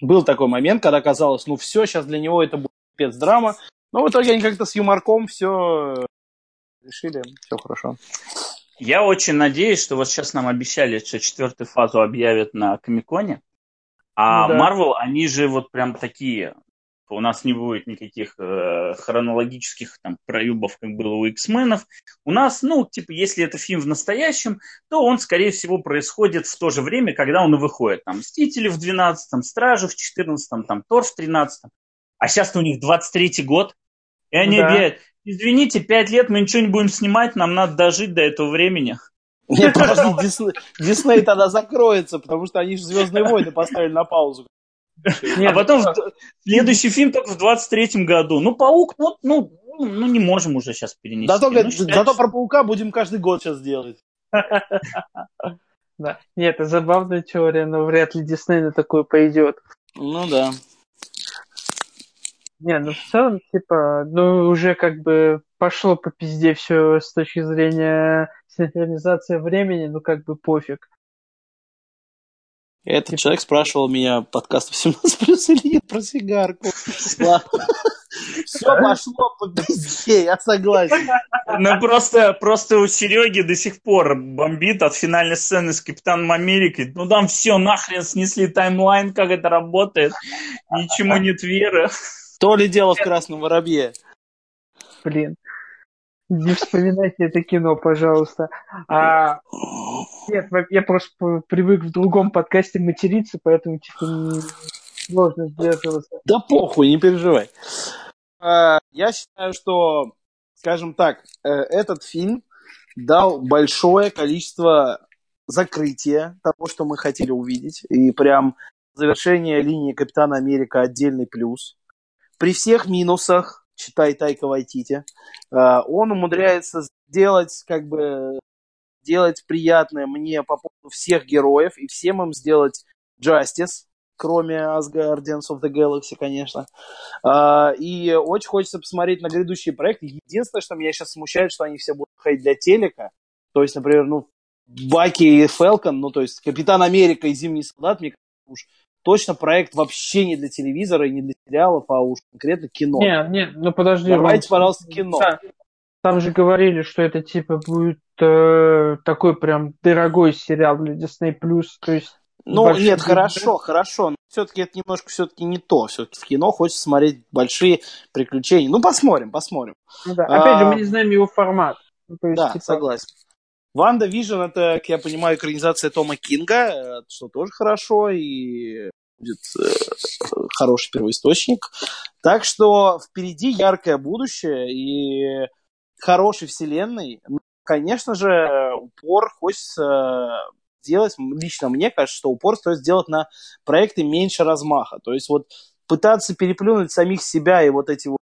Был такой момент, когда казалось, ну все, сейчас для него это будет спецдрама, но в итоге они как-то с юморком все решили, все хорошо. Я очень надеюсь, что вот сейчас нам обещали, что четвертую фазу объявят на Комиконе. А ну, да. Marvel, они же вот прям такие. У нас не будет никаких э, хронологических там проюбов, как было у X-менов. У нас, ну, типа, если это фильм в настоящем, то он, скорее всего, происходит в то же время, когда он и выходит. Там Мстители в 12-м, Стражи в 14-м, там Тор в 13-м. А сейчас-то у них 23-й год. И они да. объявляют, извините, пять лет мы ничего не будем снимать, нам надо дожить до этого времени. Нет, подожди, Дисней, Дисней тогда закроется, потому что они же «Звездные войны» поставили на паузу. Нет, а потом следующий фильм только в 23-м году. Ну, Паук, ну, ну, ну, не можем уже сейчас перенести. Зато, ну, зато про Паука будем каждый год сейчас делать. Да. Нет, это забавная теория, но вряд ли Дисней на такое пойдет. Ну да. Не, ну в целом, типа, ну уже как бы пошло по пизде все с точки зрения синхронизации времени, ну как бы пофиг. Этот типа... человек спрашивал меня подкаст 18 плюс или нет про сигарку. Все пошло по пизде, я согласен. Ну просто, просто у Сереги до сих пор бомбит от финальной сцены с Капитаном Америкой. Ну там все нахрен снесли таймлайн, как это работает. Ничему нет веры. То ли дело в «Красном воробье». Блин. Не вспоминайте это кино, пожалуйста. А, нет, я просто привык в другом подкасте материться, поэтому типа сложно сдерживаться. Да похуй, не переживай. А, я считаю, что, скажем так, э, этот фильм дал большое количество закрытия того, что мы хотели увидеть. И прям завершение линии Капитана Америка отдельный плюс при всех минусах, читай Тайка Вайтити, э, он умудряется сделать, как бы, делать приятное мне по поводу всех героев и всем им сделать justice, кроме Asgardians of the Galaxy, конечно. Э, и очень хочется посмотреть на грядущие проекты. Единственное, что меня сейчас смущает, что они все будут ходить для телека. То есть, например, ну, Баки и Фелкон, ну, то есть Капитан Америка и Зимний солдат, мне кажется, уж точно проект вообще не для телевизора и не для сериалов, а уж конкретно кино. Не, не, ну подожди. Давайте, Ром, пожалуйста, кино. Да, там же говорили, что это типа будет э, такой прям дорогой сериал для Disney+. То есть ну, нет, хорошо, хорошо. Но все-таки это немножко все-таки не то. Все-таки в кино хочется смотреть большие приключения. Ну, посмотрим, посмотрим. Ну, да. Опять а... же, мы не знаем его формат. Ну, есть, да, типа... согласен. WandaVision это, как я понимаю, экранизация Тома Кинга, э, что тоже хорошо и будет э, хороший первоисточник. Так что впереди яркое будущее и хорошей вселенной. Ну, конечно же, упор хочется сделать, лично мне кажется, что упор стоит сделать на проекты меньше размаха. То есть вот пытаться переплюнуть самих себя и вот эти вот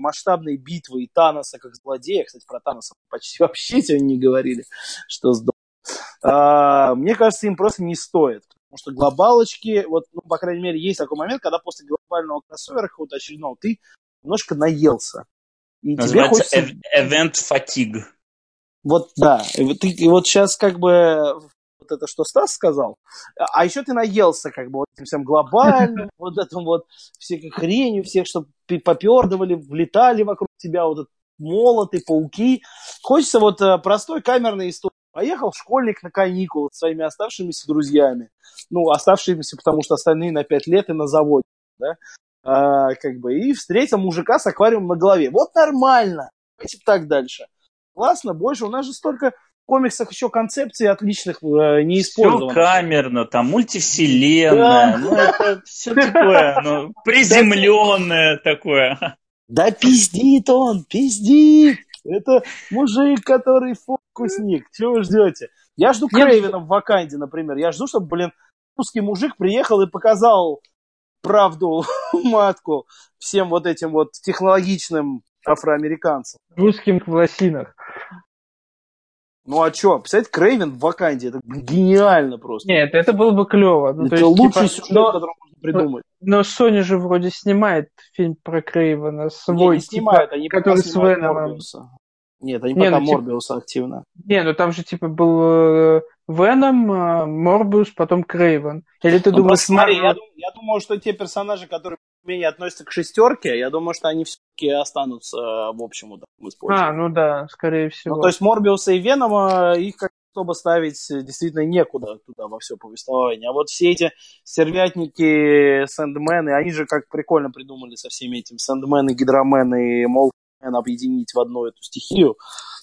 масштабные битвы и Таноса как злодея, кстати, про Таноса почти вообще сегодня не говорили, что здорово. А, мне кажется, им просто не стоит. Потому что глобалочки, вот, ну, по крайней мере, есть такой момент, когда после глобального кроссовера какого-то очередного ты немножко наелся. И Называется тебе хочется... event fatigue. Вот, да. И, ты, и вот сейчас как бы вот это, что Стас сказал, а еще ты наелся как бы вот этим всем глобальным, вот этим вот всякой хренью, всех, что попердывали, влетали вокруг тебя, вот этот молоты, пауки. Хочется вот э, простой камерной истории. Поехал школьник на каникулы с своими оставшимися друзьями. Ну, оставшимися, потому что остальные на пять лет и на заводе, да. А, как бы, и встретил мужика с аквариумом на голове. Вот нормально. Давайте так дальше. Классно, больше. У нас же столько комиксах еще концепции отличных э, не использованы. Все камерно, там мультивселенная, да. ну это все такое, ну, приземленное такое. Да пиздит он, пиздит! Это мужик, который фокусник. Чего вы ждете? Я жду Крейвена в Ваканде, например. Я жду, чтобы, блин, русский мужик приехал и показал правду матку всем вот этим вот технологичным афроамериканцам. Русским в лосинах. Ну а что, представляете, Крейвен в Ваканде, это гениально просто. Нет, это было бы клево. Ну, это есть, лучший типа, сюжет, но, который можно придумать. Но Sony же вроде снимает фильм про Крейвена свой, не, не снимают, типа, они который с Веномом. Нет, они не, пока ну, Морбиуса типа... активно. Не, ну там же типа был э, Веном, э, Морбиус, потом Крейвен. Или ты ну, думаешь... Смотри, я, я думаю, что те персонажи, которые менее относятся к шестерке, я думаю, что они все-таки останутся э, в общем в использовании. А, ну да, скорее всего. Ну, то есть Морбиуса и Венома, их как особо ставить действительно некуда туда во все повествование. А вот все эти сервятники, сэндмены, они же как прикольно придумали со всеми этими сэндмены, гидромены и мол объединить в одну эту стихию,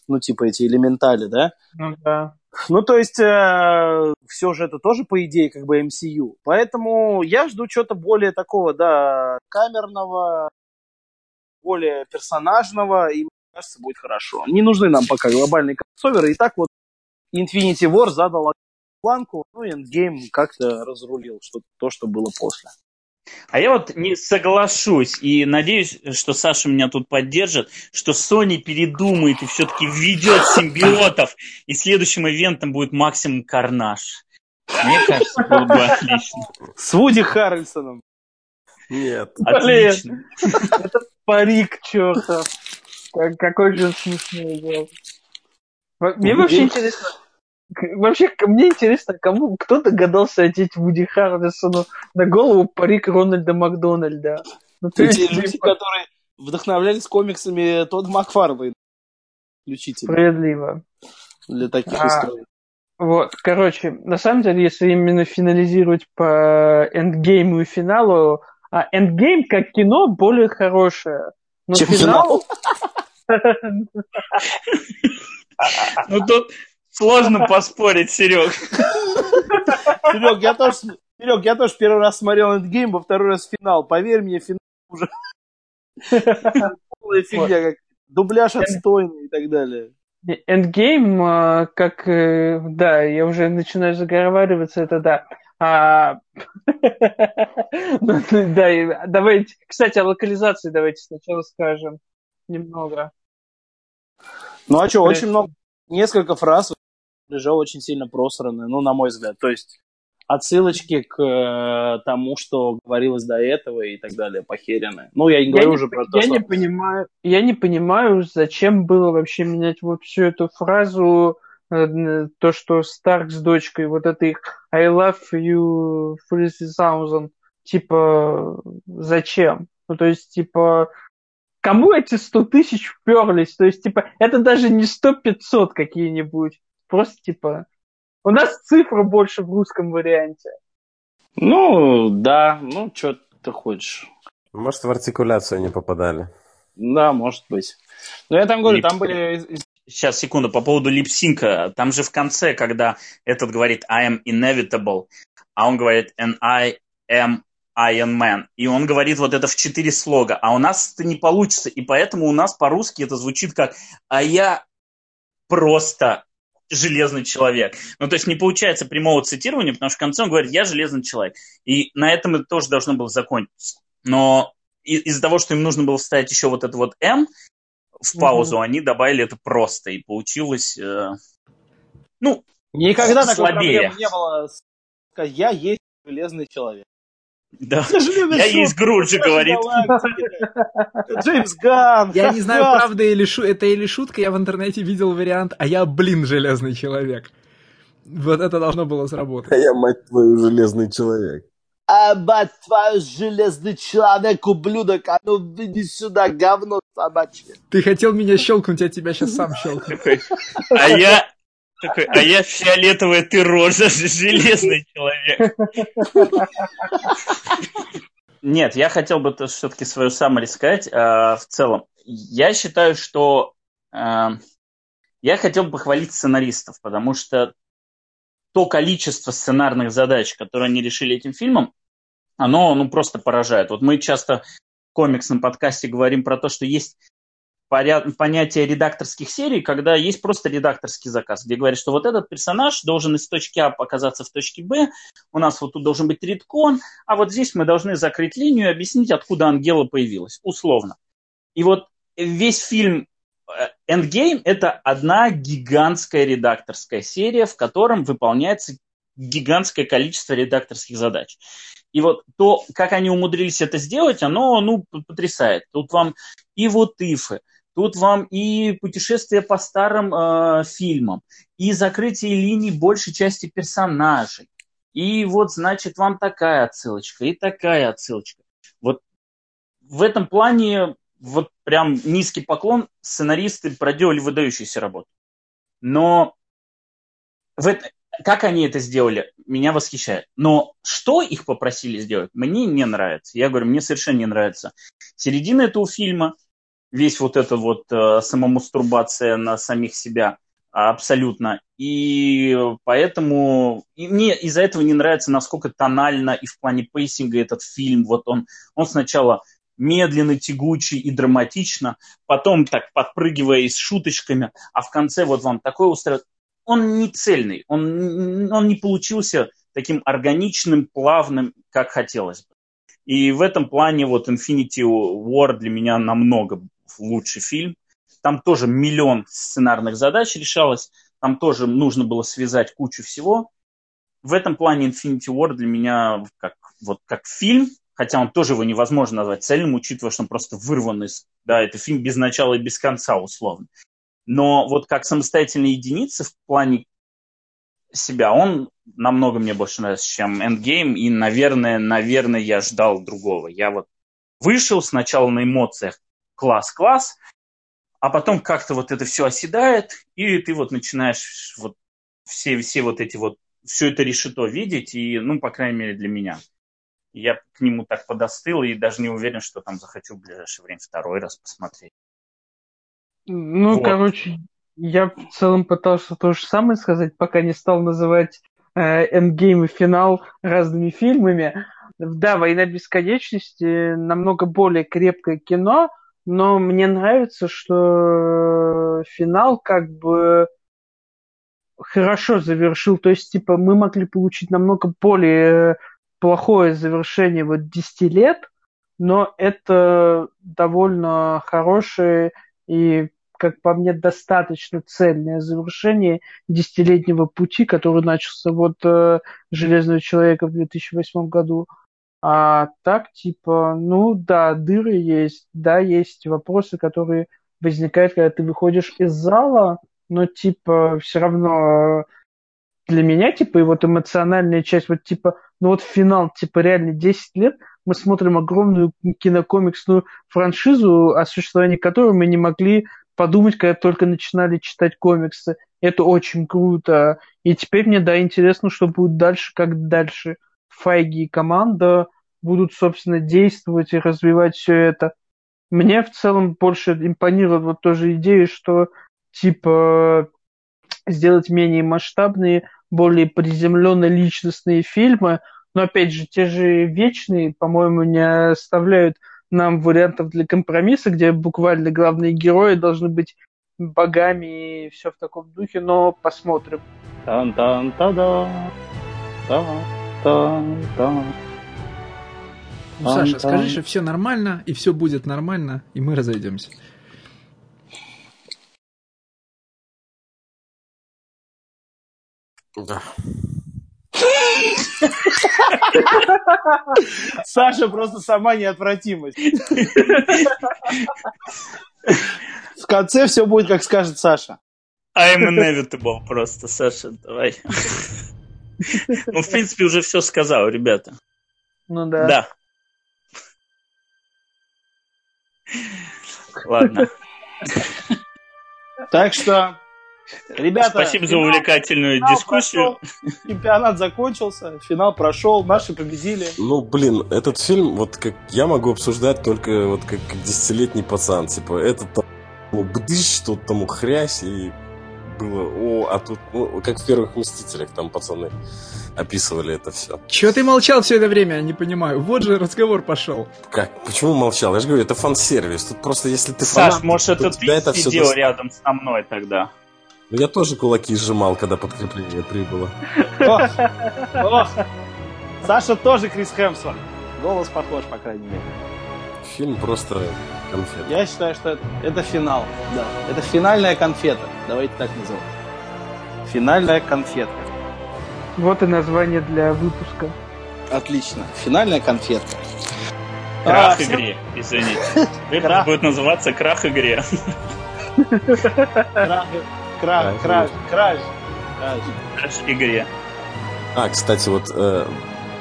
ну, типа эти элементали, да? Ну, да. Ну, то есть, э, все же это тоже, по идее, как бы MCU. Поэтому я жду чего-то более такого, да, камерного, более персонажного, и мне кажется, будет хорошо. Не нужны нам пока глобальные кроссоверы. И так вот Infinity War задал планку, ну, Endgame как-то разрулил что то, что было после. А я вот не соглашусь и надеюсь, что Саша меня тут поддержит, что Sony передумает и все-таки введет симбиотов, и следующим ивентом будет максимум Карнаж. Мне кажется, было бы отлично. С Вуди Харрельсоном. Нет. Отлично. Это парик чертов. Какой же смешной был. Мне вообще интересно, Вообще, мне интересно, кому кто догадался одеть Вуди Харрисону на голову парик Рональда Макдональда. Ну, то есть, люди, типа... которые вдохновлялись комиксами Тодд Макфарлейна. Включительно. Справедливо. Для таких а, историй. Вот, короче, на самом деле, если именно финализировать по эндгейму и финалу, а эндгейм как кино более хорошее. Но Чем финал... Ну тут Сложно поспорить, Серег. Серег, я тоже, Серег, я тоже первый раз смотрел Endgame, во второй раз финал. Поверь мне, финал уже полная фигня, как дубляж отстойный и так далее. Endgame, а, как, э, да, я уже начинаю заговариваться, это да. А... ну, да, давайте, кстати, о локализации давайте сначала скажем немного. Ну а что, очень много, несколько фраз уже очень сильно просраны, ну, на мой взгляд. То есть отсылочки к э, тому, что говорилось до этого и так далее, похерены. Ну, я не говорю я уже не, про то, я что... Не понимаю, я не понимаю, зачем было вообще менять вот всю эту фразу, э, то, что Старк с дочкой, вот это их I love you 30,000, типа, зачем? Ну, то есть, типа, кому эти 100 тысяч вперлись? То есть, типа, это даже не 100-500 какие-нибудь. Просто типа... У нас цифра больше в русском варианте. Ну, да. Ну, что ты хочешь. Может, в артикуляцию не попадали. Да, может быть. Но я там говорю, Лип... там были... Сейчас, секунду, по поводу липсинка. Там же в конце, когда этот говорит I am inevitable, а он говорит and I am Iron Man. И он говорит вот это в четыре слога. А у нас это не получится. И поэтому у нас по-русски это звучит как «А я просто железный человек. Ну, то есть не получается прямого цитирования, потому что в конце он говорит, я железный человек. И на этом это тоже должно было закончиться. Но из-за того, что им нужно было вставить еще вот это вот М в паузу, mm-hmm. они добавили это просто. И получилось, э, ну, Никогда слабее. такой не было. Я есть железный человек. Да. Я есть Груджи, говорит. Джеймс Ган. Я не знаю, правда или шу... это или шутка, я в интернете видел вариант, а я, блин, железный человек. Вот это должно было сработать. А я, мать твою, железный человек. А, мать твою, железный человек, ублюдок, а ну иди сюда, говно собачье. Ты хотел меня щелкнуть, я тебя сейчас сам щелкну. А я, такой, а я фиолетовая, ты рожа, железный человек. Нет, я хотел бы все-таки свою саммари сказать э, в целом. Я считаю, что э, я хотел бы похвалить сценаристов, потому что то количество сценарных задач, которые они решили этим фильмом, оно ну, просто поражает. Вот мы часто комиксном подкасте говорим про то, что есть понятие редакторских серий, когда есть просто редакторский заказ, где говорят, что вот этот персонаж должен из точки А оказаться в точке Б, у нас вот тут должен быть редкон, а вот здесь мы должны закрыть линию и объяснить, откуда Ангела появилась, условно. И вот весь фильм э, Endgame – это одна гигантская редакторская серия, в котором выполняется гигантское количество редакторских задач. И вот то, как они умудрились это сделать, оно ну, потрясает. Тут вам и вот ифы, Тут вам и путешествие по старым э, фильмам, и закрытие линий большей части персонажей. И вот, значит, вам такая отсылочка, и такая отсылочка. Вот в этом плане вот прям низкий поклон. Сценаристы проделали выдающуюся работу. Но в это, как они это сделали, меня восхищает. Но что их попросили сделать, мне не нравится. Я говорю, мне совершенно не нравится. Середина этого фильма – весь вот это вот э, самомастурбация на самих себя абсолютно. И поэтому и мне из-за этого не нравится, насколько тонально и в плане пейсинга этот фильм. Вот он, он сначала медленно, тягучий и драматично, потом так подпрыгивая с шуточками, а в конце вот вам такой устроит. Он не цельный, он, он не получился таким органичным, плавным, как хотелось бы. И в этом плане вот Infinity War для меня намного лучший фильм. Там тоже миллион сценарных задач решалось, там тоже нужно было связать кучу всего. В этом плане Infinity War для меня как, вот, как фильм, хотя он тоже его невозможно назвать цельным, учитывая, что он просто вырван из... Да, это фильм без начала и без конца, условно. Но вот как самостоятельная единица в плане себя, он намного мне больше нравится, чем Endgame, и, наверное, наверное, я ждал другого. Я вот вышел сначала на эмоциях, класс-класс, а потом как-то вот это все оседает, и ты вот начинаешь вот все, все вот эти вот, все это решето видеть, и, ну, по крайней мере, для меня. Я к нему так подостыл, и даже не уверен, что там захочу в ближайшее время второй раз посмотреть. Ну, вот. короче, я в целом пытался то же самое сказать, пока не стал называть э, Endgame и финал разными фильмами. Да, «Война бесконечности» намного более крепкое кино, но мне нравится, что финал как бы хорошо завершил. То есть, типа, мы могли получить намного более плохое завершение вот 10 лет, но это довольно хорошее и, как по мне, достаточно цельное завершение десятилетнего пути, который начался вот э, Железного человека в 2008 году. А так, типа, ну да, дыры есть, да, есть вопросы, которые возникают, когда ты выходишь из зала, но, типа, все равно для меня, типа, и вот эмоциональная часть, вот, типа, ну вот финал, типа, реально 10 лет, мы смотрим огромную кинокомиксную франшизу, о существовании которой мы не могли подумать, когда только начинали читать комиксы. Это очень круто. И теперь мне, да, интересно, что будет дальше, как дальше. Файги и команда будут, собственно, действовать и развивать все это. Мне в целом больше импонирует вот тоже идея, что типа сделать менее масштабные, более приземленные личностные фильмы, но опять же, те же вечные, по-моему, не оставляют нам вариантов для компромисса, где буквально главные герои должны быть богами и все в таком духе, но посмотрим. Тан-тан-та-да. Ну, Саша, скажи, что все нормально, и все будет нормально, и мы разойдемся. Да. Саша просто сама неотвратимость. В конце все будет, как скажет Саша. I'm inevitable просто, Саша, давай. Ну, в принципе, уже все сказал, ребята. Ну да. Да. Ладно. Так что, ребята... Спасибо за увлекательную дискуссию. Прошел, чемпионат закончился, финал прошел, наши победили. Ну, блин, этот фильм, вот как я могу обсуждать только вот как, десятилетний пацан. Типа, это там бдыщ, тут тому хрясь, и было, о, а тут, ну, как в первых «Мстителях», там пацаны описывали это все. Чего ты молчал все это время, я не понимаю. Вот же разговор пошел. Как? Почему молчал? Я же говорю, это фан-сервис. Тут просто, если ты Саш, фанат, может, то это ты это всё сидел дос- рядом со мной тогда? Ну, я тоже кулаки сжимал, когда подкрепление прибыло. Саша тоже Крис Хемсворт. Голос похож, по крайней мере. Фильм просто конфет. Я считаю, что это, это финал. Да. Это финальная конфета. Давайте так назовем. Финальная конфетка. Вот и название для выпуска. Отлично. Финальная конфетка. Крах А, всем- игре, извините. Выпуск Крах. будет называться Крах игре. Крах, крах, краш, краш. игре. А, кстати, вот э,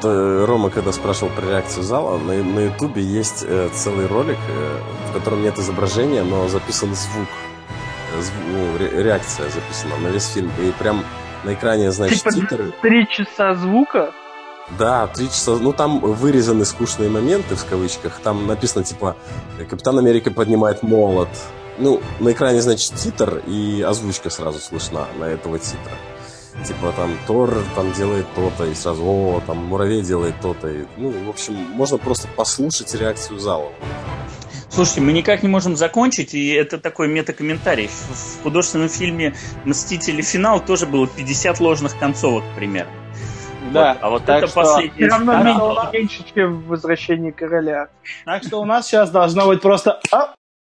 Рома, когда спрашивал про реакцию зала, на, на Ютубе есть э, целый ролик, э, в котором нет изображения, но записан звук. Э, зв- ну, ре- реакция записана на весь фильм. И прям на экране, значит, Типа титры. три часа звука. Да, три часа. Ну, там вырезаны скучные моменты, в кавычках. Там написано, типа, Капитан Америка поднимает молот. Ну, на экране, значит, титр, и озвучка сразу слышна на этого титра. Типа, там, Тор там делает то-то, и сразу, о, там, Муравей делает то-то. И, ну, в общем, можно просто послушать реакцию зала. Слушайте, мы никак не можем закончить, и это такой метакомментарий. В художественном фильме «Мстители. Финал» тоже было 50 ложных концовок, примерно. Да. Вот, а вот так это что- последнее. Все равно меньше, чем в «Возвращении короля». Так что у нас сейчас должно быть просто... а,